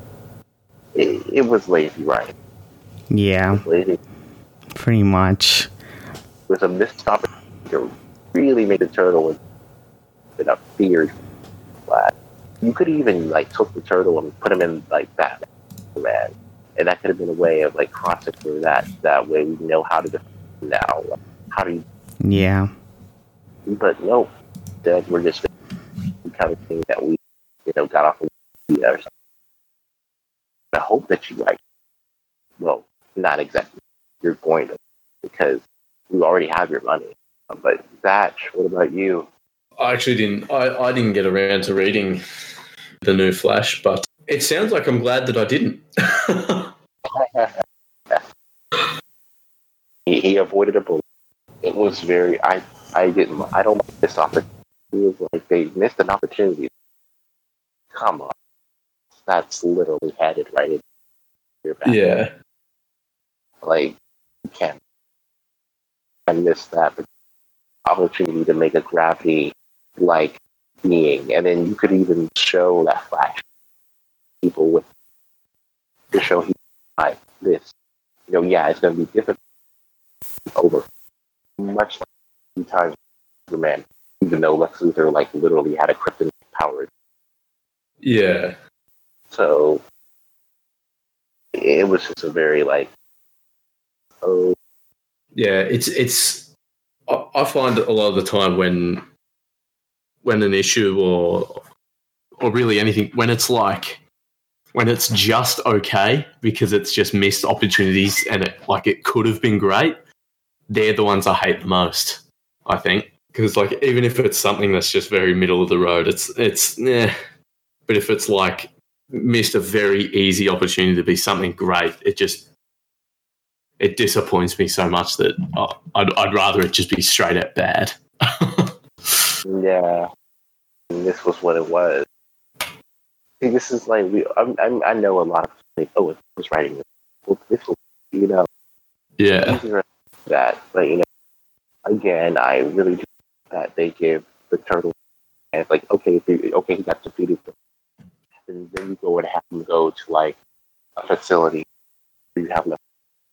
it, it was lazy writing. Yeah, lazy. pretty much. With a missed opportunity to really make the turtle been a feared flat. You could even like took the turtle and put him in like Batman, man, and that could have been a way of like crossing through that. That way we know how to defend now. How do you? Yeah. But no, that we're just kind of thing that we, you know, got off of or something. I hope that you like. Well, not exactly. You're going to because you already have your money. But Zach, what about you? I actually didn't. I, I didn't get around to reading the new Flash, but it sounds like I'm glad that I didn't. he, he avoided a bullet. It was very. I I didn't. I don't like this opportunity. It was like they missed an opportunity. Come on, that's literally headed right in your back. Yeah. Like you can't. I missed that opportunity to make a gravity like being, and then you could even show that flash people with to show he like this. You know, yeah, it's going to be difficult over much like two times Superman, even though Lex Luthor like literally had a kryptonite power. Yeah. So it was just a very like oh yeah it's it's I find a lot of the time when when an issue or or really anything when it's like when it's just okay because it's just missed opportunities and it like it could have been great they're the ones i hate the most i think. Because like even if it's something that's just very middle of the road it's it's yeah but if it's like missed a very easy opportunity to be something great it just it disappoints me so much that oh, I'd, I'd rather it just be straight up bad. yeah, and this was what it was. See, this is like we. I'm, I'm, i know a lot of like, oh, it was writing this. Well, this was, you know. Yeah. That, but you know, again, I really do that they give the turtle, and it's like, okay, okay, he got defeated, and then you go and have him go to like a facility where you have enough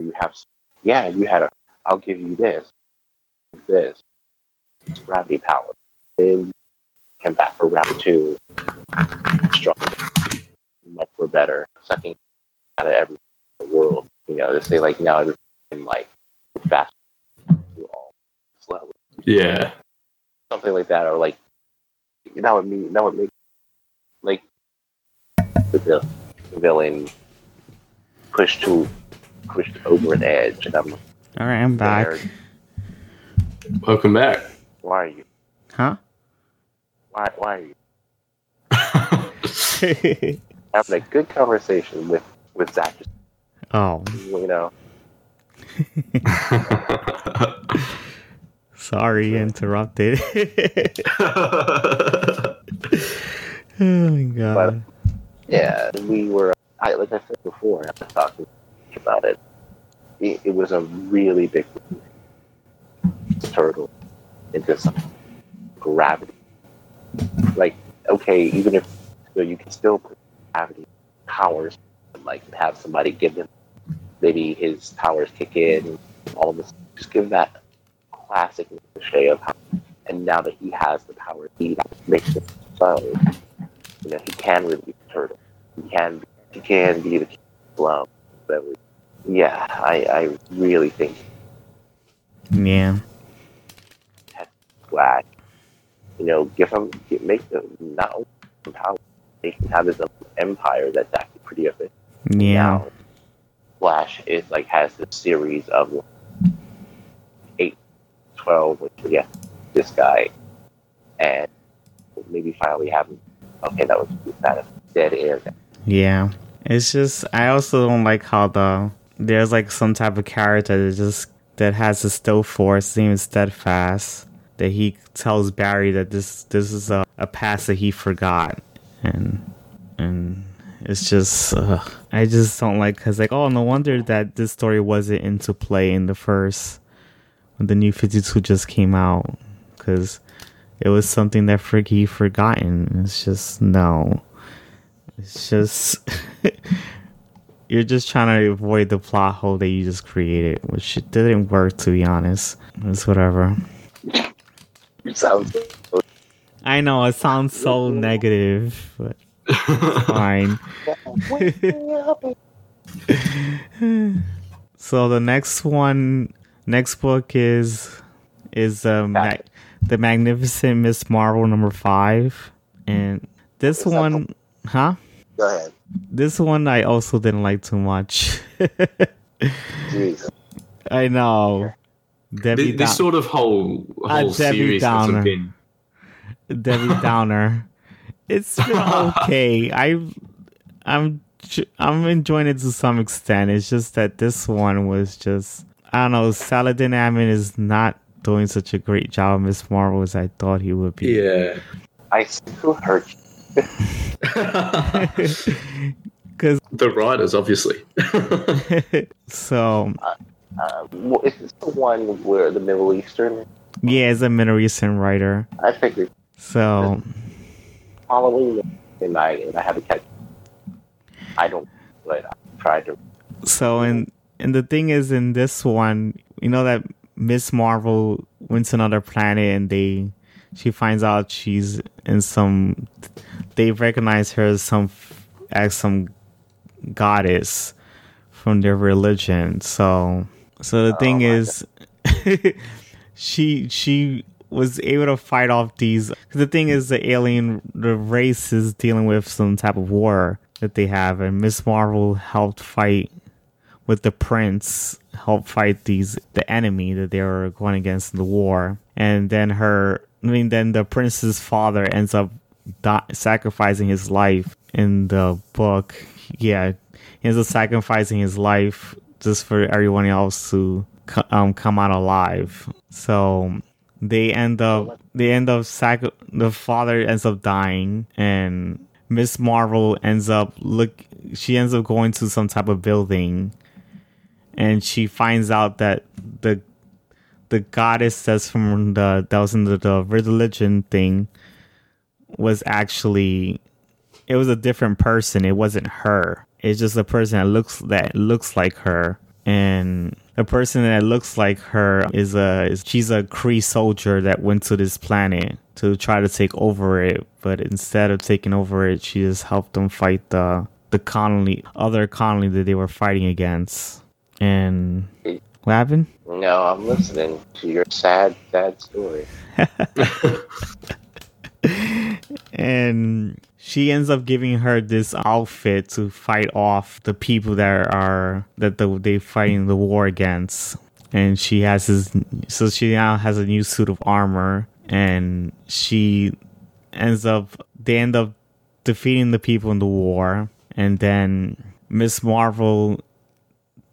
you have, yeah, you had a, I'll give you this, this, gravity power. Then come back for round two, stronger, much more better, sucking out of every the world. You know, to say like now everything like fast, all slow. Yeah, something like that, or like that would mean that would make like the villain push to pushed over an edge, and I'm. All right, I'm back. Welcome back. Why are you? Huh? Why? Why are you? Having a good conversation with with Zach. Oh. You know. Sorry, interrupted. oh my god. But, yeah, we were. I like I said before, I was talking about it, it, it was a really big turtle into some gravity. Like, okay, even if you, know, you can still put gravity powers, like have somebody give them maybe his powers kick in, all of this, just give that classic cliche of how, and now that he has the power, he makes it so, you know, he can really be the turtle. He can, he can be the flow that we yeah, I, I really think. Yeah. Swag. You know, give him, make the not only power, they can have his own empire that's actually pretty efficient. Yeah. Now, Flash is like has this series of eight, twelve, which yeah, this guy, and maybe finally having okay, that was kind of dead air. Yeah, it's just I also don't like how the there's like some type of character that just that has a still force, seems steadfast. That he tells Barry that this this is a, a past that he forgot, and and it's just uh, I just don't like because like oh no wonder that this story wasn't into play in the first when the new Fifty Two just came out because it was something that he forgotten. It's just no. It's just you're just trying to avoid the plot hole that you just created, which didn't work to be honest. It's whatever. It sounds. I know it sounds so negative, but fine. so the next one, next book is is um, the Magnificent Miss Marvel number five, and this one, huh? Go ahead. This one I also didn't like too much. I know. Debbie this, this sort of whole whole uh, series Downer. has been Debbie Downer. It's been okay. I I'm I'm enjoying it to some extent. It's just that this one was just I don't know. Saladin Ahmed is not doing such a great job Miss Marvel as I thought he would be. Yeah. I still hurt you. Because the writers, obviously. so. Uh, uh, is this the one where the Middle Eastern? Yeah, it's a Middle Eastern writer. I figured. So. Halloween, and I and I have a catch. I don't, but I tried to. So and and the thing is, in this one, you know that Miss Marvel went to another planet and they she finds out she's in some they recognize her as some as some goddess from their religion. So so the oh, thing is she she was able to fight off these the thing is the alien the race is dealing with some type of war that they have and Miss Marvel helped fight with the prince help fight these the enemy that they were going against in the war and then her i mean then the prince's father ends up di- sacrificing his life in the book. Yeah he ends up sacrificing his life just for everyone else to um, come out alive. So they end up they end up sac the father ends up dying and miss marvel ends up look she ends up going to some type of building and she finds out that the the goddess that's from the that was in the, the religion thing was actually it was a different person. It wasn't her. It's just a person that looks that looks like her, and a person that looks like her is a is, she's a Kree soldier that went to this planet to try to take over it. But instead of taking over it, she just helped them fight the the colony, other colony that they were fighting against. And what happened? No, I'm listening to your sad, sad story. and she ends up giving her this outfit to fight off the people that are that the, they fighting the war against. And she has this, so she now has a new suit of armor, and she ends up. They end up defeating the people in the war, and then Miss Marvel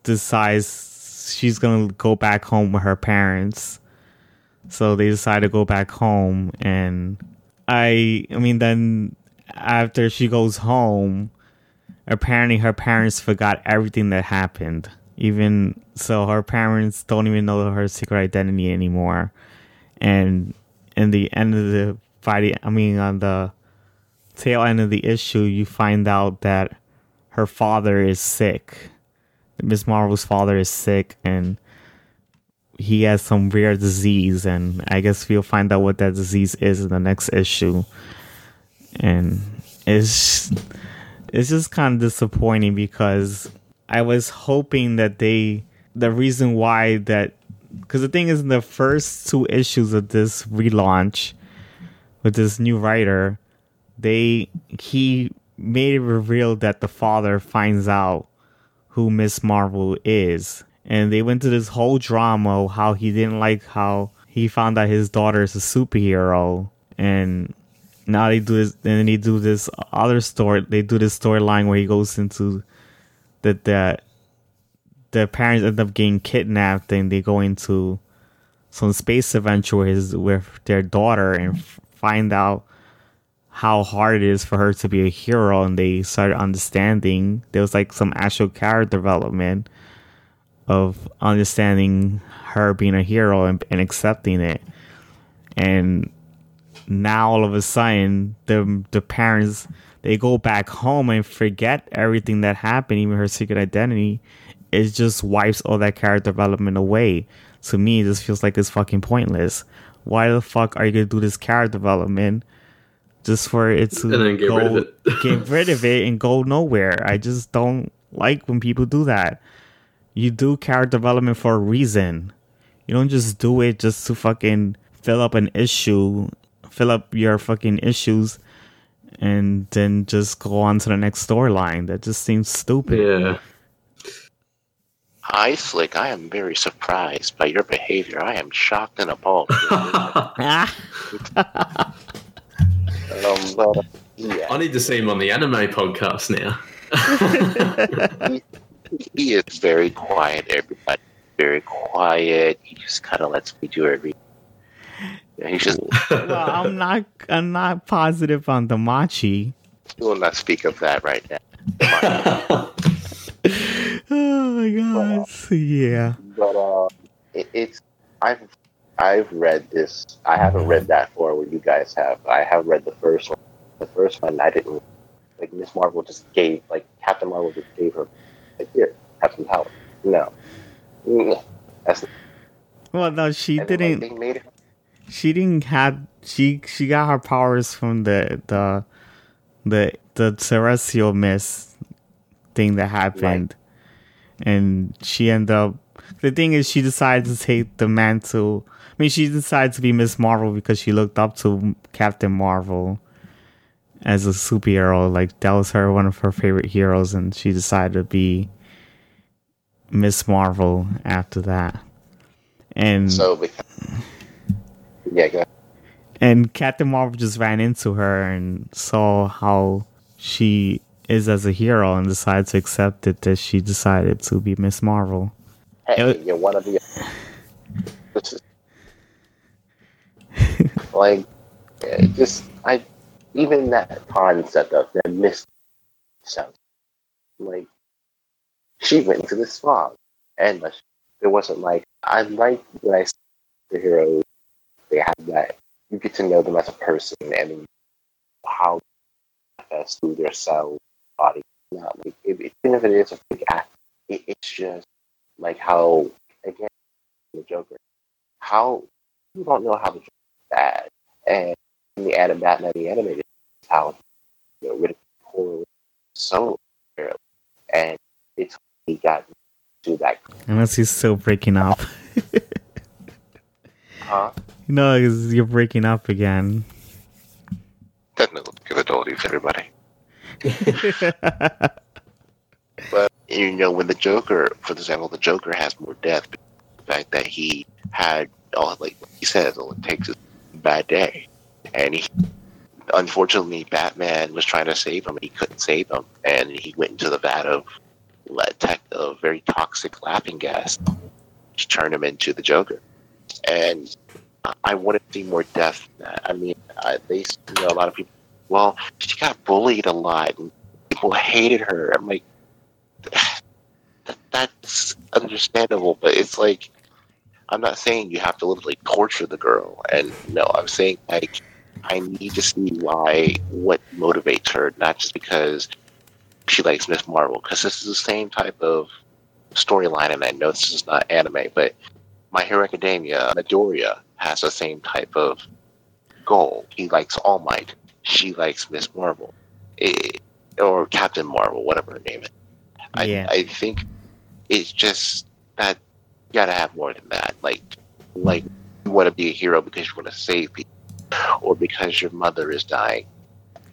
decides she's gonna go back home with her parents. So they decide to go back home and I I mean then after she goes home, apparently her parents forgot everything that happened. Even so her parents don't even know her secret identity anymore. And in the end of the fight I mean on the tail end of the issue you find out that her father is sick Miss Marvel's father is sick and he has some rare disease, and I guess we'll find out what that disease is in the next issue. And it's it's just kind of disappointing because I was hoping that they the reason why that because the thing is in the first two issues of this relaunch with this new writer they he made it reveal that the father finds out who Miss Marvel is. And they went to this whole drama how he didn't like how he found out his daughter is a superhero and now they do this, and then they do this other story. They do this storyline where he goes into that the the parents end up getting kidnapped, and they go into some space adventure with, with their daughter and find out how hard it is for her to be a hero and they started understanding there was like some actual character development of understanding her being a hero and, and accepting it and now all of a sudden the the parents they go back home and forget everything that happened even her secret identity it just wipes all that character development away to me this feels like it's fucking pointless why the fuck are you gonna do this character development just for it to and then get go, rid of it. get rid of it and go nowhere. I just don't like when people do that. You do character development for a reason. You don't just do it just to fucking fill up an issue, fill up your fucking issues, and then just go on to the next storyline. That just seems stupid. Yeah. Hi, Slick. I am very surprised by your behavior. I am shocked and appalled. Um, but yeah, I need to see him on the anime podcast now. he is very quiet. Everybody very quiet. He just kind of lets me do everything. He's just well, I'm not. I'm not positive on the machi. we will not speak of that right now. Oh my god. Yeah. but uh, it, it's I've I've read this. I haven't read that far where you guys have. I have read the first one. The first one I didn't like. Miss Marvel just gave like Captain Marvel just gave her here have some power. No, that's Well, no, she and didn't. like, made it. she didn't have she she got her powers from the the the the celestial mist thing that happened and she ended up the thing is she decided to take the mantle i mean she decided to be miss marvel because she looked up to captain marvel as a superhero like that was her one of her favorite heroes and she decided to be miss marvel after that and So because yeah, go ahead. and Captain Marvel just ran into her and saw how she is as a hero and decided to accept it that she decided to be Miss Marvel. hey, It- you want to be. This is like just I even that concept of that mist sounds like she went into the fog and it wasn't like I like when I see the heroes they have that you get to know them as a person and how manifest through their cell body not like if, even if it is a big act it, it's just like how again the Joker how you don't know how the Joker bad and in the anim- Batman the animated how you know ridicule so fairly and it's he got to that Unless he's still breaking up. huh you know, 'cause you're breaking up again. Technical capabilities, everybody. But you know, when the Joker, for example, the Joker has more death. The fact that he had all like he says, all it takes is a bad day, and he unfortunately Batman was trying to save him, he couldn't save him, and he went into the vat of of very toxic laughing gas, which turned him into the Joker, and. I- I want to see more death. I mean, uh, they, you know, a lot of people. Well, she got bullied a lot, and people hated her. I'm like, that, that's understandable, but it's like I'm not saying you have to literally torture the girl, and no, I'm saying like I need to see why what motivates her, not just because she likes Miss Marvel, because this is the same type of storyline, and I know this is not anime, but My Hero Academia, Midoriya has the same type of goal. He likes All Might. She likes Miss Marvel, Eh, or Captain Marvel, whatever her name is. I, Yeah. I think it's just that you gotta have more than that. Like, like you want to be a hero because you want to save people, or because your mother is dying.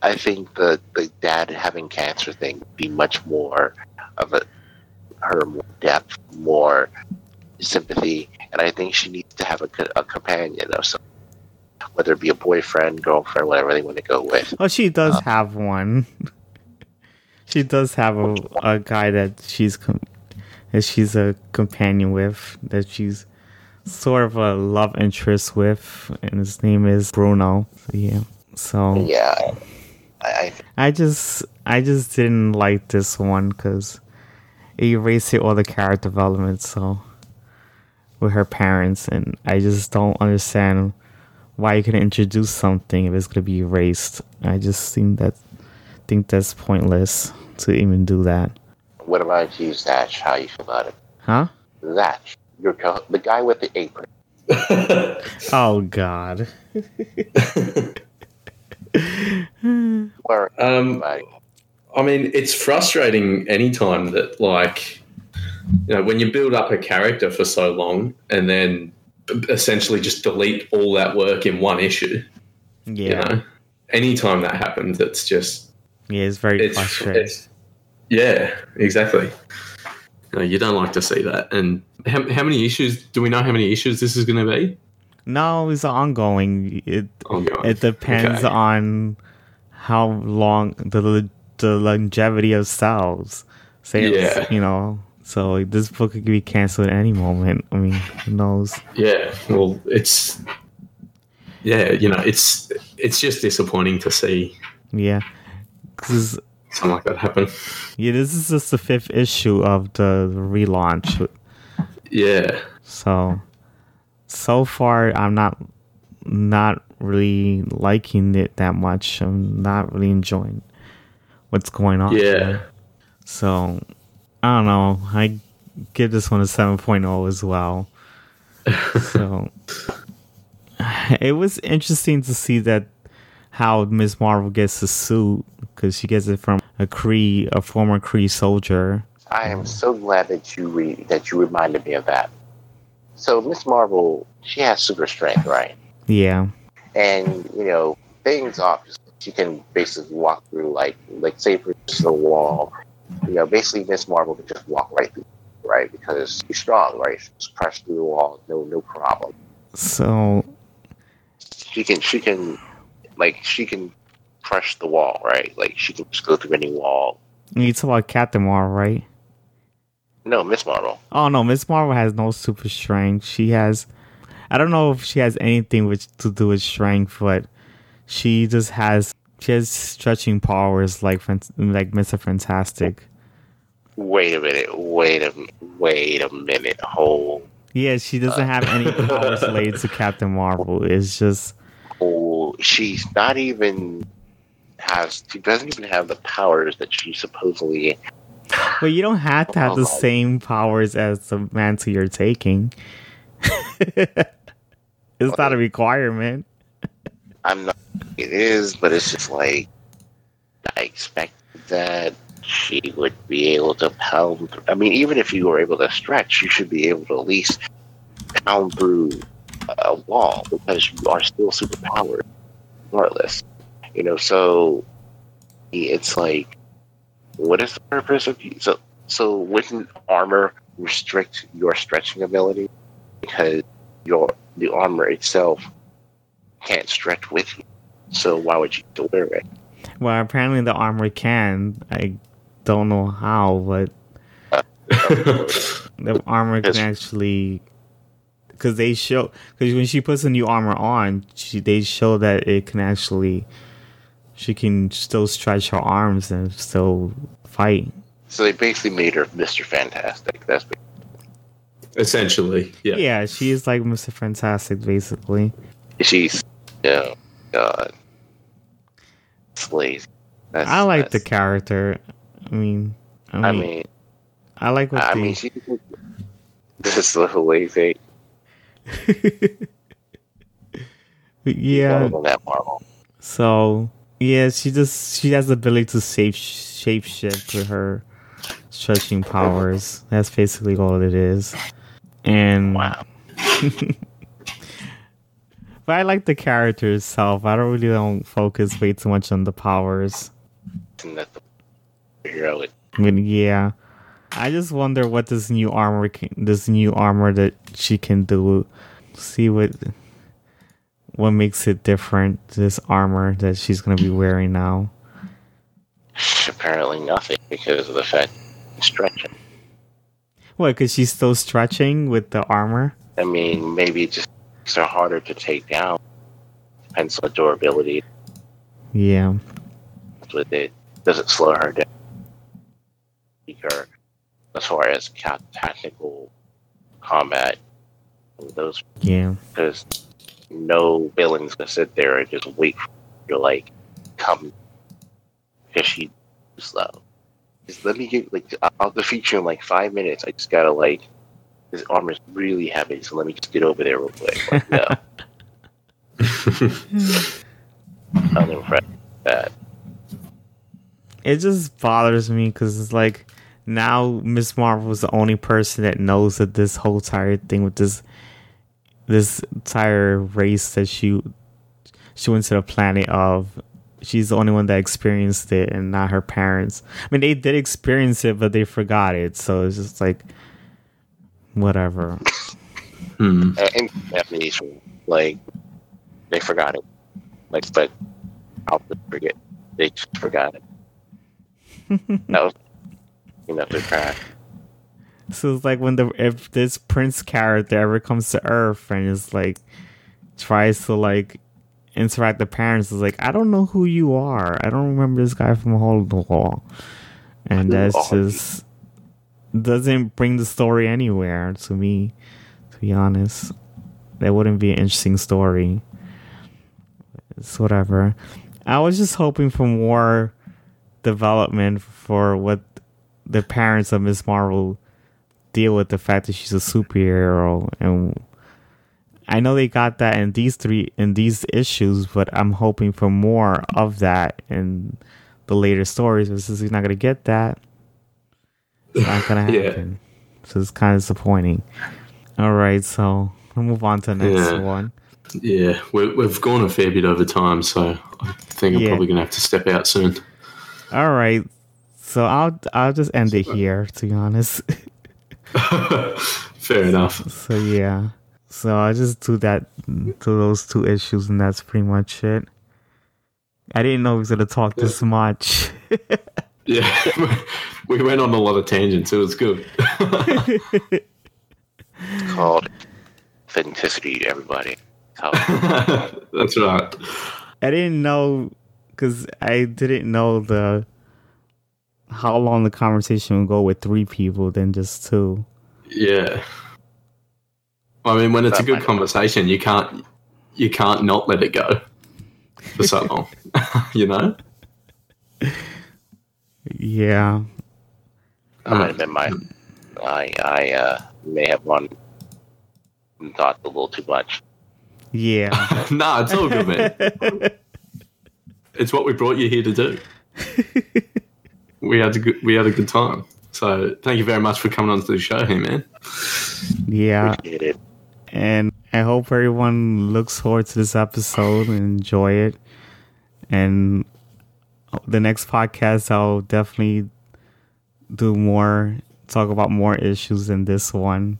I think the the dad having cancer thing would be much more of a her more depth, more sympathy, and I think she needs to have a, a companion or something. whether it be a boyfriend, girlfriend, whatever they want to go with. Oh, she does uh, have one. she does have a, a guy that she's com- that she's a companion with that she's sort of a love interest with, and his name is Bruno. Yeah. So yeah, I, I just I just didn't like this one because it erased all the character development. So with her parents, and I just don't understand why you could introduce something if it's gonna be erased. I just think that think that's pointless to even do that. What about you, Zach? How you feel about it? Huh? Zach, you're the guy with the apron. oh God. um, I mean, it's frustrating anytime that, like, you know, when you build up a character for so long and then essentially just delete all that work in one issue. Yeah. You know, anytime that happens, it's just. Yeah, it's very it's, frustrating. It's, yeah, exactly. You, don't like to see that. And how, how many issues do we know how many issues this is going to be? No, it's ongoing. It ongoing. it depends okay. on how long the the longevity of sales. Sales, yeah. you know. So this book could be canceled at any moment. I mean, who knows? Yeah. Well, it's yeah, you know, it's it's just disappointing to see. Yeah, because something like that happen. Yeah, this is just the fifth issue of the relaunch. Yeah. So so far I'm not not really liking it that much. I'm not really enjoying what's going on. Yeah. So I don't know. I give this one a 7.0 as well. so it was interesting to see that how Ms. Marvel gets the suit because she gets it from a Kree, a former Kree soldier. I am so glad that you re- that you reminded me of that. So Miss Marvel, she has super strength, right? Yeah. And you know things obviously she can basically walk through like like say for the wall. You know, basically Miss Marvel can just walk right through, right? Because she's strong, right? She She's crush through the wall, no no problem. So she can she can like she can crush the wall, right? Like she can just go through any wall. You talk about Captain Marvel, right? No, Miss Marvel. Oh no, Miss Marvel has no super strength. She has I don't know if she has anything with to do with strength, but she just has she has stretching powers like like Mister Fantastic. Wait a minute! Wait a wait a minute! Hold. Yeah, she doesn't have any powers related to Captain Marvel. It's just. Oh, she's not even has. She doesn't even have the powers that she supposedly. But you don't have to have the same powers as the mantle you're taking. it's not a requirement. I'm not. It is, but it's just like I expect that she would be able to pound. I mean, even if you were able to stretch, you should be able to at least pound through a wall because you are still superpowered, regardless. You know, so it's like, what is the purpose of you? So, so wouldn't armor restrict your stretching ability because your the armor itself can't stretch with you. So why would you wear it? Well, apparently the armor can. I don't know how, but uh, the armor can actually because they show because when she puts a new armor on, she they show that it can actually she can still stretch her arms and still fight. So they basically made her Mister Fantastic. That's essentially yeah. Yeah, she's like Mister Fantastic basically. She's yeah, God, it's lazy. That's, I like the character. I mean, I mean, I, mean, I like what I the, mean. She, this is the lazy. Yeah. So yeah, she just she has the ability to shape shape shift with her stretching powers. That's basically all it is. And wow. but I like the character itself. I don't really don't focus way too much on the powers. Really? I mean, yeah. I just wonder what this new armor, can, this new armor that she can do. See what what makes it different? This armor that she's gonna be wearing now. Apparently nothing because of the fact stretching. What? Because she's still stretching with the armor. I mean, maybe it just makes her harder to take down. Depends on durability. Yeah. With it, does it slow her down? Weaker as far as tactical combat. Those yeah, because no villain's gonna sit there and just wait for you to like come because she slow. Just let me get like I'll defeat you in like five minutes. I just gotta like his armor's really heavy, so let me just get over there real quick. Like, no. I'm impressed that. It just bothers me because it's like now Miss Marvel is the only person that knows that this whole entire thing with this this entire race that she she went to the planet of she's the only one that experienced it and not her parents. I mean they did experience it but they forgot it. So it's just like whatever. Hmm. And amnesia, like they forgot it. Like but I'll forget. They just forgot it. that was enough to cry. So it's like when the if this Prince character ever comes to Earth and is like tries to like interact the parents, is like I don't know who you are. I don't remember this guy from Hole in the Wall, and that's just doesn't bring the story anywhere to me. To be honest, that wouldn't be an interesting story. It's whatever. I was just hoping for more development for what the parents of Miss Marvel deal with the fact that she's a superhero and I know they got that in these three in these issues, but I'm hoping for more of that in the later stories. But since you're not gonna get that, it's not gonna happen. yeah. So it's kind of disappointing. All right, so we'll move on to the next yeah. one. Yeah, we have gone a fair bit over time, so I think I'm yeah. probably gonna have to step out soon. All right, so I'll I'll just end it uh, here. To be honest. Fair enough. So yeah, so I just do that to those two issues, and that's pretty much it. I didn't know we was gonna talk this much. yeah, we went on a lot of tangents. It was good. it's called authenticity, everybody. That's right. I didn't know because I didn't know the how long the conversation would go with three people than just two. Yeah. I mean, when it's a good conversation, you can't you can't not let it go for so long. you know. Yeah. I might have been my. I I uh, may have one thought a little too much. Yeah. nah, it's all good, man. it's what we brought you here to do we had a good we had a good time. So thank you very much for coming on to the show here, man. Yeah. And I hope everyone looks forward to this episode and enjoy it. And the next podcast, I'll definitely do more, talk about more issues than this one.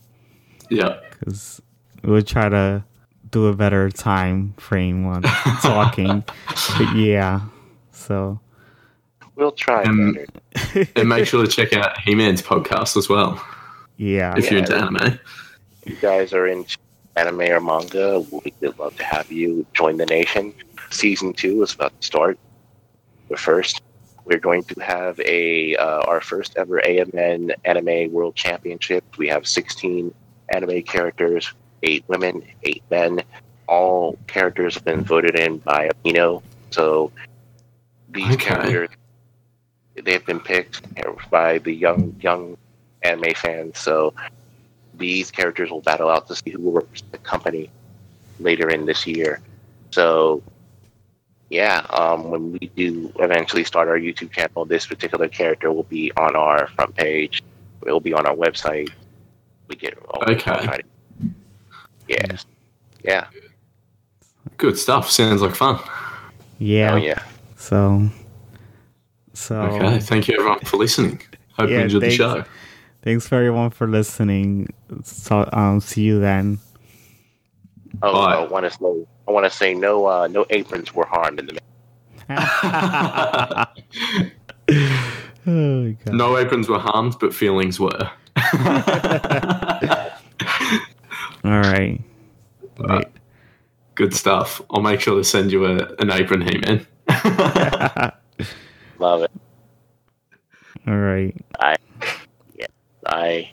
Yeah. Because we'll try to do a better time frame on talking. but yeah. So We'll try. And, and make sure to check out He Man's podcast as well. Yeah. If yeah, you're into anime. you guys are into anime or manga, we'd love to have you join the nation. Season two is about to start. But first, we're going to have a uh, our first ever AMN Anime World Championship. We have 16 anime characters, eight women, eight men. All characters have been voted in by Amino. So these okay. characters they've been picked by the young young anime fans. So these characters will battle out to see who will represent the company later in this year. So yeah, um, when we do eventually start our YouTube channel, this particular character will be on our front page. It will be on our website. We get okay. Yeah, yeah. Good stuff. Sounds like fun. Yeah. Oh, yeah. So so okay, thank you everyone for listening. Hope yeah, you enjoyed thanks, the show. Thanks for everyone for listening. So, um, see you then. Oh, I want to say, I want to say, no, uh, no aprons were harmed in the. oh, no aprons were harmed, but feelings were. All right. Uh, good stuff. I'll make sure to send you a, an apron, He Man. Love it. All right. I, yeah, I